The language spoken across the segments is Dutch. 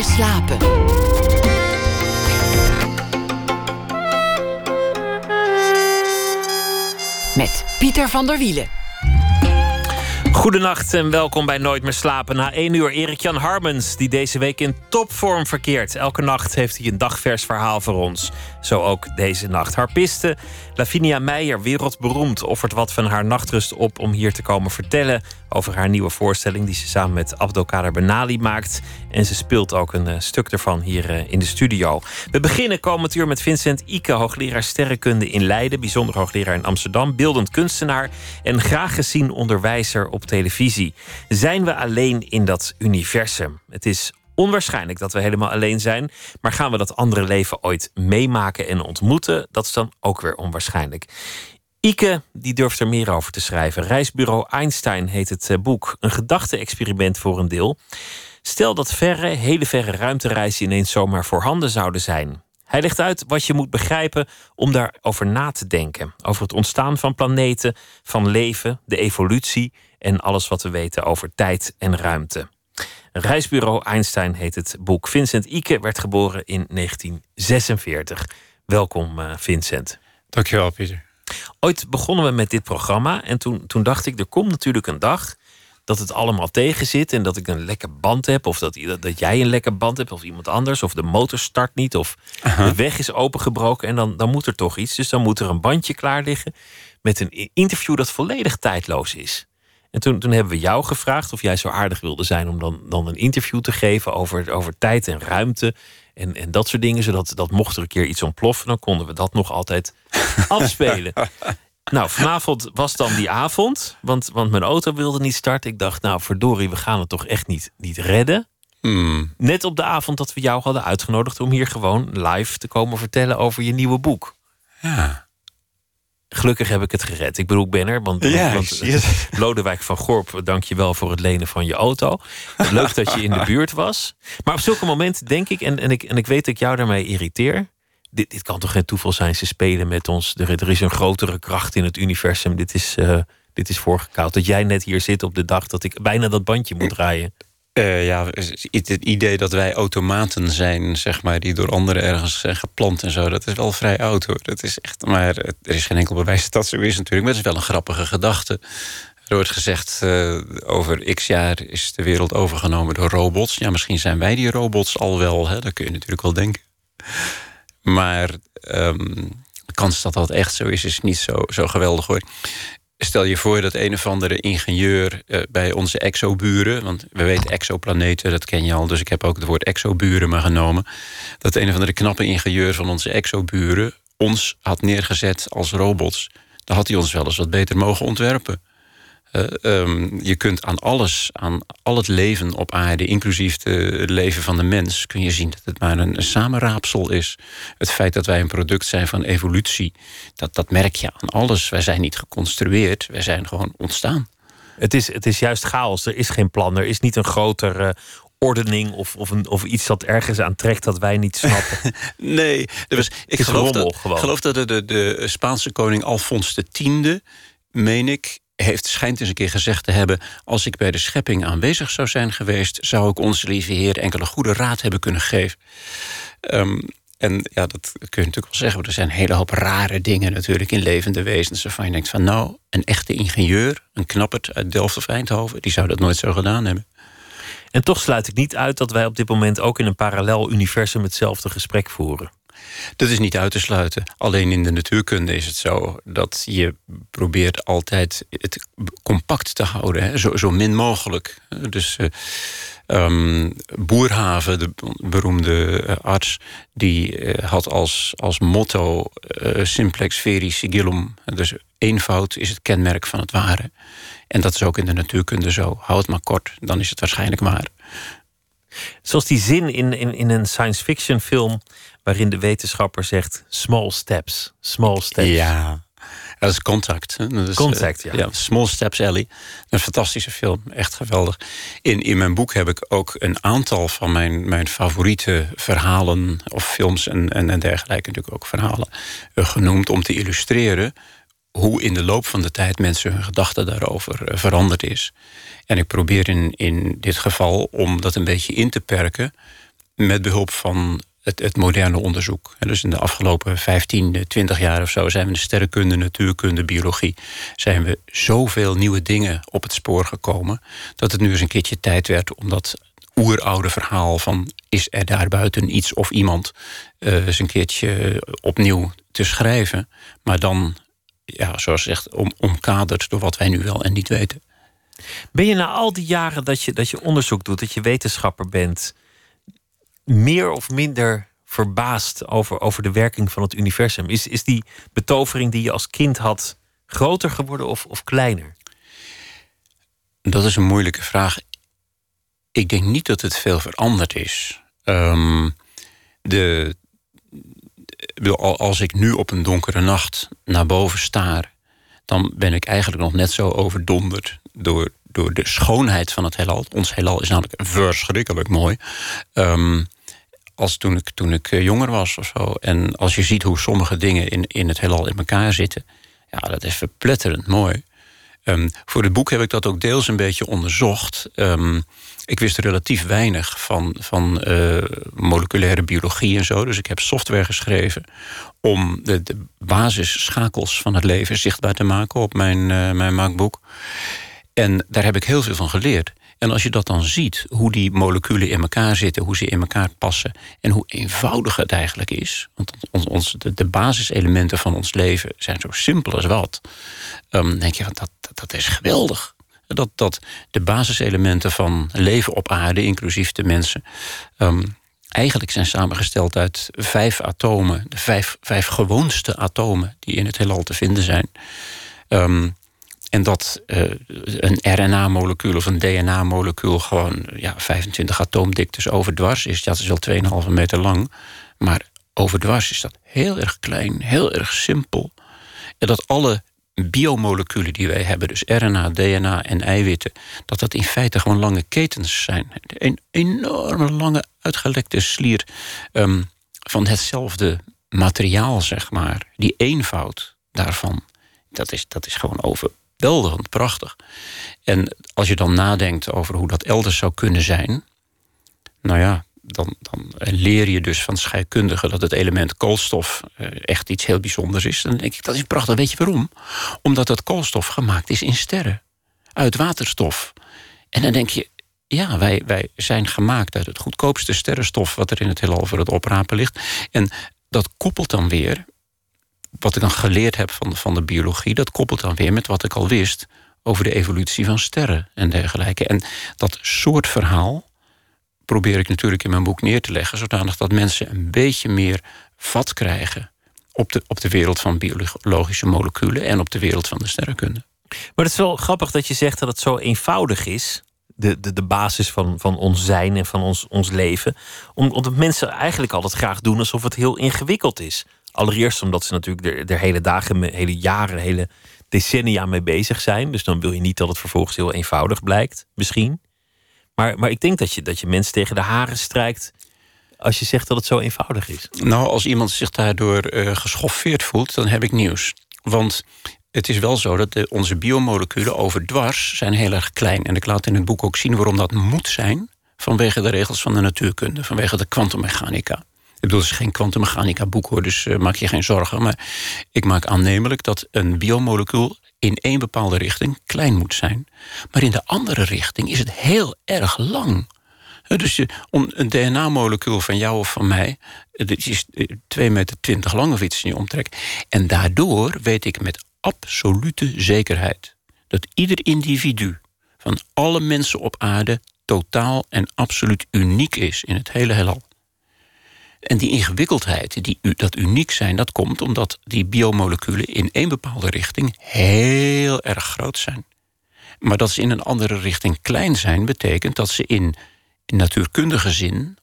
slapen. Met Pieter van der Wielen. Goedenacht en welkom bij Nooit meer slapen. Na één uur Erik-Jan Harmens, die deze week in topvorm verkeert. Elke nacht heeft hij een dagvers verhaal voor ons. Zo ook deze nacht. Harpiste Lavinia Meijer, wereldberoemd, offert wat van haar nachtrust op om hier te komen vertellen over haar nieuwe voorstelling die ze samen met Abdelkader Benali maakt. En ze speelt ook een uh, stuk ervan hier uh, in de studio. We beginnen komend uur met Vincent Ike, hoogleraar sterrenkunde in Leiden, bijzonder hoogleraar in Amsterdam, beeldend kunstenaar en graag gezien onderwijzer op televisie. Zijn we alleen in dat universum? Het is onwaarschijnlijk dat we helemaal alleen zijn. Maar gaan we dat andere leven ooit meemaken en ontmoeten? Dat is dan ook weer onwaarschijnlijk. Ike die durft er meer over te schrijven. Reisbureau Einstein heet het eh, boek. Een gedachte-experiment voor een deel. Stel dat verre, hele verre ruimtereizen ineens zomaar voorhanden zouden zijn. Hij legt uit wat je moet begrijpen om daarover na te denken. Over het ontstaan van planeten, van leven, de evolutie en alles wat we weten over tijd en ruimte. Reisbureau Einstein heet het boek. Vincent Ike werd geboren in 1946. Welkom, uh, Vincent. Dankjewel, Pieter. Ooit begonnen we met dit programma en toen, toen dacht ik, er komt natuurlijk een dag dat het allemaal tegen zit en dat ik een lekker band heb, of dat, dat jij een lekker band hebt, of iemand anders, of de motor start niet, of de weg is opengebroken en dan, dan moet er toch iets. Dus dan moet er een bandje klaar liggen met een interview dat volledig tijdloos is. En toen, toen hebben we jou gevraagd of jij zo aardig wilde zijn om dan, dan een interview te geven over, over tijd en ruimte. En, en dat soort dingen, zodat dat mocht er een keer iets ontploffen, dan konden we dat nog altijd afspelen. Nou, vanavond was dan die avond, want, want mijn auto wilde niet starten. Ik dacht, nou verdorie, we gaan het toch echt niet, niet redden. Hmm. Net op de avond dat we jou hadden uitgenodigd om hier gewoon live te komen vertellen over je nieuwe boek. Ja. Gelukkig heb ik het gered. Ik bedoel, ik ben er. Want, ja, want Lodewijk van Gorp, dank je wel voor het lenen van je auto. Leuk dat je in de buurt was. Maar op zulke momenten denk ik, en, en, ik, en ik weet dat ik jou daarmee irriteer. Dit, dit kan toch geen toeval zijn? Ze spelen met ons. Er, er is een grotere kracht in het universum. Dit is, uh, dit is voorgekoud. Dat jij net hier zit op de dag dat ik bijna dat bandje moet draaien. Uh, ja, het idee dat wij automaten zijn, zeg maar, die door anderen ergens zijn geplant en zo, dat is wel vrij oud hoor. Dat is echt, maar er is geen enkel bewijs dat dat zo is natuurlijk. Maar het is wel een grappige gedachte. Er wordt gezegd, uh, over x jaar is de wereld overgenomen door robots. Ja, misschien zijn wij die robots al wel, hè? dat kun je natuurlijk wel denken. Maar um, de kans dat dat echt zo is, is niet zo, zo geweldig hoor. Stel je voor dat een of andere ingenieur uh, bij onze exoburen, want we weten exoplaneten, dat ken je al, dus ik heb ook het woord exoburen maar genomen. Dat een of andere knappe ingenieur van onze exoburen ons had neergezet als robots. Dan had hij ons wel eens wat beter mogen ontwerpen. Uh, um, je kunt aan alles, aan al het leven op aarde, inclusief de, het leven van de mens, kun je zien dat het maar een, een, samenraapsel is. Het feit dat wij een product zijn van evolutie, dat, dat merk je aan alles. Wij zijn niet geconstrueerd, wij zijn gewoon ontstaan. Het is, het is juist chaos. Er is geen plan. Er is niet een grotere uh, ordening of, of, een, of iets dat ergens aan trekt dat wij niet snappen. nee, er was, ik geloof, dat, geloof dat de, de, de Spaanse koning Alfons X, meen ik, heeft, schijnt eens een keer gezegd te hebben... als ik bij de schepping aanwezig zou zijn geweest... zou ik onze lieve heer enkele goede raad hebben kunnen geven. Um, en ja, dat kun je natuurlijk wel zeggen. Er zijn een hele hoop rare dingen natuurlijk in levende wezens... waarvan je denkt van nou, een echte ingenieur... een knappert uit Delft of Eindhoven... die zou dat nooit zo gedaan hebben. En toch sluit ik niet uit dat wij op dit moment... ook in een parallel universum hetzelfde gesprek voeren. Dat is niet uit te sluiten. Alleen in de natuurkunde is het zo dat je probeert altijd het compact te houden, hè? Zo, zo min mogelijk. Dus uh, Boerhaven, de beroemde uh, arts, die uh, had als, als motto simplex veri sigillum. Dus eenvoud is het kenmerk van het ware. En dat is ook in de natuurkunde zo. Houd het maar kort, dan is het waarschijnlijk waar. Zoals die zin in, in, in een science fiction film waarin de wetenschapper zegt small steps, small steps. Ja, dat is Contact. Dat is, Contact, ja. ja. Small Steps Ellie. Een fantastische film, echt geweldig. In, in mijn boek heb ik ook een aantal van mijn, mijn favoriete verhalen... of films en, en, en dergelijke, natuurlijk ook verhalen... Uh, genoemd om te illustreren hoe in de loop van de tijd mensen hun gedachten daarover uh, veranderd is. En ik probeer in, in dit geval om dat een beetje in te perken met behulp van het, moderne onderzoek. Dus in de afgelopen 15, 20 jaar of zo zijn we in de sterrenkunde, natuurkunde, biologie, zijn we zoveel nieuwe dingen op het spoor gekomen, dat het nu eens een keertje tijd werd om dat oeroude verhaal van is er daar buiten iets of iemand uh, eens een keertje opnieuw te schrijven. Maar dan, ja, zoals gezegd, om, omkaderd door wat wij nu wel en niet weten. Ben je na al die jaren dat je, dat je onderzoek doet, dat je wetenschapper bent, meer of minder verbaasd over, over de werking van het universum? Is, is die betovering die je als kind had groter geworden of, of kleiner? Dat is een moeilijke vraag. Ik denk niet dat het veel veranderd is. Um, de, als ik nu op een donkere nacht naar boven staar, dan ben ik eigenlijk nog net zo overdonderd door, door de schoonheid van het heelal. Ons heelal is namelijk verschrikkelijk mooi. Um, als toen ik, toen ik eh, jonger was of zo. En als je ziet hoe sommige dingen in, in het heelal in elkaar zitten, ja, dat is verpletterend mooi. Um, voor het boek heb ik dat ook deels een beetje onderzocht. Um, ik wist relatief weinig van, van uh, moleculaire biologie en zo. Dus ik heb software geschreven om de, de basisschakels van het leven zichtbaar te maken op mijn, uh, mijn MacBook. En daar heb ik heel veel van geleerd. En als je dat dan ziet, hoe die moleculen in elkaar zitten, hoe ze in elkaar passen en hoe eenvoudig het eigenlijk is. Want ons, de, basiselementen van ons leven zijn zo simpel als wat. Um, denk je, dat, dat, is geweldig. Dat, dat de basiselementen van leven op aarde, inclusief de mensen, um, eigenlijk zijn samengesteld uit vijf atomen. De vijf, vijf gewoonste atomen die in het heelal te vinden zijn. Um, en dat uh, een RNA-molecuul of een DNA-molecuul gewoon ja, 25 atoomdiktes overdwars is. Dat is wel 2,5 meter lang. Maar overdwars is dat heel erg klein, heel erg simpel. En dat alle biomoleculen die wij hebben, dus RNA, DNA en eiwitten, dat dat in feite gewoon lange ketens zijn. Een enorme lange uitgelekte slier um, van hetzelfde materiaal, zeg maar. Die eenvoud daarvan, dat is, dat is gewoon over Belderend prachtig. En als je dan nadenkt over hoe dat elders zou kunnen zijn, nou ja, dan, dan leer je dus van scheikundigen dat het element koolstof eh, echt iets heel bijzonders is. Dan denk ik, dat is prachtig. Weet je waarom? Omdat dat koolstof gemaakt is in sterren, uit waterstof. En dan denk je, ja, wij, wij zijn gemaakt uit het goedkoopste sterrenstof wat er in het heelal voor het oprapen ligt. En dat koppelt dan weer wat ik dan geleerd heb van, van de biologie, dat koppelt dan weer met wat ik al wist over de evolutie van sterren en dergelijke. En dat soort verhaal probeer ik natuurlijk in mijn boek neer te leggen, zodanig dat mensen een beetje meer vat krijgen op de, op de wereld van biologische moleculen en op de wereld van de sterrenkunde. Maar het is wel grappig dat je zegt dat het zo eenvoudig is. De, de, basis van, van ons zijn en van ons, ons leven. Omdat mensen eigenlijk altijd graag doen alsof het heel ingewikkeld is. Allereerst omdat ze natuurlijk er, hele dagen, hele jaren, hele decennia mee bezig zijn. Dus dan wil je niet dat het vervolgens heel eenvoudig blijkt, misschien. Maar, maar ik denk dat je, dat je mensen tegen de haren strijkt als je zegt dat het zo eenvoudig is. Nou, als iemand zich daardoor uh, geschoffeerd voelt, dan heb ik nieuws. Want het is wel zo dat de, onze biomoleculen overdwars zijn heel erg klein. En ik laat in het boek ook zien waarom dat moet zijn. Vanwege de regels van de natuurkunde, vanwege de kwantummechanica. Bedoel, het is geen kwantummechanica boek hoor, dus uh, maak je geen zorgen. Maar ik maak aannemelijk dat een biomolecuul in één bepaalde richting klein moet zijn. Maar in de andere richting is het heel erg lang. Dus je, om een DNA-molecuul van jou of van mij, het is 2 meter 20 lang of iets in je omtrek. En daardoor weet ik met absolute zekerheid dat ieder individu van alle mensen op aarde totaal en absoluut uniek is in het hele heelal. En die ingewikkeldheid, die, dat uniek zijn, dat komt omdat die biomoleculen in één bepaalde richting heel erg groot zijn. Maar dat ze in een andere richting klein zijn, betekent dat ze in, natuurkundige zin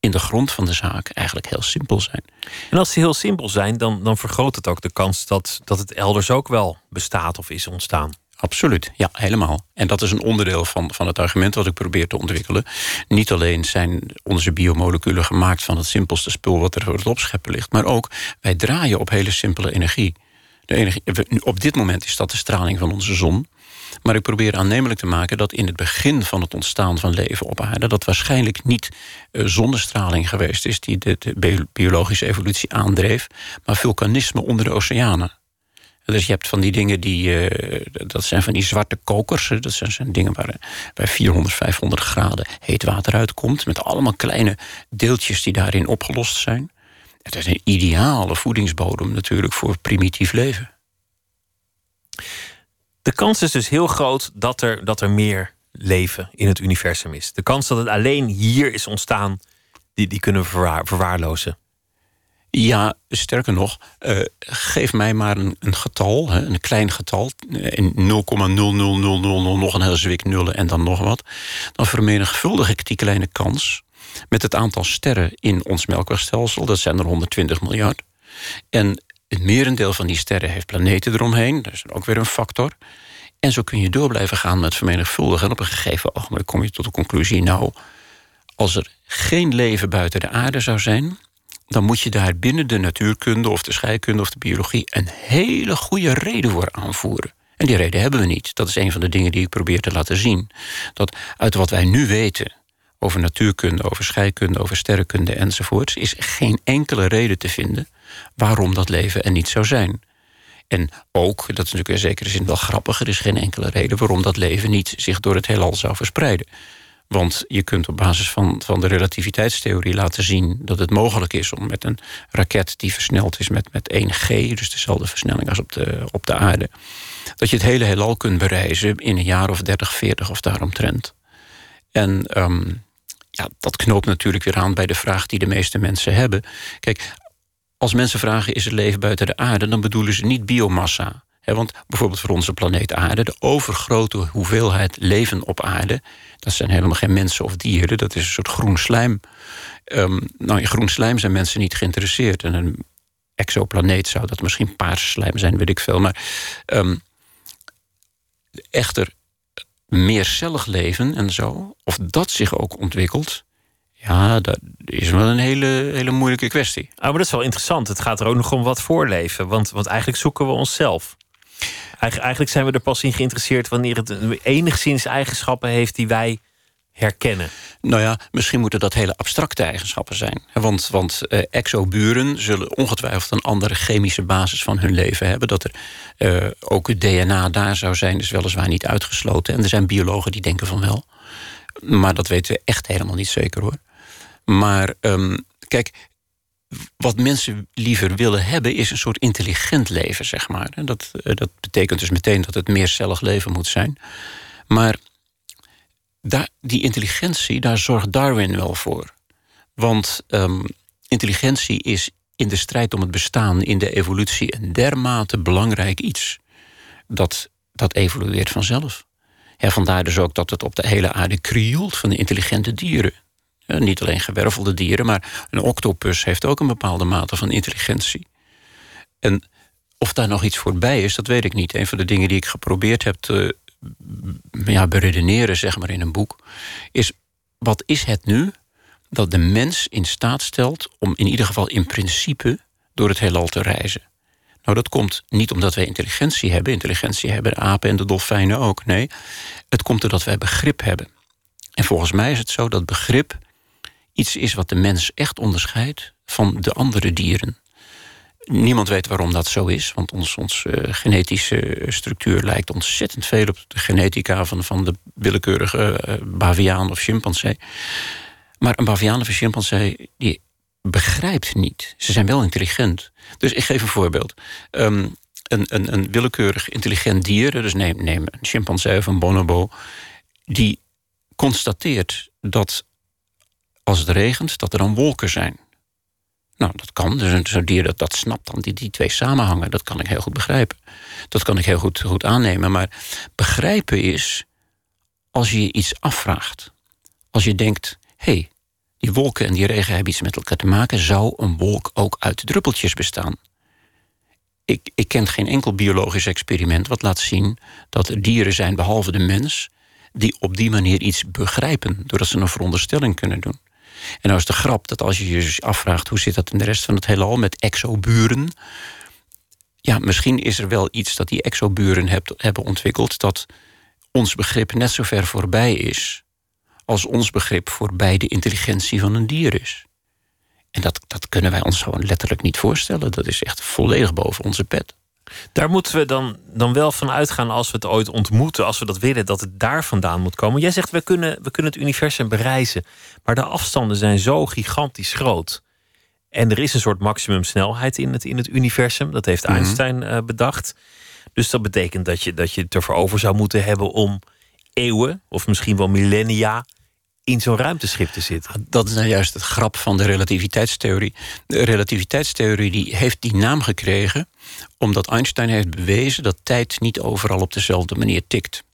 in de grond van de zaak eigenlijk heel simpel zijn. En als ze heel simpel zijn, dan, dan vergroot het ook de kans dat, dat het elders ook wel bestaat of is ontstaan. Absoluut, ja, helemaal. En dat is een onderdeel van, van het argument wat ik probeer te ontwikkelen. Niet alleen zijn onze biomoleculen gemaakt van het simpelste spul wat er voor het opscheppen ligt, maar ook wij draaien op hele simpele energie. De energie op dit moment is dat de straling van onze zon. Maar ik probeer aannemelijk te maken dat in het begin van het ontstaan van leven op aarde... dat waarschijnlijk niet uh, zonnestraling geweest is... die de, de biologische evolutie aandreef, maar vulkanisme onder de oceanen. Dus je hebt van die dingen die. Uh, dat zijn van die zwarte kokers. Dat zijn, zijn dingen waar bij 400, 500 graden heet water uitkomt. Met allemaal kleine deeltjes die daarin opgelost zijn. Het is een ideale voedingsbodem natuurlijk voor primitief leven. De kans is dus heel groot dat er, dat er meer leven in het universum is. De kans dat het alleen hier is ontstaan, die, die kunnen we verwaar, verwaarlozen. Ja, sterker nog, uh, geef mij maar een, een getal, hè, een klein getal, in 0,00000 nog een heel zwik nullen en dan nog wat. Dan vermenigvuldig ik die kleine kans met het aantal sterren in ons melkwegstelsel. Dat zijn er 120 miljard. En het merendeel van die sterren heeft planeten eromheen. Dat is ook weer een factor. En zo kun je door blijven gaan met vermenigvuldigen. En op een gegeven ogenblik kom je tot de conclusie... nou, als er geen leven buiten de aarde zou zijn... dan moet je daar binnen de natuurkunde of de scheikunde of de biologie... een hele goede reden voor aanvoeren. En die reden hebben we niet. Dat is een van de dingen die ik probeer te laten zien. Dat uit wat wij nu weten over natuurkunde, over scheikunde, over sterrenkunde enzovoorts, is geen enkele reden te vinden waarom dat leven er niet zou zijn. En ook, dat is natuurlijk in zekere zin wel grappig, er is geen enkele reden waarom dat leven niet zich door het heelal zou verspreiden. Want je kunt op basis van, van de relativiteitstheorie laten zien dat het mogelijk is om met een raket die versneld is met, met 1G, dus dezelfde versnelling als op de, op de aarde, dat je het hele heelal kunt bereizen in een jaar of 30, 40 of daaromtrent. En um, ja, dat knoopt natuurlijk weer aan bij de vraag die de meeste mensen hebben. Kijk, als mensen vragen: is het leven buiten de aarde? dan bedoelen ze niet biomassa. Want bijvoorbeeld voor onze planeet Aarde, de overgrote hoeveelheid leven op aarde, dat zijn helemaal geen mensen of dieren, dat is een soort groen slijm. Um, nou, in groen slijm zijn mensen niet geïnteresseerd. En een exoplaneet zou dat misschien paarse slijm zijn, weet ik veel. Maar um, echter, meercellig leven en zo, of dat zich ook ontwikkelt, ja, dat is wel een hele, hele moeilijke kwestie. Ah, maar dat is wel interessant. Het gaat er ook nog om wat voorleven. Want, want eigenlijk zoeken we onszelf. Eigenlijk zijn we er pas in geïnteresseerd wanneer het enigszins eigenschappen heeft die wij herkennen? Nou ja, misschien moeten dat hele abstracte eigenschappen zijn. Want, want uh, exoburen zullen ongetwijfeld een andere chemische basis van hun leven hebben. Dat er uh, ook DNA daar zou zijn, is weliswaar niet uitgesloten. En er zijn biologen die denken van wel. Maar dat weten we echt helemaal niet zeker hoor. Maar um, kijk, wat mensen liever willen hebben, is een soort intelligent leven, zeg maar. Dat, uh, dat betekent dus meteen dat het meercellig leven moet zijn. Maar daar, die intelligentie, daar zorgt Darwin wel voor. Want um, intelligentie is in de strijd om het bestaan, in de evolutie, een dermate belangrijk iets. Dat, dat evolueert vanzelf. Vandaar dus ook dat het op de hele aarde krioelt van de intelligente dieren. Ja, niet alleen gewervelde dieren, maar een octopus heeft ook een bepaalde mate van intelligentie. En of daar nog iets voorbij is, dat weet ik niet. Een van de dingen die ik geprobeerd heb te ja, beredeneren, zeg maar in een boek, is wat is het nu dat de mens in staat stelt om in ieder geval in principe door het heelal te reizen? Nou, dat komt niet omdat wij intelligentie hebben. Intelligentie hebben de apen en de dolfijnen ook. Nee, het komt doordat wij begrip hebben. En volgens mij is het zo dat begrip iets is wat de mens echt onderscheidt van de andere dieren. Niemand weet waarom dat zo is, want ons, ons uh, genetische structuur lijkt ontzettend veel op de genetica van, van de willekeurige uh, baviaan of chimpansee. Maar een baviaan of een chimpansee die begrijpt niet. Ze zijn wel intelligent. Dus ik geef een voorbeeld. Um, een, een, een willekeurig intelligent dier, dus neem, neem een chimpansee of een bonobo, die constateert dat als het regent, dat er dan wolken zijn. Nou, dat kan. Dus een dier dat, dat snapt dan, die, die twee samenhangen. Dat kan ik heel goed begrijpen. Dat kan ik heel goed, goed aannemen. Maar begrijpen is als je je iets afvraagt. Als je denkt, hé, hey, die wolken en die regen hebben iets met elkaar te maken. Zou een wolk ook uit druppeltjes bestaan? Ik, ik ken geen enkel biologisch experiment wat laat zien dat er dieren zijn, behalve de mens, die op die manier iets begrijpen, doordat ze een veronderstelling kunnen doen. En nou is de grap dat als je je dus afvraagt hoe zit dat in de rest van het heelal met exoburen. Ja, misschien is er wel iets dat die exoburen hebben ontwikkeld dat ons begrip net zo ver voorbij is als ons begrip voorbij de intelligentie van een dier is. En dat, dat kunnen wij ons gewoon letterlijk niet voorstellen. Dat is echt volledig boven onze pet. Daar moeten we dan, dan wel van uitgaan als we het ooit ontmoeten, als we dat willen, dat het daar vandaan moet komen. Jij zegt we kunnen, we kunnen het universum bereizen, maar de afstanden zijn zo gigantisch groot. En er is een soort maximumsnelheid in het, in het universum. Dat heeft mhm. Einstein uh, bedacht. Dus dat betekent dat je, dat je het ervoor over zou moeten hebben om eeuwen, of misschien wel millennia, in zo'n ruimteschip te zitten. Dat is nou juist het grap van de relativiteitstheorie. De relativiteitstheorie die heeft die naam gekregen omdat Einstein heeft bewezen dat tijd niet overal op dezelfde manier tikt.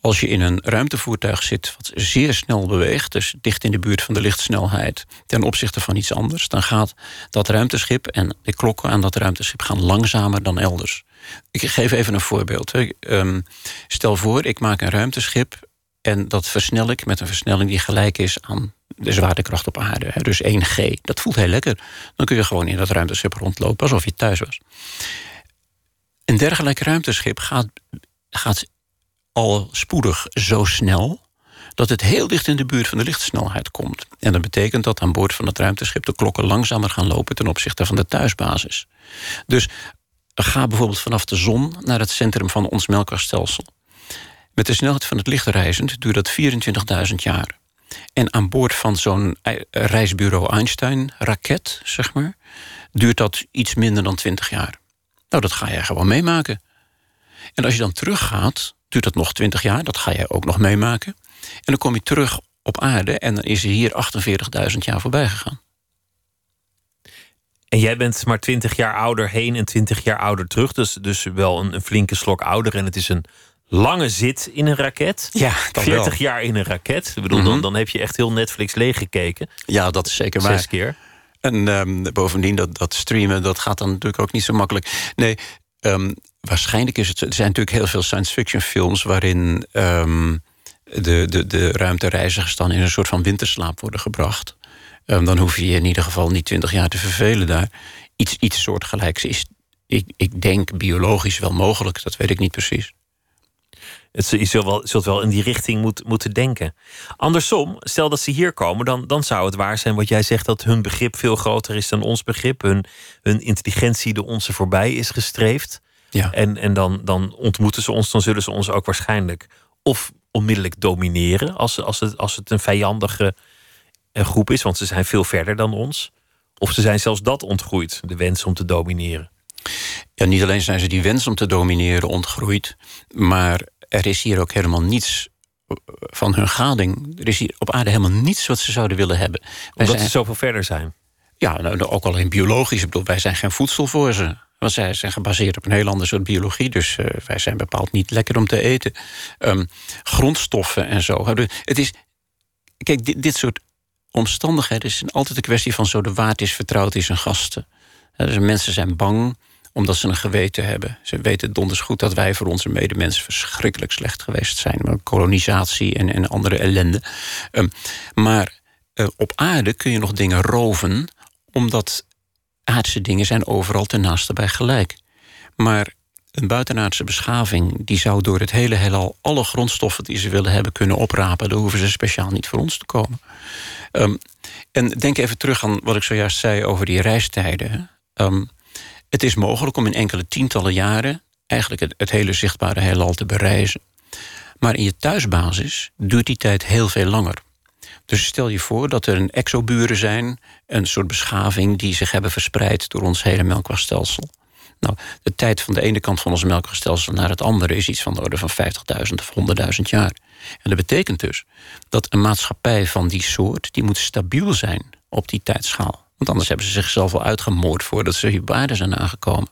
Als je in een ruimtevoertuig zit wat zeer snel beweegt, dus dicht in de buurt van de lichtsnelheid, ten opzichte van iets anders, dan gaat dat ruimteschip en de klokken aan dat ruimteschip gaan langzamer dan elders. Ik geef even een voorbeeld. Ehm, stel voor, ik maak een ruimteschip en dat versnel ik met een versnelling die gelijk is aan de zwaartekracht op aarde. Dus 1G. Dat voelt heel lekker. Dan kun je gewoon in dat ruimteschip rondlopen alsof je thuis was. Een dergelijk ruimteschip gaat, gaat al spoedig zo snel dat het heel dicht in de buurt van de lichtsnelheid komt. En dat betekent dat aan boord van het ruimteschip de klokken langzamer gaan lopen ten opzichte van de thuisbasis. Dus ga bijvoorbeeld vanaf de zon naar het centrum van ons melkwegstelsel. Met de snelheid van het licht reizend duurt dat 24.000 jaar. En aan boord van zo'n reisbureau Einstein-raket, zeg maar, duurt dat iets minder dan 20 jaar. Nou, dat ga jij gewoon meemaken. En als je dan teruggaat, duurt dat nog 20 jaar, dat ga jij ook nog meemaken. En dan kom je terug op aarde en dan is er hier 48.000 jaar voorbij gegaan. En jij bent maar 20 jaar ouder heen en 20 jaar ouder terug. Dus, dus wel een, een flinke slok ouder. En het is een lange zit in een raket. Ja, 40 jaar in een raket. Ik bedoel, dan, mhm. dan heb je echt heel Netflix leeggekeken. Ja, dat is zeker waar. Zes keer. En um, bovendien, dat, dat streamen, dat gaat dan natuurlijk ook niet zo makkelijk. Nee, um, waarschijnlijk is het... Er zijn natuurlijk heel veel science fiction films... waarin um, de, de, de ruimtereizigers dan in een soort van winterslaap worden gebracht. dan hoef je je in ieder geval niet twintig jaar te vervelen daar. Iets, iets soortgelijks is, ik, ik denk, biologisch wel mogelijk. Dat weet ik niet precies. Het, je zult wel, zult wel in die richting moet, moeten denken. Andersom, stel dat ze hier komen, dan, dan zou het waar zijn wat jij zegt: dat hun begrip veel groter is dan ons begrip. Hun, hun intelligentie de onze voorbij is gestreefd. Ja. En, en dan, dan ontmoeten ze ons, dan zullen ze ons ook waarschijnlijk of onmiddellijk domineren. Als, als, het, als het een vijandige eh, groep is, want ze zijn veel verder dan ons. Of ze zijn zelfs dat ontgroeid, de wens om te domineren. Ja, niet alleen zijn ze die wens om te domineren ontgroeid, maar er is hier ook helemaal niets van hun gading. Er is hier op aarde helemaal niets wat ze zouden willen hebben. Omdat ze zoveel verder zijn. Ja, nou, nou, ook al in biologisch. Ik bedoel, wij zijn geen voedsel voor ze. Want zij zijn gebaseerd op een heel ander soort biologie. Dus uh, wij zijn bepaald niet lekker om te eten. Um, grondstoffen en zo. Het is. Kijk, dit, dit soort omstandigheden is altijd een kwestie van zo de waard is vertrouwd is een gasten. dus mensen zijn bang omdat ze een geweten hebben. Ze weten donders goed dat wij voor onze medemensen verschrikkelijk slecht geweest zijn. Met kolonisatie en, en andere ellende. Um, maar uh, op aarde kun je nog dingen roven, omdat aardse dingen zijn overal ten naaste bij gelijk. Maar een buitenaardse beschaving die zou door het hele heelal alle grondstoffen die ze willen hebben kunnen oprapen. Daar hoeven ze speciaal niet voor ons te komen. Um, en denk even terug aan wat ik zojuist zei over die reistijden. Um, het is mogelijk om in enkele tientallen jaren eigenlijk het, hele zichtbare heelal te bereizen. Maar in je thuisbasis duurt die tijd heel veel langer. Dus stel je voor dat er een exoburen zijn, een soort beschaving die zich hebben verspreid door ons hele melkwegstelsel. Nou, de tijd van de ene kant van ons melkwegstelsel naar het andere is iets van de orde van 50.000 of 100.000 jaar. En dat betekent dus dat een maatschappij van die soort, die moet stabiel zijn op die tijdschaal. Want anders hebben ze zichzelf al uitgemoord voordat ze hier waarde zijn aangekomen.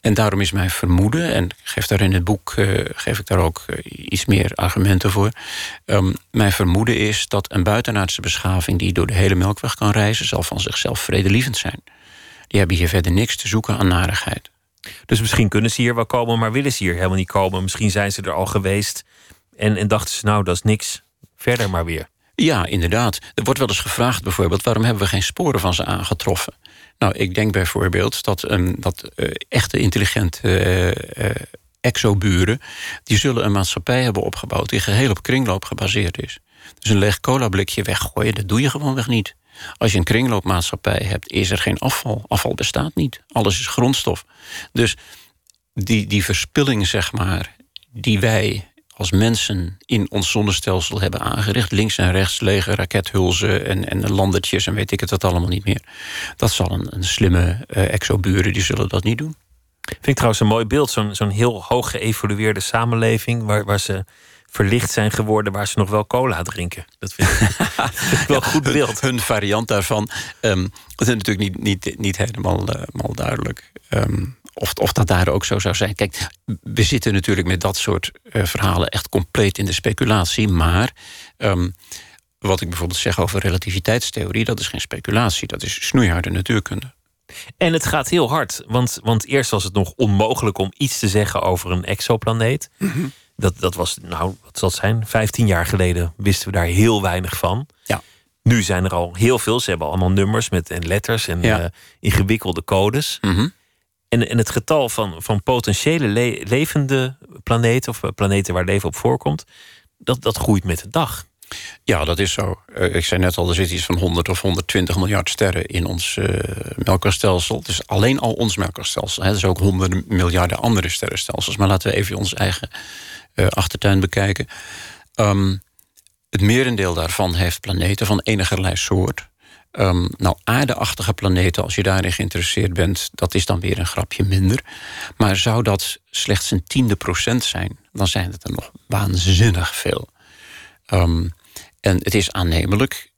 En daarom is mijn vermoeden, en ik geef daar in het boek uh, geef ik daar ook uh, iets meer argumenten voor. Um, mijn vermoeden is dat een buitenaardse beschaving die door de hele melkweg kan reizen, zal van zichzelf vredelievend zijn. Die hebben hier verder niks te zoeken aan narigheid. Dus misschien kunnen ze hier wel komen, maar willen ze hier helemaal niet komen. Misschien zijn ze er al geweest en, en dachten ze, nou, dat is niks. Verder maar weer. Ja, inderdaad. Er wordt wel eens gevraagd bijvoorbeeld... waarom hebben we geen sporen van ze aangetroffen? Nou, ik denk bijvoorbeeld dat, um, dat uh, echte intelligente uh, exoburen, die zullen een maatschappij hebben opgebouwd die geheel op kringloop gebaseerd is. Dus een leeg cola blikje weggooien, dat doe je gewoonweg niet. Als je een kringloopmaatschappij hebt, is er geen afval. Afval bestaat niet. Alles is grondstof. Dus die, die verspilling, zeg maar, die wij als mensen in ons zonnestelsel hebben aangericht. Links en rechts lege rakethulzen en, en landertjes en weet ik het dat allemaal niet meer. Dat zal een, een slimme uh, exoburen, die zullen dat niet doen. Vind ik trouwens een mooi beeld. Zo'n zo'n heel hoog geëvolueerde samenleving waar, waar ze verlicht zijn geworden waar ze nog wel cola drinken. Dat vind ik, wel een goed beeld. Hun, variant daarvan. Um, dat is natuurlijk niet, niet, niet helemaal, uh, duidelijk. Um, of, of dat daar ook zo zou zijn. Kijk, we zitten natuurlijk met dat soort uh, verhalen echt compleet in de speculatie. Maar um, wat ik bijvoorbeeld zeg over relativiteitstheorie, dat is geen speculatie, dat is snoeiharde natuurkunde. En het gaat heel hard, want, want eerst was het nog onmogelijk om iets te zeggen over een exoplaneet. Mm dat, dat was, nou, wat zal het zijn? Vijftien jaar geleden wisten we daar heel weinig van. Ja. Nu zijn er al heel veel. Ze hebben allemaal nummers met, en letters en ja. uh, ingewikkelde codes. Mm -hmm. En, en het getal van, van potentiële le levende planeten, of planeten waar leven op voorkomt, dat, dat groeit met de dag. Ja, dat is zo. Uh, ik zei net al, er zit iets van 100 of 120 miljard sterren in ons uh, melkwegstelsel. Dus alleen al ons melkwegstelsel. Er zijn ook honderden miljarden andere sterrenstelsels. Maar laten we even ons eigen achtertuin bekijken. Um, het merendeel daarvan heeft planeten van enigerlei soort. Um, nou, aardeachtige planeten, als je daarin geïnteresseerd bent, dat is dan weer een grapje minder. Maar zou dat slechts een tiende procent zijn, dan zijn het er nog waanzinnig veel. Um, en het is aannemelijk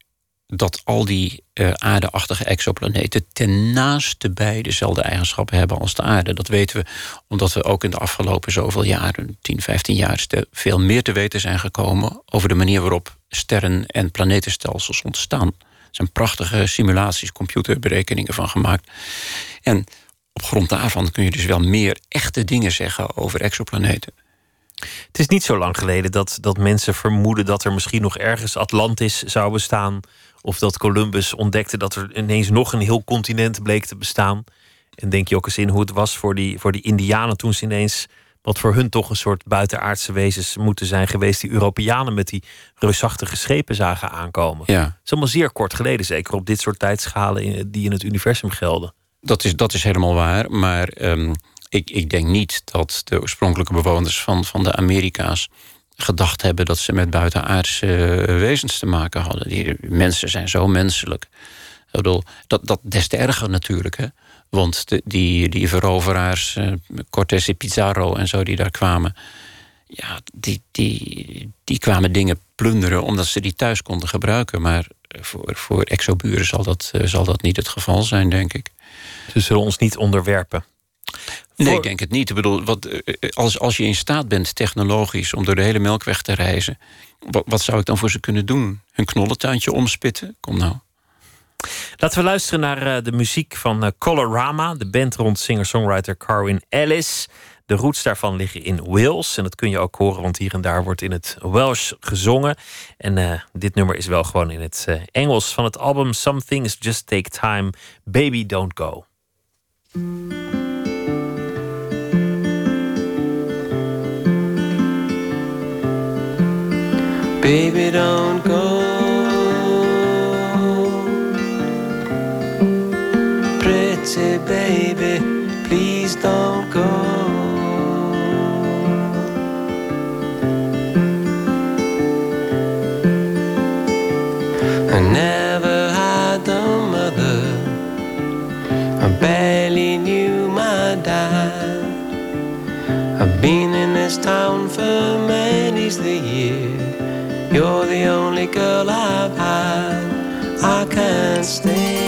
dat al die uh, aardeachtige exoplaneten ten naaste bij dezelfde eigenschappen hebben als de aarde. Dat weten we omdat we ook in de afgelopen zoveel jaren, 10, 15 jaar, veel meer te weten zijn gekomen over de manier waarop sterren en planetenstelsels ontstaan. Zijn prachtige simulaties, computerberekeningen van gemaakt. En op grond daarvan kun je dus wel meer echte dingen zeggen over exoplaneten. Het is niet zo lang geleden dat, dat mensen vermoeden dat er misschien nog ergens Atlantis zou bestaan of dat Columbus ontdekte dat er ineens nog een heel continent bleek te bestaan. En denk je ook eens in hoe het was voor die, voor die Indianen toen ze ineens. Wat voor hun toch een soort buitenaardse wezens moeten zijn geweest. Die Europeanen met die reusachtige schepen zagen aankomen. Ja. Het is allemaal zeer kort geleden, zeker op dit soort tijdschalen die in het universum gelden. Dat is, dat is helemaal waar. Maar um, ik, ik denk niet dat de oorspronkelijke bewoners van, van de Amerika's gedacht hebben dat ze met buitenaardse eh, wezens te maken hadden. Die mensen zijn zo menselijk. Ik bedoel, dat, dat des te erger natuurlijk. Hè? Want de, die, die veroveraars, uh, Cortés y Pizarro en zo, die daar kwamen. Ja, die, die, die kwamen dingen plunderen omdat ze die thuis konden gebruiken. Maar voor, voor exoburen zal dat, uh, zal dat niet het geval zijn, denk ik. Ze zullen ons niet onderwerpen. Nee, ik denk het niet. Ik bedoel, wat, eh, eh, als, als je in staat bent technologisch om door de hele melkweg te reizen, wat, wat zou ik dan voor ze kunnen doen? Hun knollentuintje omspitten? Kom nou. Laten we luisteren naar uh, de muziek van uh, Colorama, de band rond singer-songwriter Carwin Ellis. De roots daarvan liggen in Wales. En dat kun je ook horen, want hier en daar wordt in het Welsh gezongen. En uh, dit nummer is wel gewoon in het Engels van het album Some Things Just Take Time, Baby Don't Go. Baby, don't go. Pretty baby, please don't go. I never had a mother. I barely knew my dad. I've been in this town for many's the year. You're the only girl I've had. I can't stay.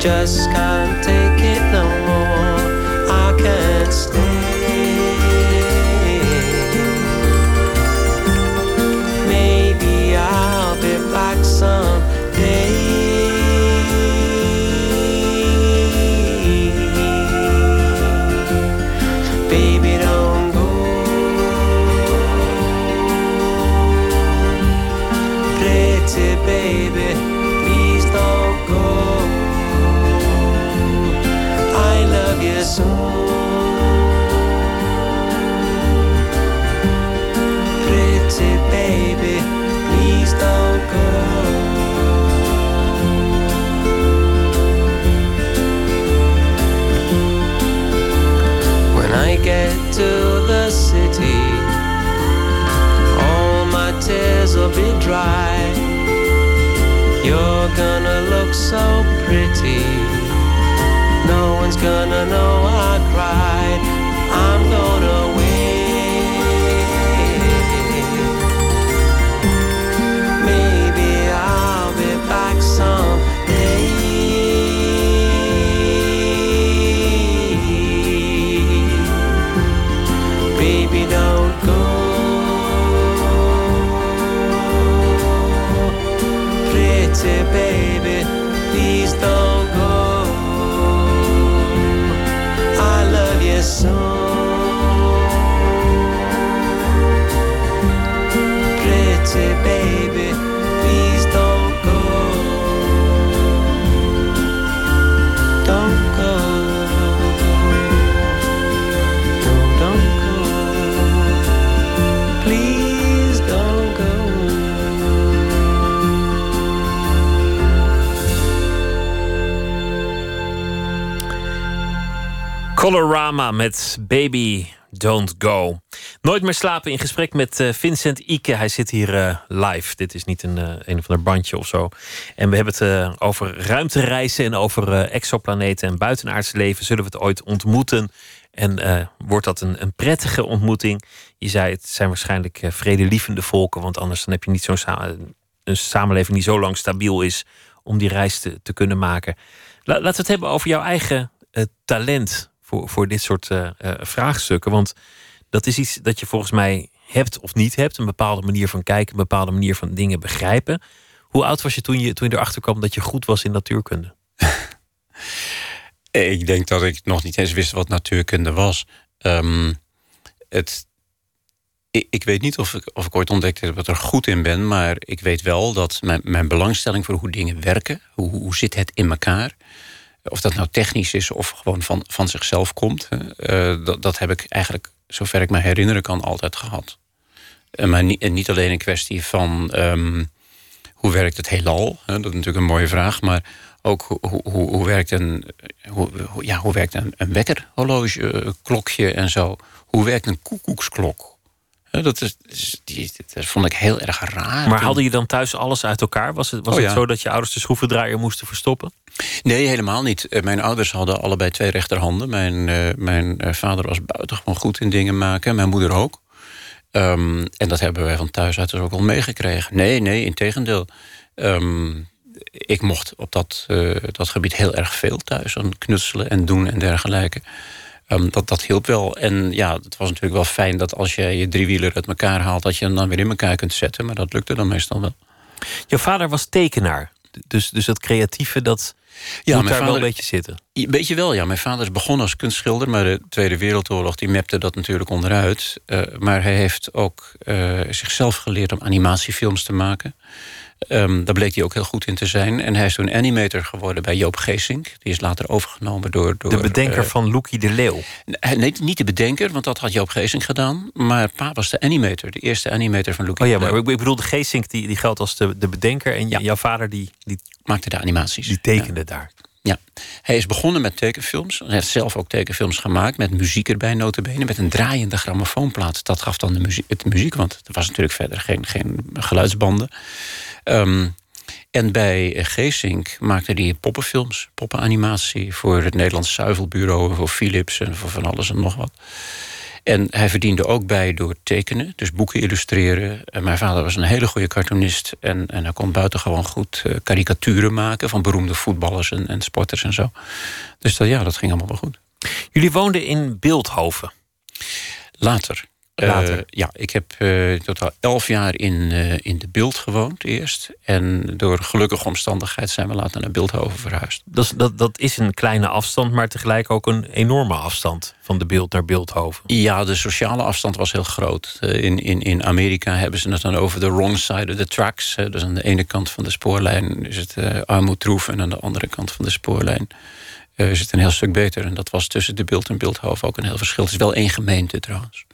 just can't take Colorama met Baby Don't Go. Nooit meer slapen in gesprek met eh, Vincent Ike. Hij zit hier eh, live. Dit is niet een, eh, een of ander bandje of zo. En we hebben het over ruimtereizen en over exoplaneten en buitenaards leven. Zullen we het ooit ontmoeten? En wordt dat een, een prettige ontmoeting? Je zei het zijn waarschijnlijk vredelievende volken, want anders dan heb je niet zo'n een samenleving die zo lang stabiel is om die reis te, kunnen maken. La- laten we het hebben over jouw eigen talent voor, voor dit soort eh, eh, vraagstukken. Want dat is iets dat je volgens mij hebt of niet hebt. Een bepaalde manier van kijken, een bepaalde manier van dingen begrijpen. Hoe oud was je toen je, toen je erachter kwam dat je goed was in natuurkunde? Ik denk dat ik nog niet eens wist wat natuurkunde was. Ehm, het, ik, ik weet niet of ik, of ik ooit ontdekte dat ik er goed in ben, maar ik weet wel dat mijn, mijn belangstelling voor hoe dingen werken, hoe, hoe zit het in elkaar, of dat nou technisch is of gewoon van, van zichzelf komt, eh, dat, dat heb ik eigenlijk, zover ik me herinneren kan, altijd gehad. Eh, maar niet, en niet alleen een kwestie van ehm, hoe werkt het heelal, dat is natuurlijk een mooie vraag, maar ook hoe, hoe, hoe, werkt een, hoe, ja, hoe werkt een, een wekkerhorloge, eh, klokje en zo. Hoe werkt een koekoeksklok? Dat, is, die, dat vond ik heel erg raar. Maar haalde je dan thuis alles uit elkaar? Was het, was Oh, het zo dat je ouders de schroevendraaier moesten verstoppen? Nee, helemaal niet. Eh, Mijn ouders hadden allebei twee rechterhanden. Mijn, eh, mijn eh, vader was buitengewoon goed in dingen maken. Mijn moeder ook. Ehm, en dat hebben wij van thuis uit dus ook al meegekregen. Nee, nee, in tegendeel. Ehm, ik mocht op dat, dat gebied heel erg veel thuis aan knutselen en doen en dergelijke. Ehm, dat, dat hielp wel. En ja, het was natuurlijk wel fijn dat als je je driewieler uit elkaar haalt... dat je hem dan weer in elkaar kunt zetten. Maar dat lukte dan meestal wel. Jouw vader was tekenaar. Dus, dus dat creatieve, dat Ja, moet daar wel een vader- beetje zitten. Een beetje wel, ja. Mijn vader is begonnen als kunstschilder... maar de Tweede Wereldoorlog die mapte dat natuurlijk onderuit. Eh, maar hij heeft ook eh, zichzelf geleerd om animatiefilms te maken. Ehm, daar bleek hij ook heel goed in te zijn. En hij is toen animator geworden bij Joop Geesink. Die is later overgenomen door... door De bedenker eh, van Loekie de Leeuw. Nee, niet de bedenker, want dat had Joop Geesink gedaan. Maar pa was de animator, de eerste animator van Loekie Oh ja, de maar Leeuw. ik ik bedoel, de Geesink die, die geldt als de, de bedenker. En Ja. jouw vader die, die, Maakte de animaties. die tekende daar. Ja, hij is begonnen met tekenfilms. Hij heeft zelf ook tekenfilms gemaakt met muziek erbij, notabene. Met een draaiende grammofoonplaat. Dat gaf dan de muziek, het muziek want er was natuurlijk verder geen, geen geluidsbanden. Ehm, en bij Geesink maakte hij poppenfilms, poppenanimatie... voor het Nederlands Zuivelbureau, voor Philips en voor van alles en nog wat. En hij verdiende ook bij door tekenen, dus boeken illustreren. En mijn vader was een hele goede cartoonist. En, en hij kon buitengewoon goed uh, karikaturen maken van beroemde voetballers en, en sporters en zo. Dus dat, ja, dat ging allemaal wel goed. Jullie woonden in Beeldhoven. Later. Uh, ja, ik heb uh, totaal elf jaar in, uh, in de Beeld gewoond eerst. En door gelukkige omstandigheid zijn we later naar Beeldhoven verhuisd. Dat is, dat, dat is een kleine afstand, maar tegelijk ook een enorme afstand van de Beeld naar Beeldhoven. Ja, de sociale afstand was heel groot. in, in, in Amerika hebben ze het dan over de wrong side of the tracks. dus aan de ene kant van de spoorlijn is het armoedroef... en aan de andere kant van de spoorlijn is het een heel stuk beter. En dat was tussen de Beeld en Beeldhoven ook een heel verschil. Het is wel één gemeente trouwens.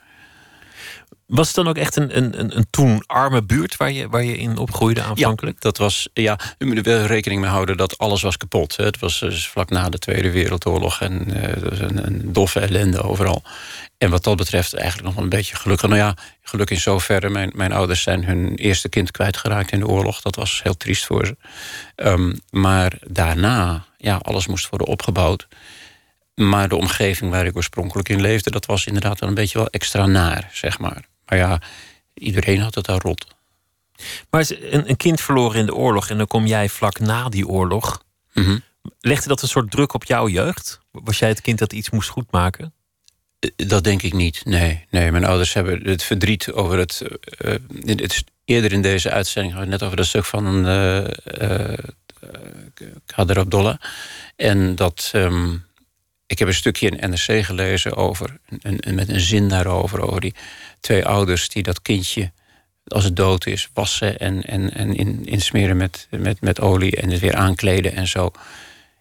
Was het dan ook echt een, een, een toen arme buurt waar je, waar je in opgroeide aanvankelijk? Ja, dat was, ja, u moet er wel rekening mee houden dat alles was kapot. Hè. Het was dus vlak na de Tweede Wereldoorlog en uh, een, een, doffe ellende overal. En wat dat betreft eigenlijk nog wel een beetje gelukkig. Nou ja, geluk in zoverre. Mijn, mijn ouders zijn hun eerste kind kwijtgeraakt in de oorlog. Dat was heel triest voor ze. Um, maar daarna, ja, alles moest worden opgebouwd. Maar de omgeving waar ik oorspronkelijk in leefde... dat was inderdaad wel een beetje wel extra naar, zeg maar. Maar ja, iedereen had het daar rot. Maar een, een kind verloren in de oorlog en dan kom jij vlak na die oorlog. Mm Legde dat een soort druk op jouw jeugd? Was jij het kind dat iets moest goedmaken? Eh, dat denk ik niet. Nee, nee mijn ouders hebben het verdriet over het. Uh, eerder in deze uitzending net over dat stuk van uh, uh, Kader Abdollah. En dat. Um, ik heb een stukje in NRC gelezen over. Een, met een zin daarover. Over die twee ouders die dat kindje, als het dood is, wassen en, en, en in, insmeren met, met, met olie en het weer aankleden en zo.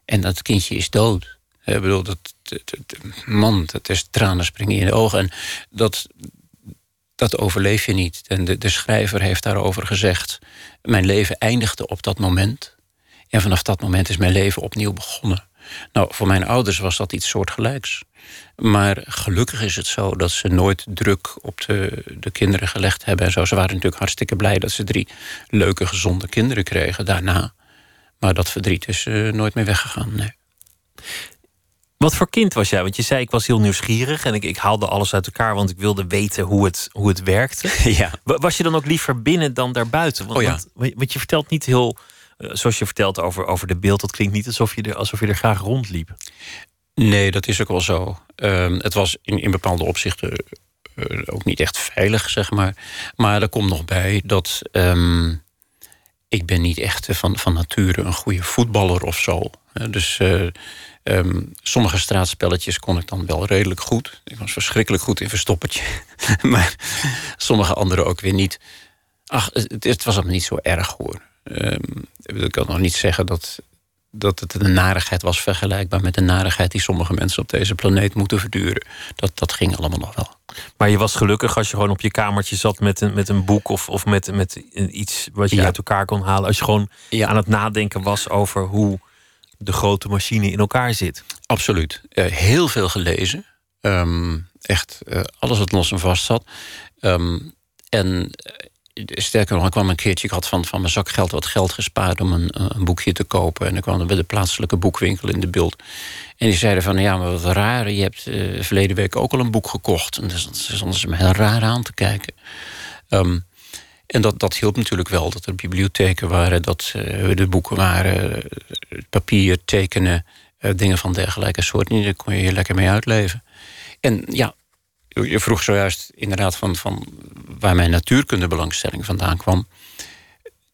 En dat kindje is dood. Ik bedoel, dat, man, dat is tranen springen in de ogen. En dat, dat overleef je niet. En de, de schrijver heeft daarover gezegd: Mijn leven eindigde op dat moment. En vanaf dat moment is mijn leven opnieuw begonnen. Nou, voor mijn ouders was dat iets soortgelijks. Maar gelukkig is het zo dat ze nooit druk op de, de kinderen gelegd hebben. En zo. Ze waren natuurlijk hartstikke blij dat ze drie leuke, gezonde kinderen kregen daarna. Maar dat verdriet is uh, nooit meer weggegaan. Nee. Wat voor kind was jij? Want je zei ik was heel nieuwsgierig en ik, ik haalde alles uit elkaar, want ik wilde weten hoe het, hoe het werkte. Ja. Was je dan ook liever binnen dan daarbuiten? Want, oh ja. want, want je vertelt niet heel eh, zoals je vertelt over, over de beeld, dat klinkt niet alsof je, er, alsof je er graag rondliep. Nee, dat is ook wel zo. Uh, het was in, in bepaalde opzichten uh, ook niet echt veilig, zeg maar. Maar er komt nog bij dat um, ik ben niet echt van, van nature een goede voetballer of zo. Dus um, sommige straatspelletjes kon ik dan wel redelijk goed. Ik was verschrikkelijk goed in verstoppertje. maar sommige andere ook weer niet. Ach, het, het was allemaal niet zo erg hoor. Um, ik kan nog niet zeggen dat, dat het een narigheid was vergelijkbaar met de narigheid die sommige mensen op deze planeet moeten verduren. Dat, dat ging allemaal nog wel. Maar je was gelukkig als je gewoon op je kamertje zat met een, met een boek of, of met, met iets wat je uit elkaar kon halen. Als je gewoon ja. aan het nadenken was over hoe de grote machine in elkaar zit. Absoluut. Uh, heel veel gelezen. Um, echt uh, alles wat los en vast zat. Um, en sterker nog, ik kwam een keertje, ik had van, van mijn zakgeld wat geld gespaard om een, een boekje te kopen. En ik kwam bij de plaatselijke boekwinkel in de beeld. En die zeiden van, ja, maar wat raar, je hebt uh, verleden week ook al een boek gekocht. En dus stonden ze me heel raar aan te kijken. Um, en dat, dat hielp natuurlijk wel, dat er bibliotheken waren, dat uh, de boeken waren, papier, tekenen, dingen van dergelijke soort. Daar kon je je lekker mee uitleven. En ja, je vroeg zojuist inderdaad van, van waar mijn natuurkundebelangstelling vandaan kwam.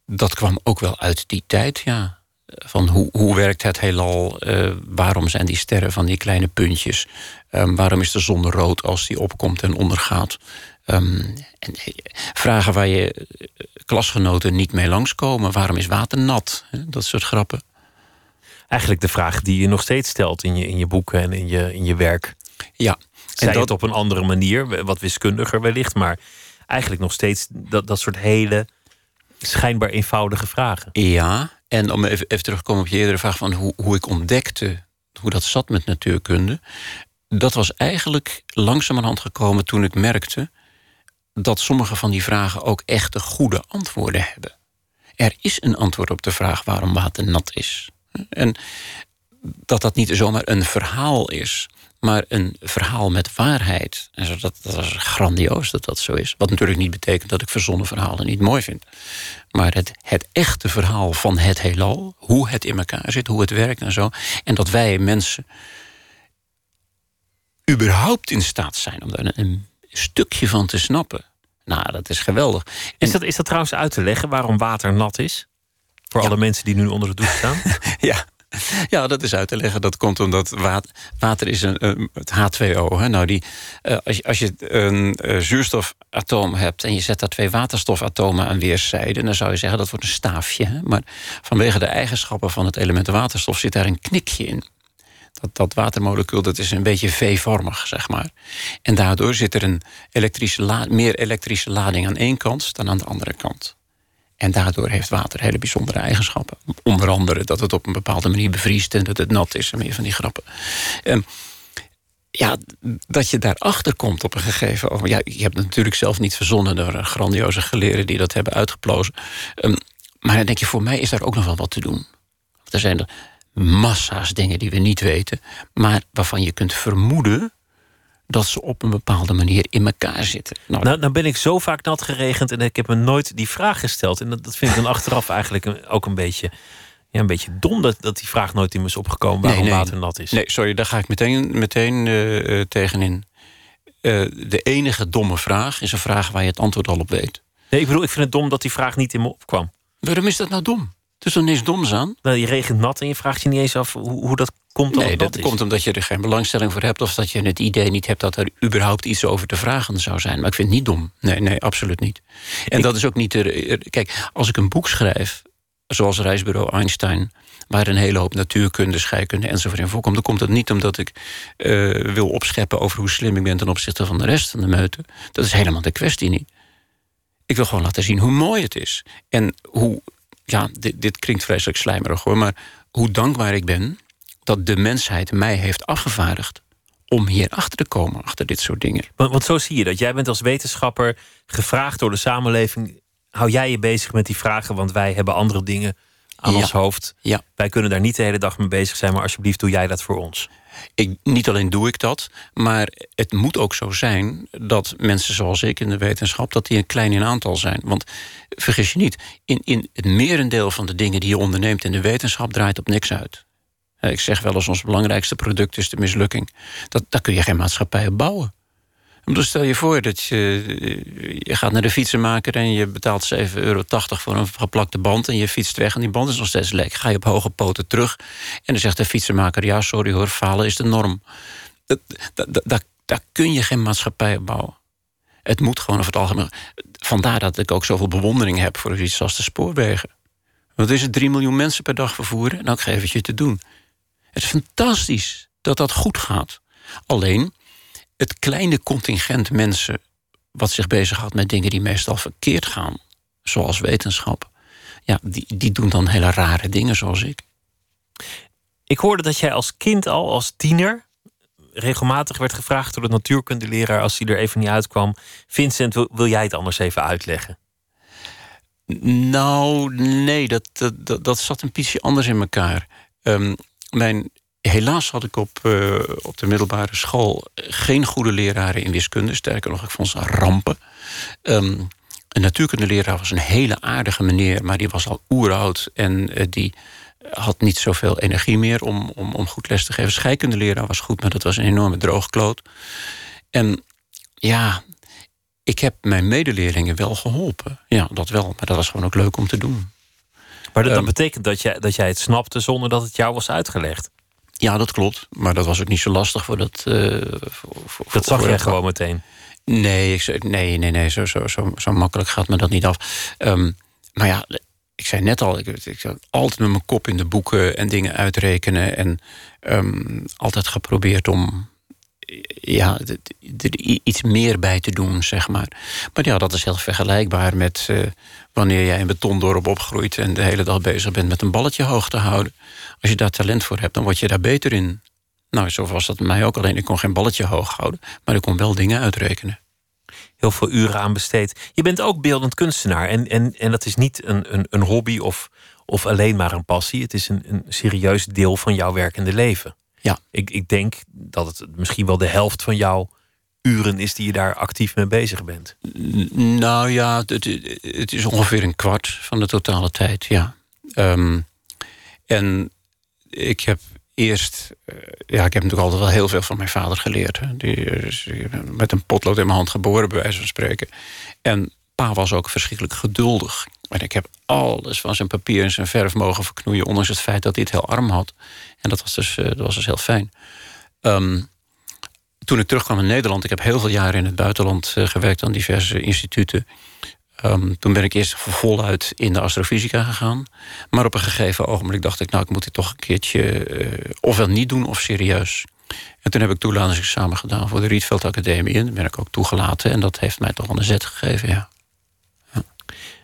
Dat kwam ook wel uit die tijd, ja. Van hoe, hoe werkt het heelal? Uh, waarom zijn die sterren van die kleine puntjes? Um, waarom is de zon rood als die opkomt en ondergaat? Um, en, vragen waar je eh, klasgenoten niet mee langskomen. Waarom is water nat? Dat soort grappen. Eigenlijk de vraag die je nog steeds stelt in je, in je boeken en in je, in je werk. Ja, zij dat... het op een andere manier, wat wiskundiger wellicht, maar eigenlijk nog steeds dat, dat soort hele schijnbaar eenvoudige vragen. Ja, en om even, even terug te komen op je eerdere vraag van hoe, hoe ik ontdekte hoe dat zat met natuurkunde. Dat was eigenlijk langzamerhand gekomen toen ik merkte dat sommige van die vragen ook echte goede antwoorden hebben. Er is een antwoord op de vraag waarom water nat is. En dat dat niet zomaar een verhaal is, maar een verhaal met waarheid. En zo, dat, dat is grandioos dat dat zo is. Wat natuurlijk niet betekent dat ik verzonnen verhalen niet mooi vind. Maar het, het echte verhaal van het heelal, hoe het in elkaar zit, hoe het werkt en zo. En dat wij mensen überhaupt in staat zijn om daar een stukje van te snappen. Nou, dat is geweldig. Is dat, is dat trouwens uit te leggen waarom water nat is? Voor alle mensen die nu onder de douche staan? ja. Ja, dat is uit te leggen. Dat komt omdat water, is een, het H2O. Hè? Nou, die, uh, als, je, als je een uh, zuurstofatoom hebt en je zet daar twee waterstofatomen aan weerszijden, dan zou je zeggen dat wordt een staafje. Maar vanwege de eigenschappen van het element waterstof zit daar een knikje in. Dat, dat watermolecuul dat is een beetje V-vormig, zeg maar. En daardoor zit er een elektrische meer elektrische lading aan één kant dan aan de andere kant. En daardoor heeft water hele bijzondere eigenschappen. Onder andere dat het op een bepaalde manier bevriest en dat het nat is en meer van die grappen. Um, ja, dat je daarachter komt op een gegeven moment. Ja, je hebt het natuurlijk zelf niet verzonnen door grandioze geleren die dat hebben uitgeplozen. Um, maar dan denk je, voor mij is daar ook nog wel wat te doen. Er zijn er massa's dingen die we niet weten, maar waarvan je kunt vermoeden dat ze op een bepaalde manier in elkaar zitten. Nou, nou, nou ben ik zo vaak nat geregend en ik heb me nooit die vraag gesteld. En dat, dat vind ik dan achteraf eigenlijk ook een beetje, ja, een beetje dom dat, dat die vraag nooit in me is opgekomen waarom water nat is. Nee, sorry, daar ga ik meteen, meteen uh, tegenin. Uh, de enige domme vraag is een vraag waar je het antwoord al op weet. Nee, ik bedoel, ik vind het dom dat die vraag niet in me opkwam. Waarom is dat nou dom? Er is er niks doms aan. Nou, je regent nat en je vraagt je niet eens af hoe, hoe dat komt. Nee, dat, komt omdat je er geen belangstelling voor hebt... of dat je het idee niet hebt dat er überhaupt iets over te vragen zou zijn. Maar ik vind het niet dom. Nee, nee absoluut niet. En dat is ook niet... De, kijk, als ik een boek schrijf, zoals Reisbureau Einstein... waar een hele hoop natuurkunde, scheikunde enzovoort in voorkomt... dan komt het niet omdat ik uh, wil opscheppen over hoe slim ik ben... ten opzichte van de rest van de meute. Dat is helemaal de kwestie niet. Ik wil gewoon laten zien hoe mooi het is. En hoe ja, dit, dit klinkt vreselijk slijmerig hoor, maar hoe dankbaar ik ben dat de mensheid mij heeft afgevaardigd om hier achter te komen, achter dit soort dingen. Want, want zo zie je dat. Jij bent als wetenschapper gevraagd door de samenleving. Hou jij je bezig met die vragen, want wij hebben andere dingen aan ons hoofd. Ja. Wij kunnen daar niet de hele dag mee bezig zijn, maar alsjeblieft doe jij dat voor ons. Ik, niet alleen doe ik dat, maar het moet ook zo zijn dat mensen zoals ik in de wetenschap, dat die een klein in aantal zijn. Want vergis je niet, in, in het merendeel van de dingen die je onderneemt in de wetenschap draait op niks uit. Ik zeg wel eens, ons belangrijkste product is de mislukking. Dat, daar kun je geen maatschappij op bouwen. Stel je voor dat je, je gaat naar de fietsenmaker... en je betaalt 7,80 euro voor een geplakte band... en je fietst weg en die band is nog steeds lek. Ga je op hoge poten terug en dan zegt de fietsenmaker... ja, sorry hoor, falen is de norm. Dat, dat, dat, daar kun je geen maatschappij op bouwen. Het moet gewoon over het algemeen... Vandaar dat ik ook zoveel bewondering heb voor iets als de spoorwegen. Want is het 3 miljoen mensen per dag vervoeren? Nou, ik geef het je te doen. Het is fantastisch dat dat goed gaat. Alleen het kleine contingent mensen wat zich bezighoudt met dingen die meestal verkeerd gaan, zoals wetenschap, ja, die, die doen dan hele rare dingen zoals ik. Ik hoorde dat jij als kind al, als tiener, regelmatig werd gevraagd door de natuurkundeleraar als hij er even niet uitkwam: Vincent, wil, wil jij het anders even uitleggen? Nou, nee, dat, dat, dat, zat een beetje anders in elkaar. Um, mijn Helaas had ik op, uh, op de middelbare school geen goede leraren in wiskunde. Sterker nog, ik vond ze rampen. Um, een natuurkundeleraar was een hele aardige meneer, maar die was al oeroud en uh, die had niet zoveel energie meer om, om, om goed les te geven. Scheikundeleraar was goed, maar dat was een enorme droogkloot. En ja, ik heb mijn medeleerlingen wel geholpen. Ja, dat wel, maar dat was gewoon ook leuk om te doen. Maar dat, um, betekent dat jij, dat jij het snapte zonder dat het jou was uitgelegd? Ja, dat klopt. Maar dat was ook niet zo lastig voor dat. Uh, voor, dat zag jij gewoon meteen. Nee, ik, nee, nee, nee. Zo, zo, zo, zo makkelijk gaat me dat niet af. Um, maar ja, ik zei net al, ik, ik altijd met mijn kop in de boeken en dingen uitrekenen. En um, altijd geprobeerd om ja, er iets meer bij te doen, zeg maar. Maar ja, dat is heel vergelijkbaar met uh, wanneer jij in betondorp opgroeit... en de hele dag bezig bent met een balletje hoog te houden. Als je daar talent voor hebt, dan word je daar beter in. Nou, zo was dat mij ook. Alleen ik kon geen balletje hoog houden, maar ik kon wel dingen uitrekenen. Heel veel uren aan besteed. Je bent ook beeldend kunstenaar. En, en, en dat is niet een, een, een hobby of, of alleen maar een passie. Het is een, een serieus deel van jouw werkende leven. Ja. Ik, ik denk dat het misschien wel de helft van jouw uren is die je daar actief mee bezig bent. Nou ja, het, het is ongeveer een kwart van de totale tijd, ja. Ehm, en ik heb eerst... eh, ja, ik heb natuurlijk altijd wel heel veel van mijn vader geleerd. Hè. Die is met een potlood in mijn hand geboren, bij wijze van spreken. En pa was ook verschrikkelijk geduldig. En ik heb alles van zijn papier en zijn verf mogen verknoeien... ondanks het feit dat hij het heel arm had. En dat was dus, eh, dat was dus heel fijn. Ehm, toen ik terugkwam in Nederland... ik heb heel veel jaren in het buitenland eh, gewerkt... aan diverse instituten. Ehm, toen ben ik eerst voluit in de astrofysica gegaan. Maar op een gegeven ogenblik dacht ik... nou, ik moet dit toch een keertje eh, ofwel niet doen of serieus. En toen heb ik toelatingsexamen gedaan voor de Rietveld Academie. En daar ben ik ook toegelaten. En dat heeft mij toch wel een zet gegeven, ja.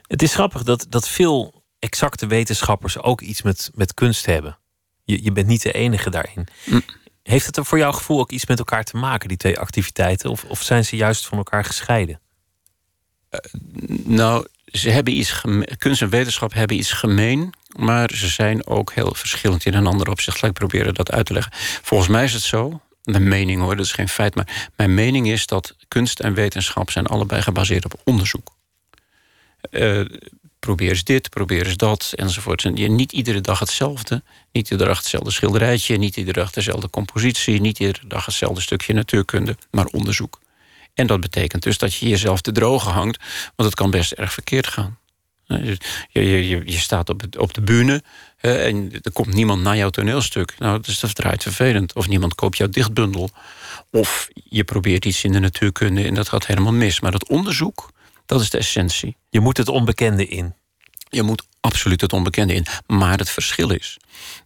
Het is grappig dat, dat veel exacte wetenschappers ook iets met, met kunst hebben. Je, je bent niet de enige daarin. Mm. Heeft het er voor jouw gevoel ook iets met elkaar te maken, die twee activiteiten? Of, of zijn ze juist van elkaar gescheiden? Nou, ze hebben iets kunst en wetenschap hebben iets gemeen, maar ze zijn ook heel verschillend in een ander opzicht. Laat ik proberen dat uit te leggen. Volgens mij is het zo, mijn mening hoor, dat is geen feit, maar mijn mening is dat kunst en wetenschap zijn allebei gebaseerd op onderzoek. Eh, probeer eens dit, probeer eens dat, enzovoort. En niet iedere dag hetzelfde. Niet iedere dag hetzelfde schilderijtje, niet iedere dag dezelfde compositie, niet iedere dag hetzelfde stukje natuurkunde, maar onderzoek. En dat betekent dus dat je jezelf te drogen hangt, want het kan best erg verkeerd gaan. Eh, Je, je, je, je staat op, op de bühne hè, en er komt niemand naar jouw toneelstuk. Nou, dat is dat draait vervelend. Of niemand koopt jouw dichtbundel. Of je probeert iets in de natuurkunde en dat gaat helemaal mis. Maar dat onderzoek, dat is de essentie. Je moet het onbekende in. Je moet absoluut het onbekende in. Maar het verschil is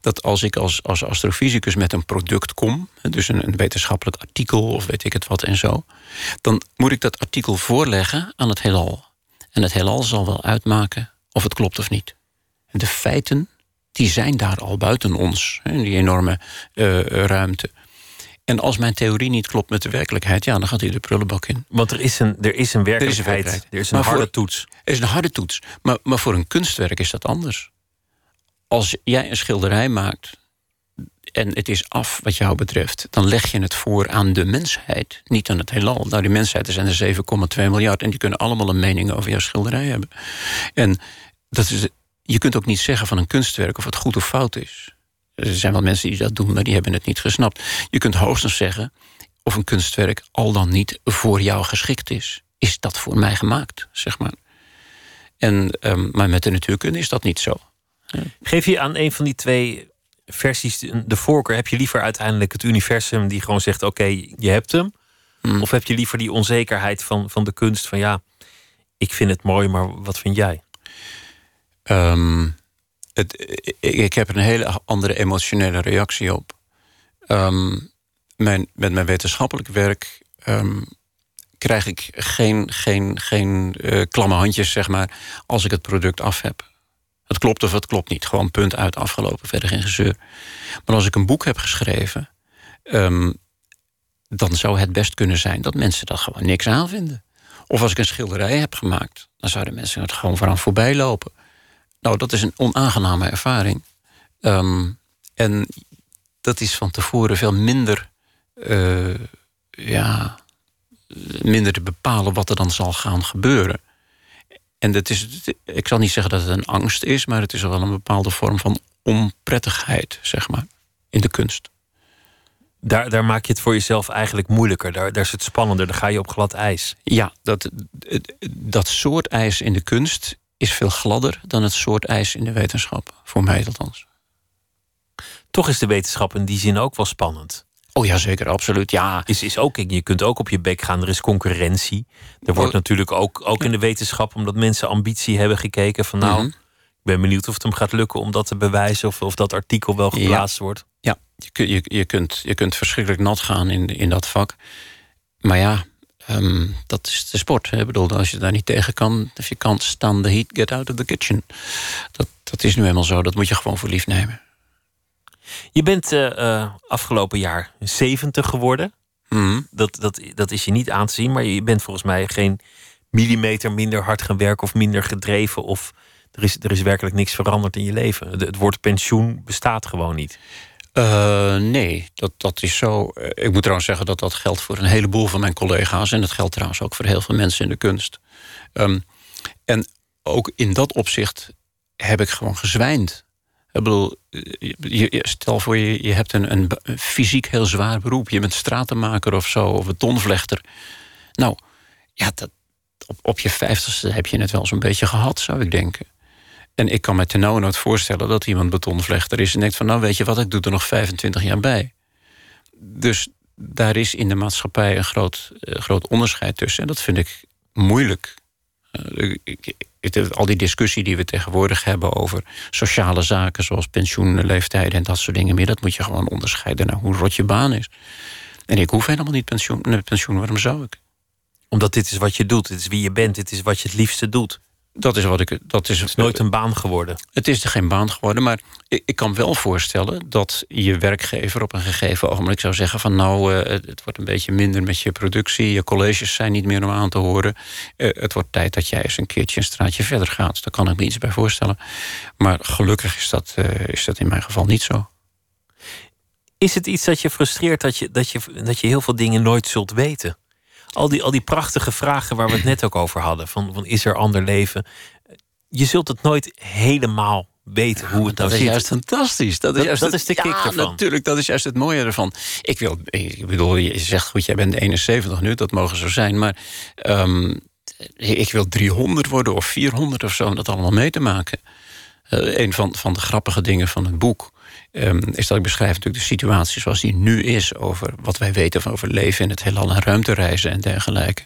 dat als ik als, als astrofysicus met een product kom, dus een, een wetenschappelijk artikel of weet ik het wat en zo, dan moet ik dat artikel voorleggen aan het heelal. En het heelal zal wel uitmaken of het klopt of niet. De feiten, die zijn daar al buiten ons, in die enorme eh, ruimte. En als mijn theorie niet klopt met de werkelijkheid, ja, dan gaat hij de prullenbak in. Want er is een, er is een werkelijkheid. Er is, werkelijkheid. een harde voor- toets. Het is een harde toets. Maar, maar voor een kunstwerk is dat anders. Als jij een schilderij maakt en het is af wat jou betreft, dan leg je het voor aan de mensheid, niet aan het heelal. Nou, die mensheid er zijn er 7,2 miljard en die kunnen allemaal een mening over jouw schilderij hebben. En dat is, je kunt ook niet zeggen van een kunstwerk of het goed of fout is. Er zijn wel mensen die dat doen, maar die hebben het niet gesnapt. Je kunt hoogstens zeggen of een kunstwerk al dan niet voor jou geschikt is. Is dat voor mij gemaakt, zeg maar. En, ehm, maar met de natuurkunde is dat niet zo. Geef je aan een van die twee versies de voorkeur? Heb je liever uiteindelijk het universum die gewoon zegt: oké, je hebt hem? Hmm. Of heb je liever die onzekerheid van, van de kunst van ja, ik vind het mooi, maar wat vind jij? Ehm, ik, heb een hele andere emotionele reactie op. Ehm, mijn, met mijn wetenschappelijk werk ehm, krijg ik geen, geen, geen eh, klamme handjes, zeg maar, als ik het product af heb. Het klopt of het klopt niet. Gewoon punt uit, afgelopen, verder geen gezeur. Maar als ik een boek heb geschreven, ehm, dan zou het best kunnen zijn dat mensen dat gewoon niks aanvinden. Of als ik een schilderij heb gemaakt, dan zouden mensen het gewoon vooraan voorbij lopen. Nou, dat is een onaangename ervaring. Ehm, en dat is van tevoren veel minder, eh, ja, minder te bepalen wat er dan zal gaan gebeuren. En dat is, ik zal niet zeggen dat het een angst is, maar het is wel een bepaalde vorm van onprettigheid, zeg maar, in de kunst. Daar, daar maak je het voor jezelf eigenlijk moeilijker. Daar, daar is het spannender. Daar ga je op glad ijs. Ja, dat, dat soort ijs in de kunst is veel gladder dan het soort ijs in de wetenschap. Voor mij althans. Toch is de wetenschap in die zin ook wel spannend. Oh ja, zeker, absoluut. Ja, Is, is ook, je kunt ook op je bek gaan. Er is concurrentie. Er wordt Oh. natuurlijk ook, ook in de wetenschap, omdat mensen ambitie hebben gekeken van nou, Mhm. ik ben benieuwd of het hem gaat lukken om dat te bewijzen of, of dat artikel wel Ja. geplaatst wordt. Ja, je, je, je, kunt, je kunt verschrikkelijk nat gaan in, in dat vak. Maar ja, ehm, dat is de sport. Hè? Ik bedoel, als je daar niet tegen kan, if you can't stand the heat, get out of the kitchen. Dat, dat is nu eenmaal zo, dat moet je gewoon voor lief nemen. Je bent eh, eh, afgelopen jaar 70 geworden. Mhm. Dat, dat, dat is je niet aan te zien, maar je bent volgens mij geen millimeter minder hard gaan werken of minder gedreven. Of er is, er is werkelijk niks veranderd in je leven. De- het woord pensioen bestaat gewoon niet. Uh, nee, dat, dat is zo. Ik moet trouwens zeggen dat dat geldt voor een heleboel van mijn collega's. En dat geldt trouwens ook voor heel veel mensen in de kunst. Um, en ook in dat opzicht heb ik gewoon gezwijnd. Ik bedoel, je, stel voor je, je hebt een, een, fysiek heel zwaar beroep. Je bent stratenmaker of zo, of een tonvlechter. Nou, ja, dat, op, op je vijftigste heb je het wel zo'n beetje gehad, zou ik denken. En ik kan me ten nooit voorstellen dat iemand betonvlechter is... en denkt van, nou weet je wat, ik doe er nog 25 jaar bij. Dus daar is in de maatschappij een groot, uh, groot onderscheid tussen. En dat vind ik moeilijk. Uh, ik, al die discussie die we tegenwoordig hebben over sociale zaken, zoals pensioenleeftijd en dat soort dingen meer, dat moet je gewoon onderscheiden naar hoe rot je baan is. En ik hoef helemaal niet pensioen, pensioen waarom zou ik? Omdat dit is wat je doet, dit is wie je bent, dit is wat je het liefste doet. Dat is wat ik. Dat is, het is nooit een baan geworden. Het is er geen baan geworden, maar ik, ik, kan wel voorstellen dat je werkgever op een gegeven ogenblik zou zeggen: van nou, uh, het, wordt een beetje minder met je productie, je colleges zijn niet meer om aan te horen. Uh, het wordt tijd dat jij eens een keertje een straatje verder gaat. Daar kan ik me iets bij voorstellen. Maar gelukkig is dat, uh, is dat in mijn geval niet zo. Is het iets dat je frustreert dat je, dat je, dat je heel veel dingen nooit zult weten? Al die, al die prachtige vragen waar we het net ook over hadden. Van, van is er ander leven? Je zult het nooit helemaal weten hoe het nou dat is juist fantastisch. Dat is, juist dat is de kick ja, ervan. natuurlijk, dat is juist het mooie ervan. Ik, wil, ik bedoel, je zegt goed, jij bent 71 nu, dat mogen zo zijn. Maar um, ik wil 300 worden of 400 of zo, om dat allemaal mee te maken. Uh, een van, van de grappige dingen van het boek um, is dat ik beschrijf natuurlijk de situatie zoals die nu is... over wat wij weten over leven in het heelal en ruimtereizen en dergelijke.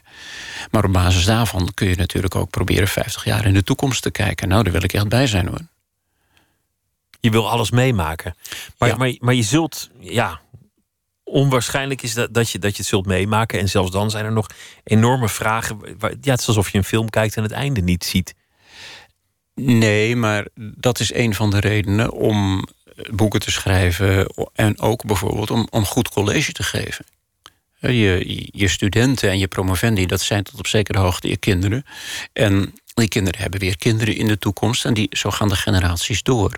Maar op basis daarvan kun je natuurlijk ook proberen 50 jaar in de toekomst te kijken. Nou, daar wil ik echt bij zijn hoor. Je wil alles meemaken. Maar, ja. maar, maar je zult, ja, onwaarschijnlijk is dat, dat, je, dat je het zult meemaken. En zelfs dan zijn er nog enorme vragen. Ja, het is alsof je een film kijkt en het einde niet ziet. Nee, maar dat is een van de redenen om boeken te schrijven en ook bijvoorbeeld om, om goed college te geven. Je, je studenten en je promovendi, dat zijn tot op zekere hoogte je kinderen. En die kinderen hebben weer kinderen in de toekomst en die, zo gaan de generaties door.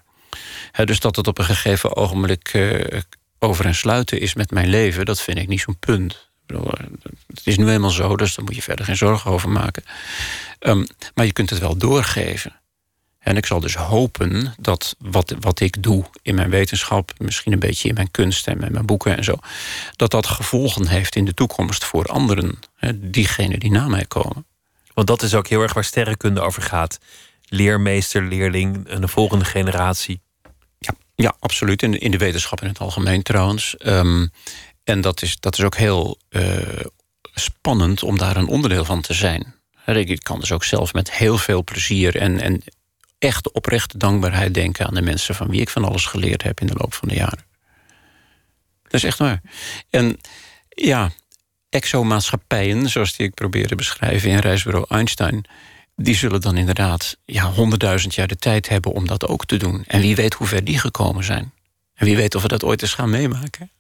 dus dat het op een gegeven ogenblik uh, over en sluiten is met mijn leven, dat vind ik niet zo'n punt. Het is nu eenmaal zo, dus daar moet je verder geen zorgen over maken. Um, maar je kunt het wel doorgeven. En ik zal dus hopen dat wat, wat ik doe in mijn wetenschap, misschien een beetje in mijn kunst en met mijn boeken en zo, dat dat gevolgen heeft in de toekomst voor anderen, hè, diegenen die na mij komen. Want dat is ook heel erg waar sterrenkunde over gaat. Leermeester, leerling, en de volgende generatie. Ja, ja absoluut. In de, in de wetenschap in het algemeen trouwens. Um, en dat is, dat is ook heel uh, spannend om daar een onderdeel van te zijn. Ik kan dus ook zelf met heel veel plezier en, en echt oprechte dankbaarheid denken aan de mensen van wie ik van alles geleerd heb in de loop van de jaren. Dat is echt waar. En ja, exomaatschappijen, zoals die ik probeer te beschrijven in reisbureau Einstein, die zullen dan inderdaad ja, honderdduizend jaar de tijd hebben om dat ook te doen. En wie weet hoe ver die gekomen zijn. En wie weet of we dat ooit eens gaan meemaken.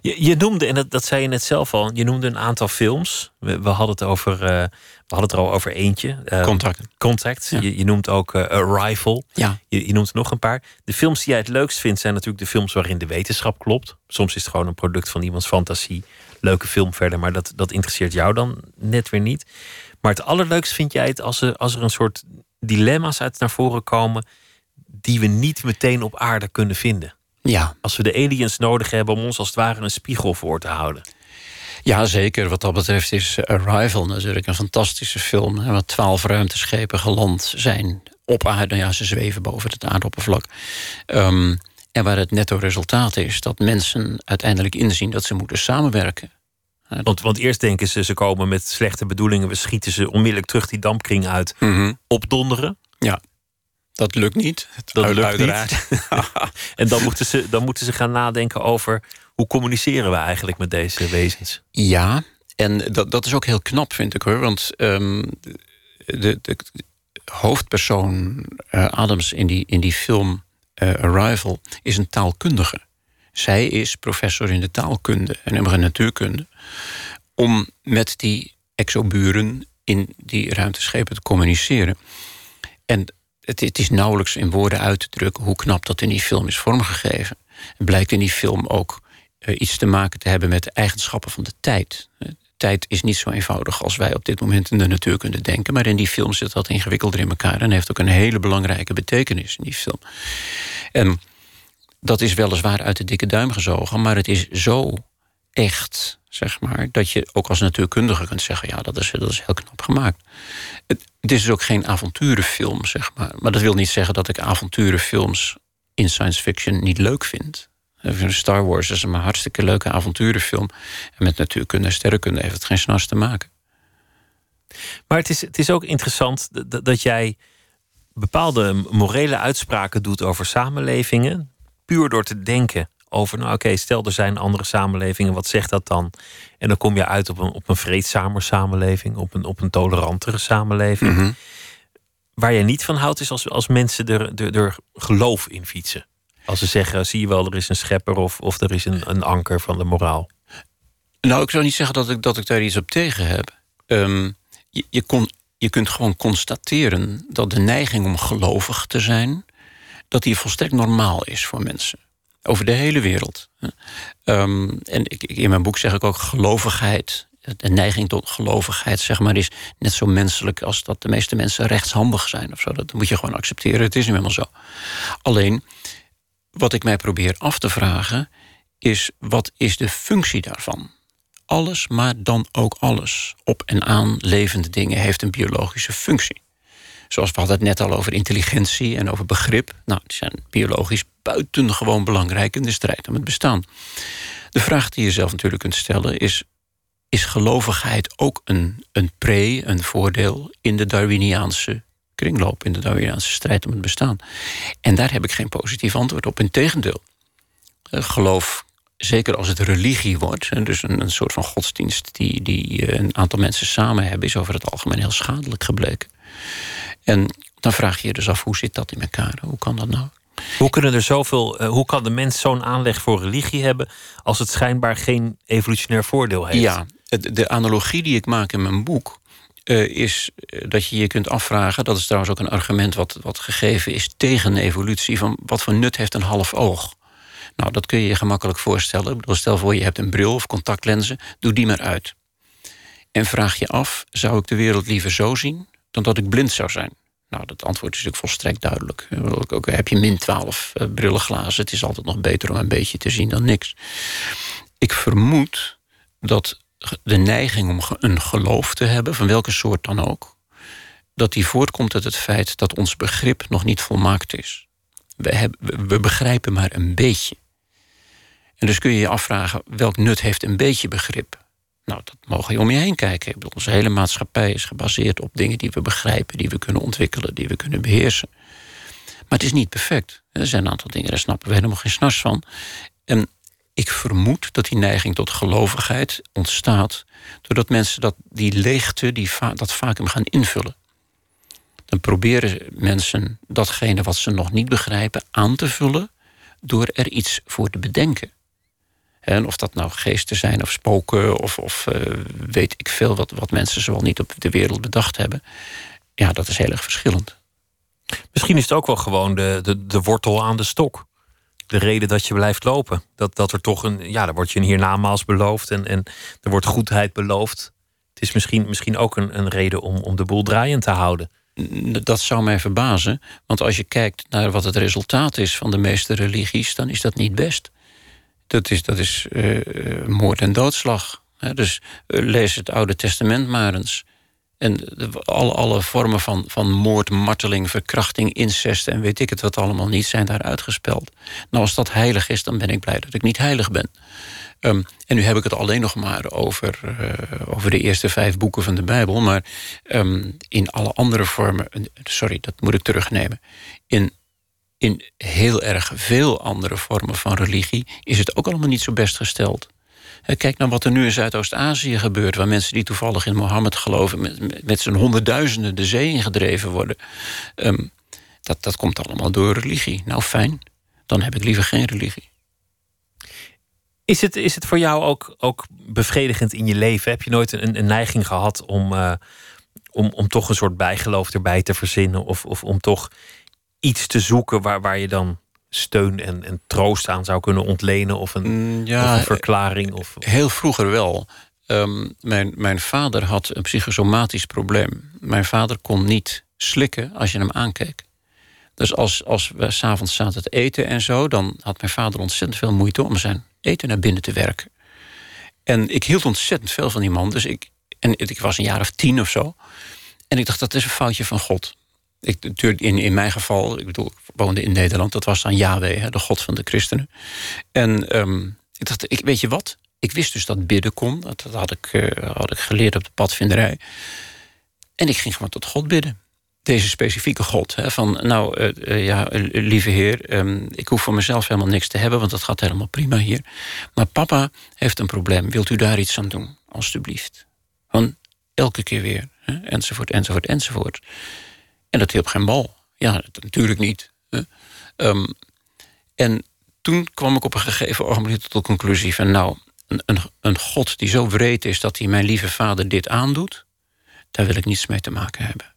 Je, je noemde, en dat, dat zei je net zelf al, je noemde een aantal films. We, we hadden het over, uh, we hadden het er al over eentje. Uh, Contact. Contact. Ja. Je, je, noemt ook uh, Arrival. Ja. Je, je, noemt er nog een paar. De films die jij het leukst vindt zijn natuurlijk de films waarin de wetenschap klopt. Soms is het gewoon een product van iemands fantasie. Leuke film verder, maar dat, dat interesseert jou dan net weer niet. Maar het allerleukst vind jij het als er, als er een soort dilemma's uit naar voren komen die we niet meteen op aarde kunnen vinden. Ja. Als we de aliens nodig hebben om ons als het ware een spiegel voor te houden. Ja, zeker. Wat dat betreft is Arrival natuurlijk een fantastische film. Hè, waar twaalf ruimteschepen geland zijn op aarde. Ja, ze zweven boven het aardoppervlak. Um, en waar het netto resultaat is dat mensen uiteindelijk inzien dat ze moeten samenwerken. Want, want eerst denken ze, ze komen met slechte bedoelingen. We schieten ze onmiddellijk terug die dampkring uit. Mm -hmm. Opdonderen. Ja. Dat lukt niet. Dat lukt uiteraard. niet. en dan moeten, ze, dan moeten ze gaan nadenken over hoe communiceren we eigenlijk met deze wezens. Ja, en dat, dat is ook heel knap, vind ik hoor. Want um, de, de, hoofdpersoon uh, Adams in die, in die film uh, Arrival is een taalkundige. Zij is professor in de taalkunde en in natuurkunde. Om met die exoburen in die ruimteschepen te communiceren. En het, is nauwelijks in woorden uit te drukken hoe knap dat in die film is vormgegeven. Het blijkt in die film ook uh, iets te maken te hebben met de eigenschappen van de tijd. tijd is niet zo eenvoudig als wij op dit moment in de natuurkunde denken. Maar in die film zit dat ingewikkelder in elkaar en heeft ook een hele belangrijke betekenis in die film. En dat is weliswaar uit de dikke duim gezogen, maar het is zo echt, zeg maar, dat je ook als natuurkundige kunt zeggen: ja, dat is, dat is heel knap gemaakt. Het, het is dus ook geen avonturenfilm, zeg maar. Maar dat wil niet zeggen dat ik avonturenfilms in science fiction niet leuk vind. Star Wars is een hartstikke leuke avonturenfilm. En met natuurkunde en sterrenkunde heeft het geen snars te maken. Maar het is, het is ook interessant dat jij bepaalde morele uitspraken doet over samenlevingen. Puur door te denken over, nou oké, stel er zijn andere samenlevingen, wat zegt dat dan? En dan kom je uit op een, op een vreedzamer samenleving, op een, op een tolerantere samenleving. Mhm. Waar je niet van houdt, is als, als mensen er, er, er geloof in fietsen. Als ze zeggen, zie je wel, er is een schepper of, of er is een, een anker van de moraal. Nou, ik zou niet zeggen dat ik, dat ik daar iets op tegen heb. Ehm, je, je, kon, je kunt gewoon constateren dat de neiging om gelovig te zijn... dat die volstrekt normaal is voor mensen. Over de hele wereld. Ehm, en ik, in mijn boek zeg ik ook gelovigheid. De neiging tot gelovigheid, zeg maar, is net zo menselijk als dat de meeste mensen rechtshandig zijn of zo. Dat moet je gewoon accepteren. Het is nu helemaal zo. Alleen, wat ik mij probeer af te vragen, is wat is de functie daarvan? Alles, maar dan ook alles. Op en aan levende dingen heeft een biologische functie. Zoals we hadden het net al over intelligentie en over begrip. Nou, die zijn biologisch buitengewoon belangrijk in de strijd om het bestaan. De vraag die je zelf natuurlijk kunt stellen is: is gelovigheid ook een, een pre, een voordeel in de Darwiniaanse kringloop, in de Darwiniaanse strijd om het bestaan? En daar heb ik geen positief antwoord op. Integendeel, uh, geloof, zeker als het religie wordt, dus een, een soort van godsdienst die, die eh, een aantal mensen samen hebben, is over het algemeen heel schadelijk gebleken. En dan vraag je je dus af, hoe zit dat in elkaar? Hoe kan dat nou? Hoe, kunnen er zoveel, uh, hoe kan de mens zo'n aanleg voor religie hebben als het schijnbaar geen evolutionair voordeel heeft? Ja, de analogie die ik maak in mijn boek uh, is eh, dat je je kunt afvragen, dat is trouwens ook een argument wat, wat gegeven is tegen evolutie, van wat voor nut heeft een half oog? Nou, dat kun je je gemakkelijk voorstellen. Stel voor je hebt een bril of contactlenzen, doe die maar uit. En vraag je af, zou ik de wereld liever zo zien dan dat ik blind zou zijn? Nou, dat antwoord is natuurlijk volstrekt duidelijk. Ook heb je min 12 uh, eh, brillenglazen, het is altijd nog beter om een beetje te zien dan niks. Ik vermoed dat de neiging om een geloof te hebben, van welke soort dan ook, dat die voortkomt uit het feit dat ons begrip nog niet volmaakt is. We, hebben, we begrijpen maar een beetje. En dus kun je je afvragen, welk nut heeft een beetje begrip? Nou, dat mogen je om je heen kijken. onze hele maatschappij is gebaseerd op dingen die we begrijpen, die we kunnen ontwikkelen, die we kunnen beheersen. Maar het is niet perfect. Er zijn een aantal dingen, daar snappen we helemaal geen snars van. En ik vermoed dat die neiging tot gelovigheid ontstaat doordat mensen dat, die leegte, die dat vacuüm gaan invullen. Dan proberen mensen datgene wat ze nog niet begrijpen aan te vullen door er iets voor te bedenken. En of dat nou geesten zijn of spoken of, of uh, weet ik veel wat, wat mensen zoal niet op de wereld bedacht hebben. Ja, dat is heel erg verschillend. Misschien is het ook wel gewoon de, de, de wortel aan de stok. De reden dat je blijft lopen. Dat, dat er toch een, ja, daar wordt je een hiernamaals beloofd en, en er wordt goedheid beloofd. Het is misschien, misschien ook een, een reden om, om de boel draaiend te houden. Dat zou mij verbazen, want als je kijkt naar wat het resultaat is van de meeste religies, dan is dat niet best dat is, dat is uh, moord en doodslag. dus uh, lees het Oude Testament maar eens. En alle, alle vormen van, van moord, marteling, verkrachting, incest en weet ik het wat allemaal niet, zijn daar uitgespeld. Nou, als dat heilig is, dan ben ik blij dat ik niet heilig ben. Um, en nu heb ik het alleen nog maar over, over de eerste vijf boeken van de Bijbel. Maar um, in alle andere vormen. Sorry, dat moet ik terugnemen. In in heel erg veel andere vormen van religie is het ook allemaal niet zo best gesteld. Kijk naar wat er nu in Zuidoost-Azië gebeurt, waar mensen die toevallig in Mohammed geloven, met, met z'n honderdduizenden de zee ingedreven worden. Um, dat, dat komt allemaal door religie. Nou, fijn. Dan heb ik liever geen religie. Is het, is het voor jou ook, ook bevredigend in je leven? Heb je nooit een, een neiging gehad om, uh, om, om toch een soort bijgeloof erbij te verzinnen. Of, of om toch iets te zoeken waar, waar je dan steun en, en troost aan zou kunnen ontlenen. Of een, mm, ja, of een verklaring. Of... Heel vroeger wel. Ehm, mijn, mijn vader had een psychosomatisch probleem. Mijn vader kon niet slikken als je hem aankeek. Dus als, als we s'avonds zaten te eten en zo... dan had mijn vader ontzettend veel moeite om zijn eten naar binnen te werken. En ik hield ontzettend veel van die man. Dus ik, en ik was een jaar of tien of zo. En ik dacht, dat is een foutje van God. Ik, in, in mijn geval, ik bedoel, ik woonde in Nederland... dat was dan Yahweh, de God van de christenen. En ehm, ik dacht, ik, weet je wat? Ik wist dus dat bidden kon. Dat, had, ik, uh, had ik geleerd op de padvinderij. En ik ging gewoon tot God bidden deze specifieke God. Hè, van, nou, uh, ja, lieve heer, um, ik hoef voor mezelf helemaal niks te hebben... want dat gaat helemaal prima hier. Maar papa heeft een probleem. Wilt u daar iets aan doen, alstublieft? Van elke keer weer, hè, enzovoort, enzovoort, enzovoort. En dat hielp geen bal. Ja, natuurlijk niet. Um, en toen kwam ik op een gegeven ogenblik tot de conclusie van... nou, een, een, een God die zo wreed is dat hij mijn lieve vader dit aandoet... daar wil ik niets mee te maken hebben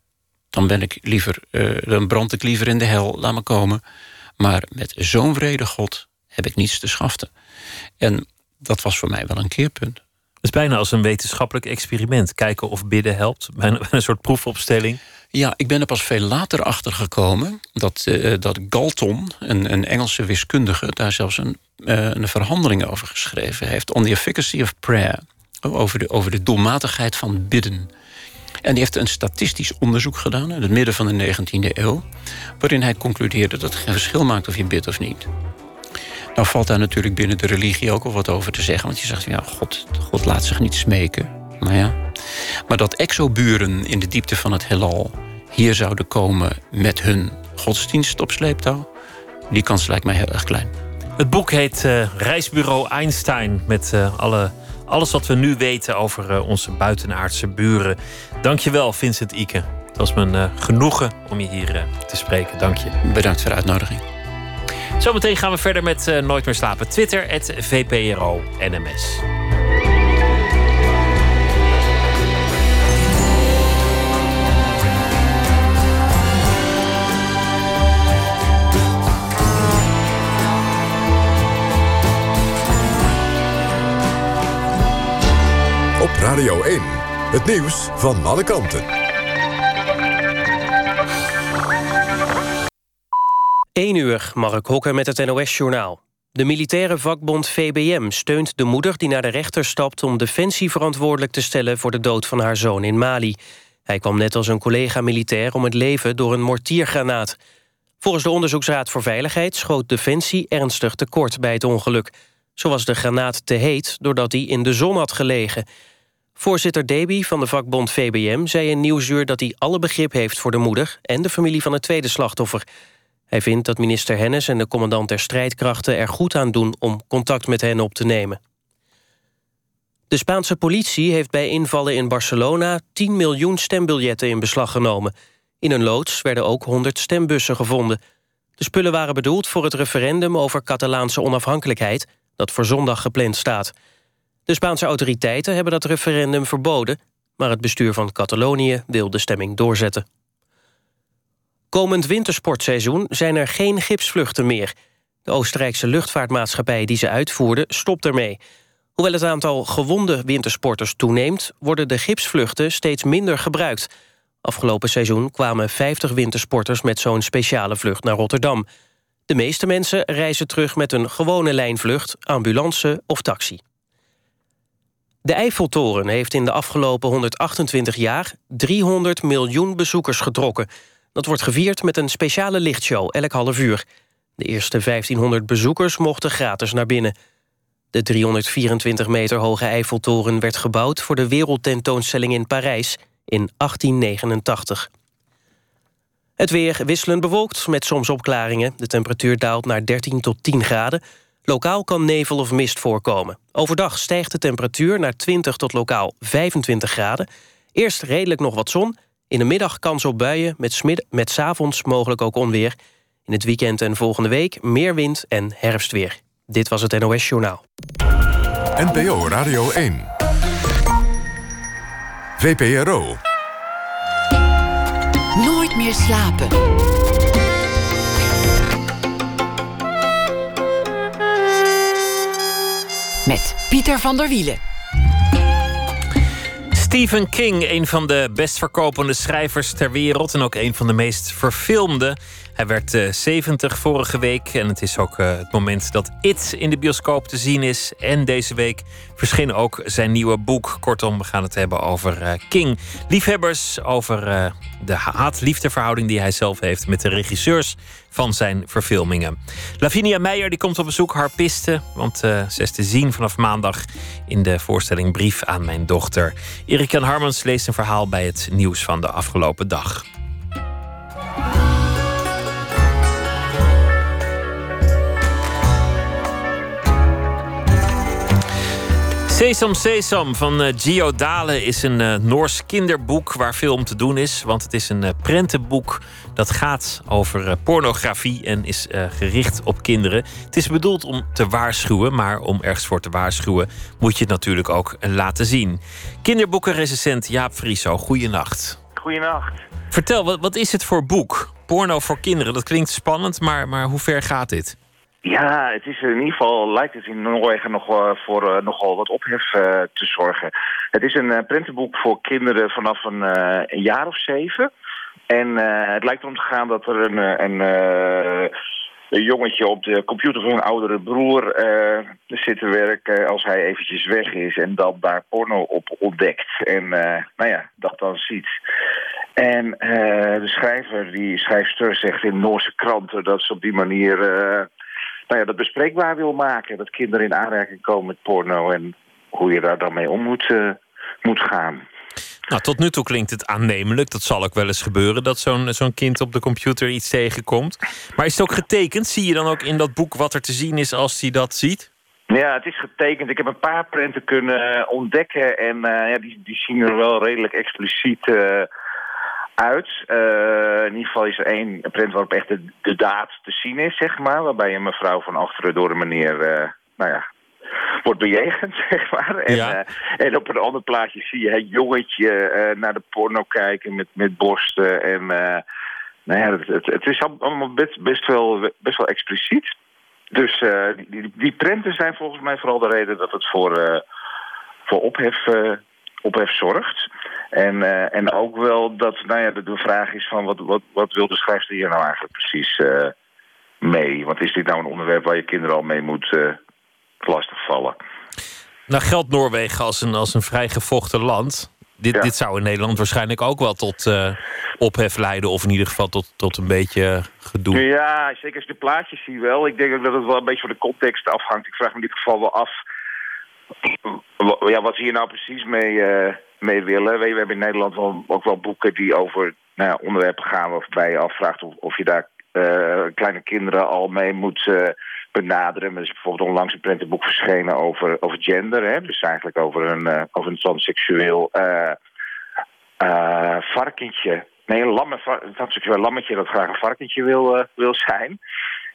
dan ben ik liever, uh, dan brand ik liever in de hel, laat me komen. Maar met zo'n vrede God heb ik niets te schaften. En dat was voor mij wel een keerpunt. Het is bijna als een wetenschappelijk experiment. Kijken of bidden helpt. Bijna een soort proefopstelling. Ja, ik ben er pas veel later achter gekomen dat, uh, dat Galton, een, een Engelse wiskundige, daar zelfs een, uh, een verhandeling over geschreven heeft. On the efficacy of prayer. Over de, over de doelmatigheid van bidden. En die heeft een statistisch onderzoek gedaan in het midden van de 19e eeuw. Waarin hij concludeerde dat het geen verschil maakt of je bidt of niet. Nou valt daar natuurlijk binnen de religie ook al wat over te zeggen. Want je zegt, ja, God, God laat zich niet smeken. Maar ja. Maar dat exoburen in de diepte van het heelal hier zouden komen met hun godsdienst op sleeptouw, die kans lijkt mij heel erg klein. Het boek heet uh, Reisbureau Einstein met uh, alle alles wat we nu weten over uh, onze buitenaardse buren. Dankjewel, Vincent Ike. Het was me genoegen om je hier te spreken. Dank je. Bedankt voor de uitnodiging. Zometeen gaan we verder met Nooit meer slapen. Twitter, het VPRO NMS. Radio 1. Het nieuws van alle kanten. 1 uur, Mark Hokker met het NOS-journaal. De militaire vakbond VBM steunt de moeder die naar de rechter stapt... om Defensie verantwoordelijk te stellen voor de dood van haar zoon in Mali. Hij kwam net als een collega-militair om het leven door een mortiergranaat. Volgens de Onderzoeksraad voor Veiligheid schoot Defensie ernstig tekort bij het ongeluk. Zo was de granaat te heet doordat hij in de zon had gelegen... Voorzitter Deby van de vakbond VBM zei in Nieuwsuur... dat hij alle begrip heeft voor de moeder en de familie van het tweede slachtoffer. Hij vindt dat minister Hennis en de commandant der strijdkrachten... er goed aan doen om contact met hen op te nemen. De Spaanse politie heeft bij invallen in Barcelona... 10 miljoen stembiljetten in beslag genomen. In een loods werden ook 100 stembussen gevonden. De spullen waren bedoeld voor het referendum over Catalaanse onafhankelijkheid... dat voor zondag gepland staat... De Spaanse autoriteiten hebben dat referendum verboden... maar het bestuur van Catalonië wil de stemming doorzetten. Komend wintersportseizoen zijn er geen gipsvluchten meer. De Oostenrijkse luchtvaartmaatschappij die ze uitvoerde stopt ermee. Hoewel het aantal gewonde wintersporters toeneemt... worden de gipsvluchten steeds minder gebruikt. Afgelopen seizoen kwamen 50 wintersporters... met zo'n speciale vlucht naar Rotterdam. De meeste mensen reizen terug met een gewone lijnvlucht... ambulance of taxi. De Eiffeltoren heeft in de afgelopen 128 jaar 300 miljoen bezoekers getrokken. Dat wordt gevierd met een speciale lichtshow elk half uur. De eerste 1500 bezoekers mochten gratis naar binnen. De 324 meter hoge Eiffeltoren werd gebouwd... voor de wereldtentoonstelling in Parijs in 1889. Het weer wisselend bewolkt met soms opklaringen. De temperatuur daalt naar 13 tot 10 graden. Lokaal kan nevel of mist voorkomen. Overdag stijgt de temperatuur naar 20 tot lokaal 25 graden. Eerst redelijk nog wat zon. In de middag kans op buien, met, met s avonds mogelijk ook onweer. In het weekend en volgende week meer wind en herfstweer. Dit was het NOS Journaal. NPO Radio 1. VPRO. meer slapen. Met Pieter van der Wielen. Stephen King, een van de best verkopende schrijvers ter wereld en ook een van de meest verfilmde. Hij werd uh, 70 vorige week en het is ook uh, het moment dat It in de bioscoop te zien is. En deze week verscheen ook zijn nieuwe boek. Kortom, we gaan het hebben over uh, King. Liefhebbers, over de haat-liefdeverhouding die hij zelf heeft met de regisseurs van zijn verfilmingen. Lavinia Meijer die komt op bezoek, harpiste, want ze is te zien vanaf maandag in de voorstelling Brief aan mijn dochter. Erik Jan Harmans leest een verhaal bij het nieuws van de afgelopen dag. Sesam Sesam van uh, Gio Dale is een uh, Noors kinderboek waar veel om te doen is. Want het is een uh, prentenboek dat gaat over pornografie en is gericht op kinderen. Het is bedoeld om te waarschuwen, maar om ergens voor te waarschuwen moet je het natuurlijk ook laten zien. Kinderboekenrecensent Jaap Frieso, goeienacht. Goeienacht. Vertel, wat, wat is het voor boek? Porno voor kinderen, dat klinkt spannend, maar, maar hoe ver gaat dit? Ja, het is in ieder geval, lijkt het in Noorwegen nog uh, voor uh, nogal wat ophef uh, te zorgen. Het is een prentenboek voor kinderen vanaf een, een jaar of zeven. En het lijkt erom te gaan dat er een, een, een jongetje op de computer van een oudere broer zit te werken als hij eventjes weg is. En dan daar porno op ontdekt. En nou ja, dat dan ziet. En de schrijver, die schrijfster, zegt in Noorse kranten dat ze op die manier nou ja, dat bespreekbaar wil maken. Dat kinderen in aanraking komen met porno en hoe je daar dan mee om moet, uh, moet gaan. Nou, tot nu toe klinkt het aannemelijk. Dat zal ook wel eens gebeuren dat zo'n zo'n kind op de computer iets tegenkomt. Maar is het ook getekend? Zie je dan ook in dat boek wat er te zien is als hij dat ziet? Ja, het is getekend. Ik heb een paar prenten kunnen ontdekken. En uh, ja, die, die zien er wel redelijk expliciet uh, uit. Uh, in ieder geval is er één print waarop echt de, de, daad te zien is, zeg maar. Waarbij een mevrouw van achteren door de meneer, uh, nou ja, wordt bejegend, zeg maar. En, ja. uh, en op een ander plaatje zie je het jongetje naar de porno kijken met, met borsten. En nou ja, het, het, het, is allemaal best, best, wel, best wel expliciet. Dus die, die, die prenten zijn volgens mij vooral de reden dat het voor, voor ophef ophef zorgt. En, uh, en ook wel dat nou ja, de, vraag is van wat, wat, wat wil de schrijfster hier nou eigenlijk precies uh, mee? Want is dit nou een onderwerp waar je kinderen al mee moet uh, lastigvallen? Nou geldt Noorwegen als een, als een vrij gevochten land. Dit, ja. dit zou in Nederland waarschijnlijk ook wel tot ophef leiden... of in ieder geval tot, tot een beetje gedoe. Ja, zeker als je de plaatjes zie wel. Ik denk ook dat het wel een beetje van de context afhangt. Ik vraag me in dit geval wel af ja, wat ze hier nou precies mee, mee willen. We, hebben in Nederland wel, ook wel boeken die over nou ja, onderwerpen gaan... waarbij je afvraagt of, of je daar uh, kleine kinderen al mee moet uh, benaderen. Er is bijvoorbeeld onlangs een prentenboek verschenen over, over gender. Hè? Dus eigenlijk over een, over een transseksueel varkentje. Nee, een, lamme, een transseksueel lammetje dat graag een varkentje wil, wil zijn...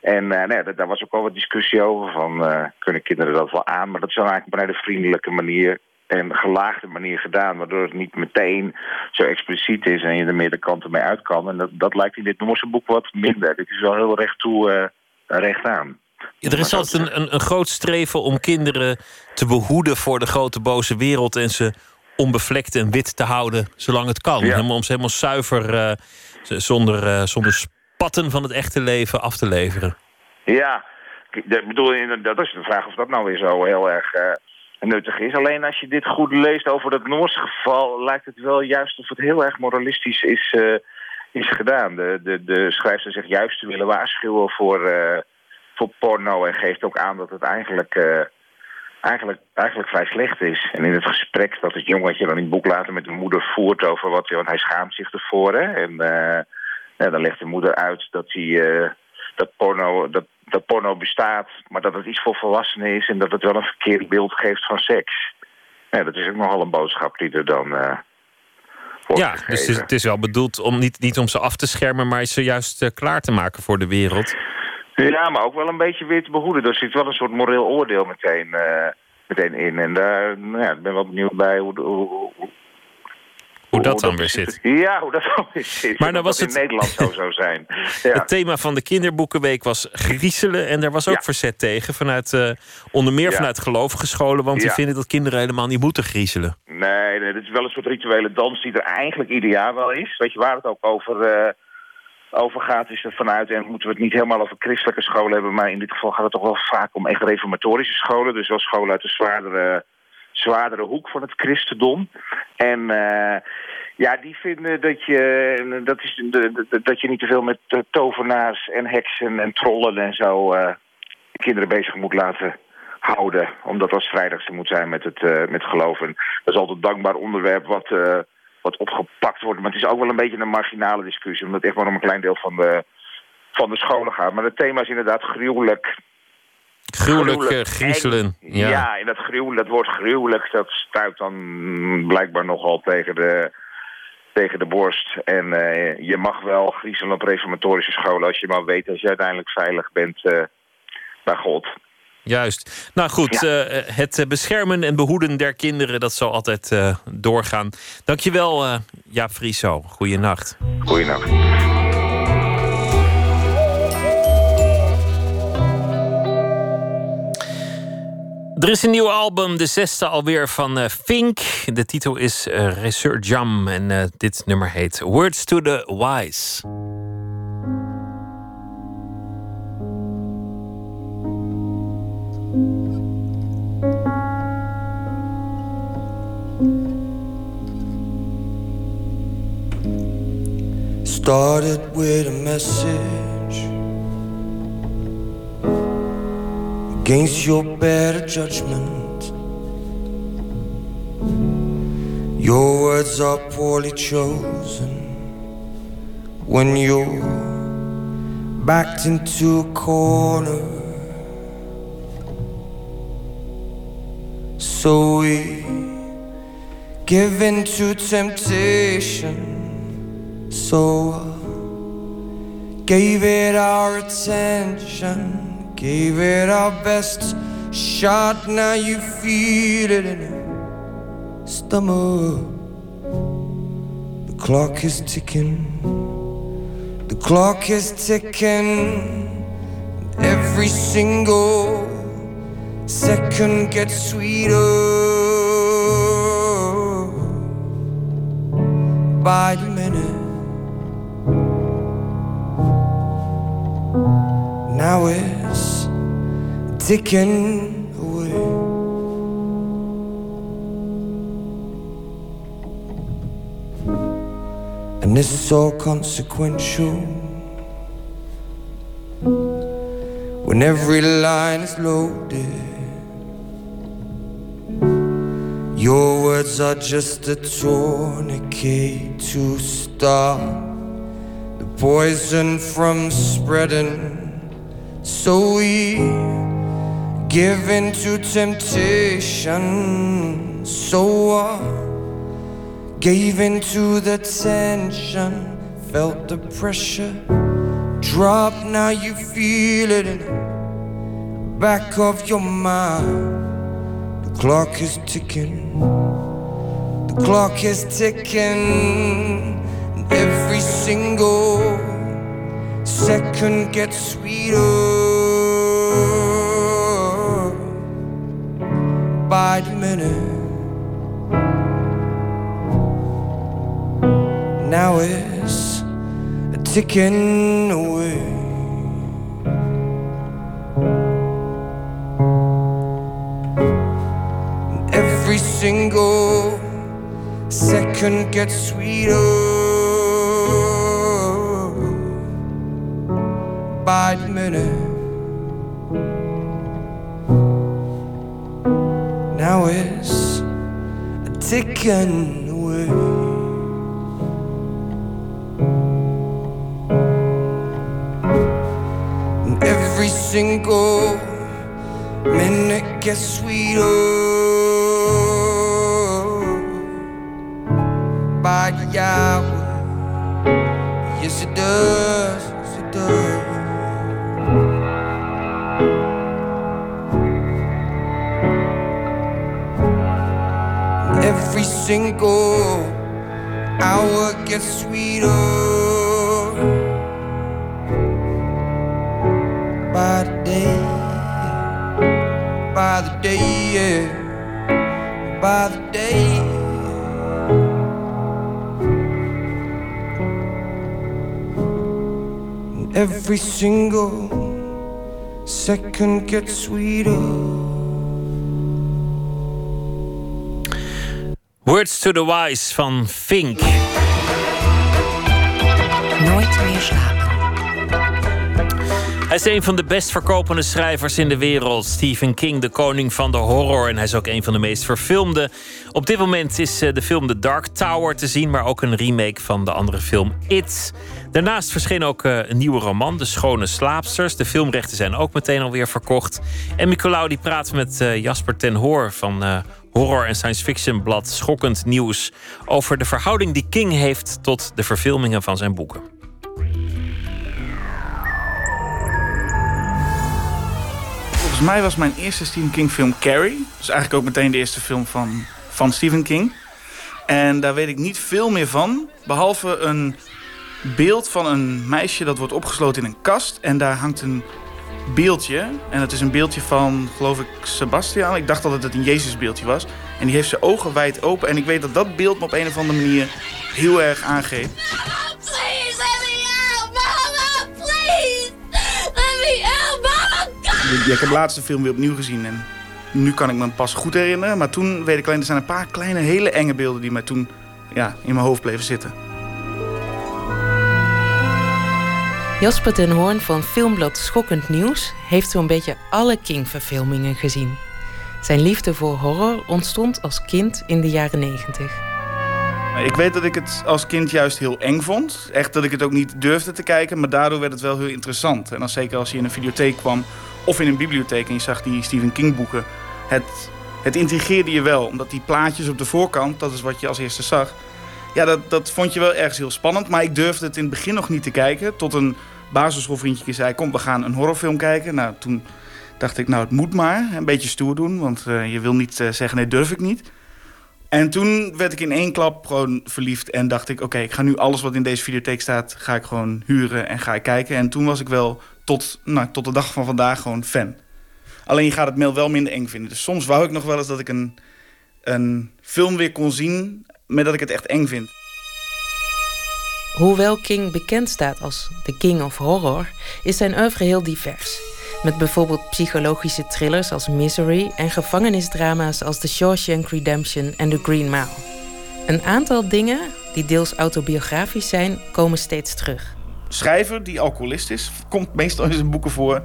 En nee, daar was ook al wat discussie over van kunnen kinderen dat wel aan. Maar dat is dan eigenlijk op een hele vriendelijke manier en gelaagde manier gedaan. Waardoor het niet meteen zo expliciet is en je er meerdere kanten mee uit kan. En dat, dat lijkt in dit Noorse boek wat minder. Dit is wel heel recht toe, uh, recht aan. Ja, er is altijd een, een, een, groot streven om kinderen te behoeden voor de grote boze wereld en ze onbevlekt en wit te houden zolang het kan. Ja. Om ze helemaal zuiver, zonder, zonder patten van het echte leven af te leveren. Ja, ik bedoel, dat is de vraag of dat nou weer zo heel erg nuttig is. Alleen als je dit goed leest over dat Noorse geval... lijkt het wel juist of het heel erg moralistisch is, uh, is gedaan. De, de, de schrijfster zegt juist te willen waarschuwen voor, uh, voor porno... en geeft ook aan dat het eigenlijk, eigenlijk, eigenlijk vrij slecht is. En in het gesprek dat het jongetje dan in het boek later met de moeder voert... over wat want hij schaamt zich ervoor, hè... En, ja, dan legt de moeder uit dat, hij, dat, porno, dat, dat porno bestaat, maar dat het iets voor volwassenen is... en dat het wel een verkeerd beeld geeft van seks. Ja, dat is ook nogal een boodschap die er dan uh, wordt Ja, dus het is, het is, wel bedoeld om niet, niet om ze af te schermen... maar ze juist uh, klaar te maken voor de wereld. Ja, maar ook wel een beetje weer te behoeden. Er zit wel een soort moreel oordeel meteen, meteen in. En daar nou ja, ik ben wel benieuwd bij hoe, hoe, hoe dat dan weer zit. Ja, hoe dat dan weer zit. Maar dan was dat het- in Nederland zo zou zijn. Ja. Het thema van de kinderboekenweek was griezelen. En daar was ook Ja. verzet tegen. Vanuit, eh, onder meer Ja. vanuit gelovige scholen. Want die vinden dat kinderen helemaal niet moeten griezelen. Nee, nee, dit is wel een soort rituele dans die er eigenlijk ieder jaar wel is. Weet je waar het ook over, eh, over gaat, is er vanuit. En moeten we het niet helemaal over christelijke scholen hebben. Maar in dit geval gaat het toch wel vaak om echt reformatorische scholen. Dus wel scholen uit de zwaardere, zwaardere hoek van het christendom. En eh, ja, die vinden dat je, dat, is, dat je niet te veel met eh, tovenaars en heksen en trollen en zo eh, kinderen bezig moet laten houden. Omdat als vrijdags moet zijn met het, met geloof. En dat is altijd een dankbaar onderwerp wat, wat opgepakt wordt. Maar het is ook wel een beetje een marginale discussie. Omdat het echt maar om een klein deel van de, van de scholen gaat. Maar het thema is inderdaad gruwelijk. Gruwelijk eh, griezelen. Ja. Ja. en dat, gruwelijk, dat woord gruwelijk, dat stuit dan blijkbaar nogal tegen de, tegen de borst. En eh, je mag wel griezelen op reformatorische scholen als je maar weet dat je uiteindelijk veilig bent eh, bij God. Juist. Nou goed, het beschermen en behoeden der kinderen... dat zal altijd doorgaan. Dankjewel, eh Jaap Frieso. Goeienacht. Goeienacht. Er is een nieuw album, de zesde alweer van eh, Fink. De titel is eh Resurgam en eh, dit nummer heet Words to the Wise. Started with a message against your better judgment. Your words are poorly chosen when you're backed into a corner. So we give in to temptation. So I gave it our attention, gave it our best shot. Now you feel it in your stomach. The clock is ticking, the clock is ticking. Every single second gets sweeter by the minute. Now it's ticking away. And this is so consequential. When every line is loaded, your words are just a tourniquet to stop the poison from spreading. So we give in to temptation. So I gave in to the tension, felt the pressure drop. Now you feel it in the back of your mind. The clock is ticking. The clock is ticking. And every single second gets sweeter by the minute. Now it's ticking away. Every single second gets sweeter by the minute. Ticking away. And every single minute gets sweeter by the hour. Yes, it does. Single hour gets sweeter by the day, by the day, yeah, by the day. Every single second gets sweeter. Words to the Wise van Fink. Nooit meer slapen. Hij is een van de best verkopende schrijvers in de wereld. Stephen King, de koning van de horror. En hij is ook een van de meest verfilmde. Op dit moment is eh, de film The Dark Tower te zien, maar ook een remake van de andere film It. Daarnaast verscheen ook eh, een nieuwe roman, De Schone Slaapsters. De filmrechten zijn ook meteen alweer verkocht. En Nicolaou die praat met eh, Jasper ten Hoor van horror- en science fiction blad Schokkend Nieuws over de verhouding die King heeft tot de verfilmingen van zijn boeken. Volgens mij was mijn eerste Stephen King film Carrie. Dus eigenlijk ook meteen de eerste film van, van Stephen King. En daar weet ik niet veel meer van. Behalve een beeld van een meisje dat wordt opgesloten in een kast. En daar hangt een beeldje. En het is een beeldje van, geloof ik, Sebastian. Ik dacht dat het een Jezusbeeldje was. En die heeft zijn ogen wijd open. En ik weet dat dat beeld me op een of andere manier heel erg aangeeft. Please let me out, mama! Please let me out, mama! Ja, ik heb de laatste film weer opnieuw gezien. En nu kan ik me pas goed herinneren. Maar toen weet ik alleen, er zijn een paar kleine, hele enge beelden die mij toen ja, in mijn hoofd bleven zitten. Jasper ten Hoorn van filmblad Schokkend Nieuws heeft zo'n beetje alle King-verfilmingen gezien. Zijn liefde voor horror ontstond als kind in de jaren 90. Ik weet dat ik het als kind juist heel eng vond. Echt dat ik het ook niet durfde te kijken, maar daardoor werd het wel heel interessant. En dan zeker als je in een videotheek kwam of in een bibliotheek en je zag die Stephen King boeken. Het, het intrigeerde je wel, omdat die plaatjes op de voorkant, dat is wat je als eerste zag. Ja, dat, dat vond je wel ergens heel spannend. Maar ik durfde het in het begin nog niet te kijken. Tot een basisschoolvriendje zei, kom we gaan een horrorfilm kijken. Nou, toen dacht ik, nou het moet maar. Een beetje stoer doen, want uh, je wil niet uh, zeggen nee, durf ik niet. En toen werd ik in één klap gewoon verliefd en dacht ik... oké, ik ga nu alles wat in deze videotheek staat, ga ik gewoon huren en ga ik kijken. En toen was ik wel tot, nou, tot de dag van vandaag gewoon fan. Alleen je gaat het mail wel minder eng vinden. Dus soms wou ik nog wel eens dat ik een, een film weer kon zien... met dat ik het echt eng vind. Hoewel King bekend staat als de King of Horror, is zijn oeuvre heel divers. Met bijvoorbeeld psychologische thrillers als Misery en gevangenisdrama's als The Shawshank Redemption en The Green Mile. Een aantal dingen, die deels autobiografisch zijn, komen steeds terug. Schrijver die alcoholist is, komt meestal in zijn boeken voor.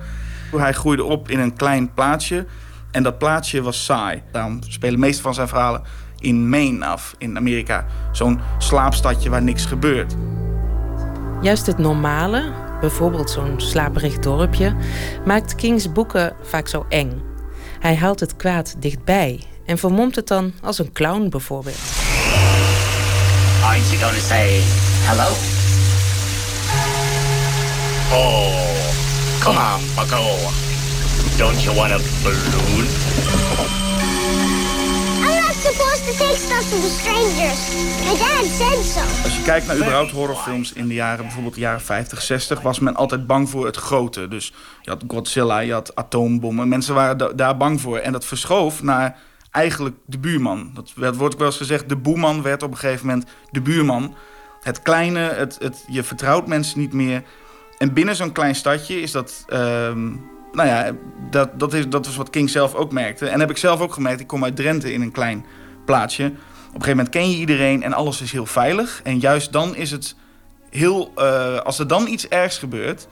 Hij groeide op in een klein plaatsje en dat plaatsje was saai. Daarom spelen de van zijn verhalen in Maine af, in Amerika. Zo'n slaapstadje waar niks gebeurt. Juist het normale, bijvoorbeeld zo'n slaperig dorpje, maakt Kings boeken vaak zo eng. Hij haalt het kwaad dichtbij en vermomt het dan als een clown bijvoorbeeld. Aren't you going to say hello? Oh, come on, bucko. Don't you want a balloon? From strangers. My dad said. Als je kijkt naar überhaupt horrorfilms in de jaren, bijvoorbeeld de jaren 50, 60, was men altijd bang voor het grote. Dus je had Godzilla, je had atoombommen. Mensen waren da- daar bang voor. En dat verschoof naar eigenlijk de buurman. Dat wordt ook wel eens gezegd, de boeman werd op een gegeven moment de buurman. Het kleine, het, het, je vertrouwt mensen niet meer. En binnen zo'n klein stadje is dat... ehm, nou ja, dat, dat, is, dat is wat King zelf ook merkte. En heb ik zelf ook gemerkt. Ik kom uit Drenthe in een klein plaatsje. Op een gegeven moment ken je iedereen en alles is heel veilig. En juist dan is het heel... eh, als er dan iets ergs gebeurt...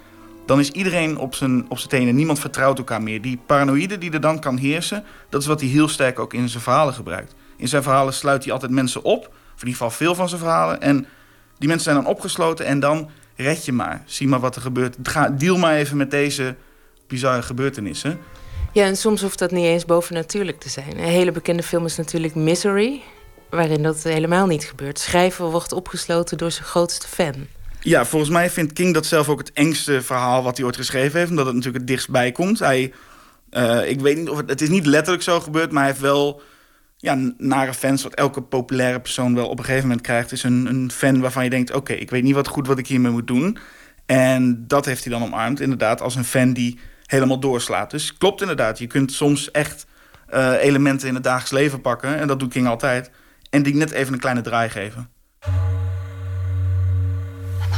dan is iedereen op zijn, op zijn tenen. Niemand vertrouwt elkaar meer. Die paranoïde die er dan kan heersen... dat is wat hij heel sterk ook in zijn verhalen gebruikt. In zijn verhalen sluit hij altijd mensen op. Of in ieder geval veel van zijn verhalen. En die mensen zijn dan opgesloten en dan red je maar. Zie maar wat er gebeurt. Ga, deal maar even met deze bizarre gebeurtenissen. Ja, en soms hoeft dat niet eens bovennatuurlijk te zijn. Een hele bekende film is natuurlijk Misery, waarin dat helemaal niet gebeurt. Schrijver wordt opgesloten door zijn grootste fan. Ja, volgens mij vindt King dat zelf ook het engste verhaal wat hij ooit geschreven heeft. Omdat het natuurlijk het dichtst bij komt. Hij, eh, ik weet niet of het, het is niet letterlijk zo gebeurd, maar hij heeft wel ja, nare fans, wat elke populaire persoon wel op een gegeven moment krijgt, is een, een fan waarvan je denkt: oké, ik weet niet wat goed wat ik hiermee moet doen. En dat heeft hij dan omarmd, inderdaad, als een fan die helemaal doorslaat. Dus klopt inderdaad, je kunt soms echt uh, elementen in het dagelijks leven pakken, en dat doet King altijd, en die net even een kleine draai geven. The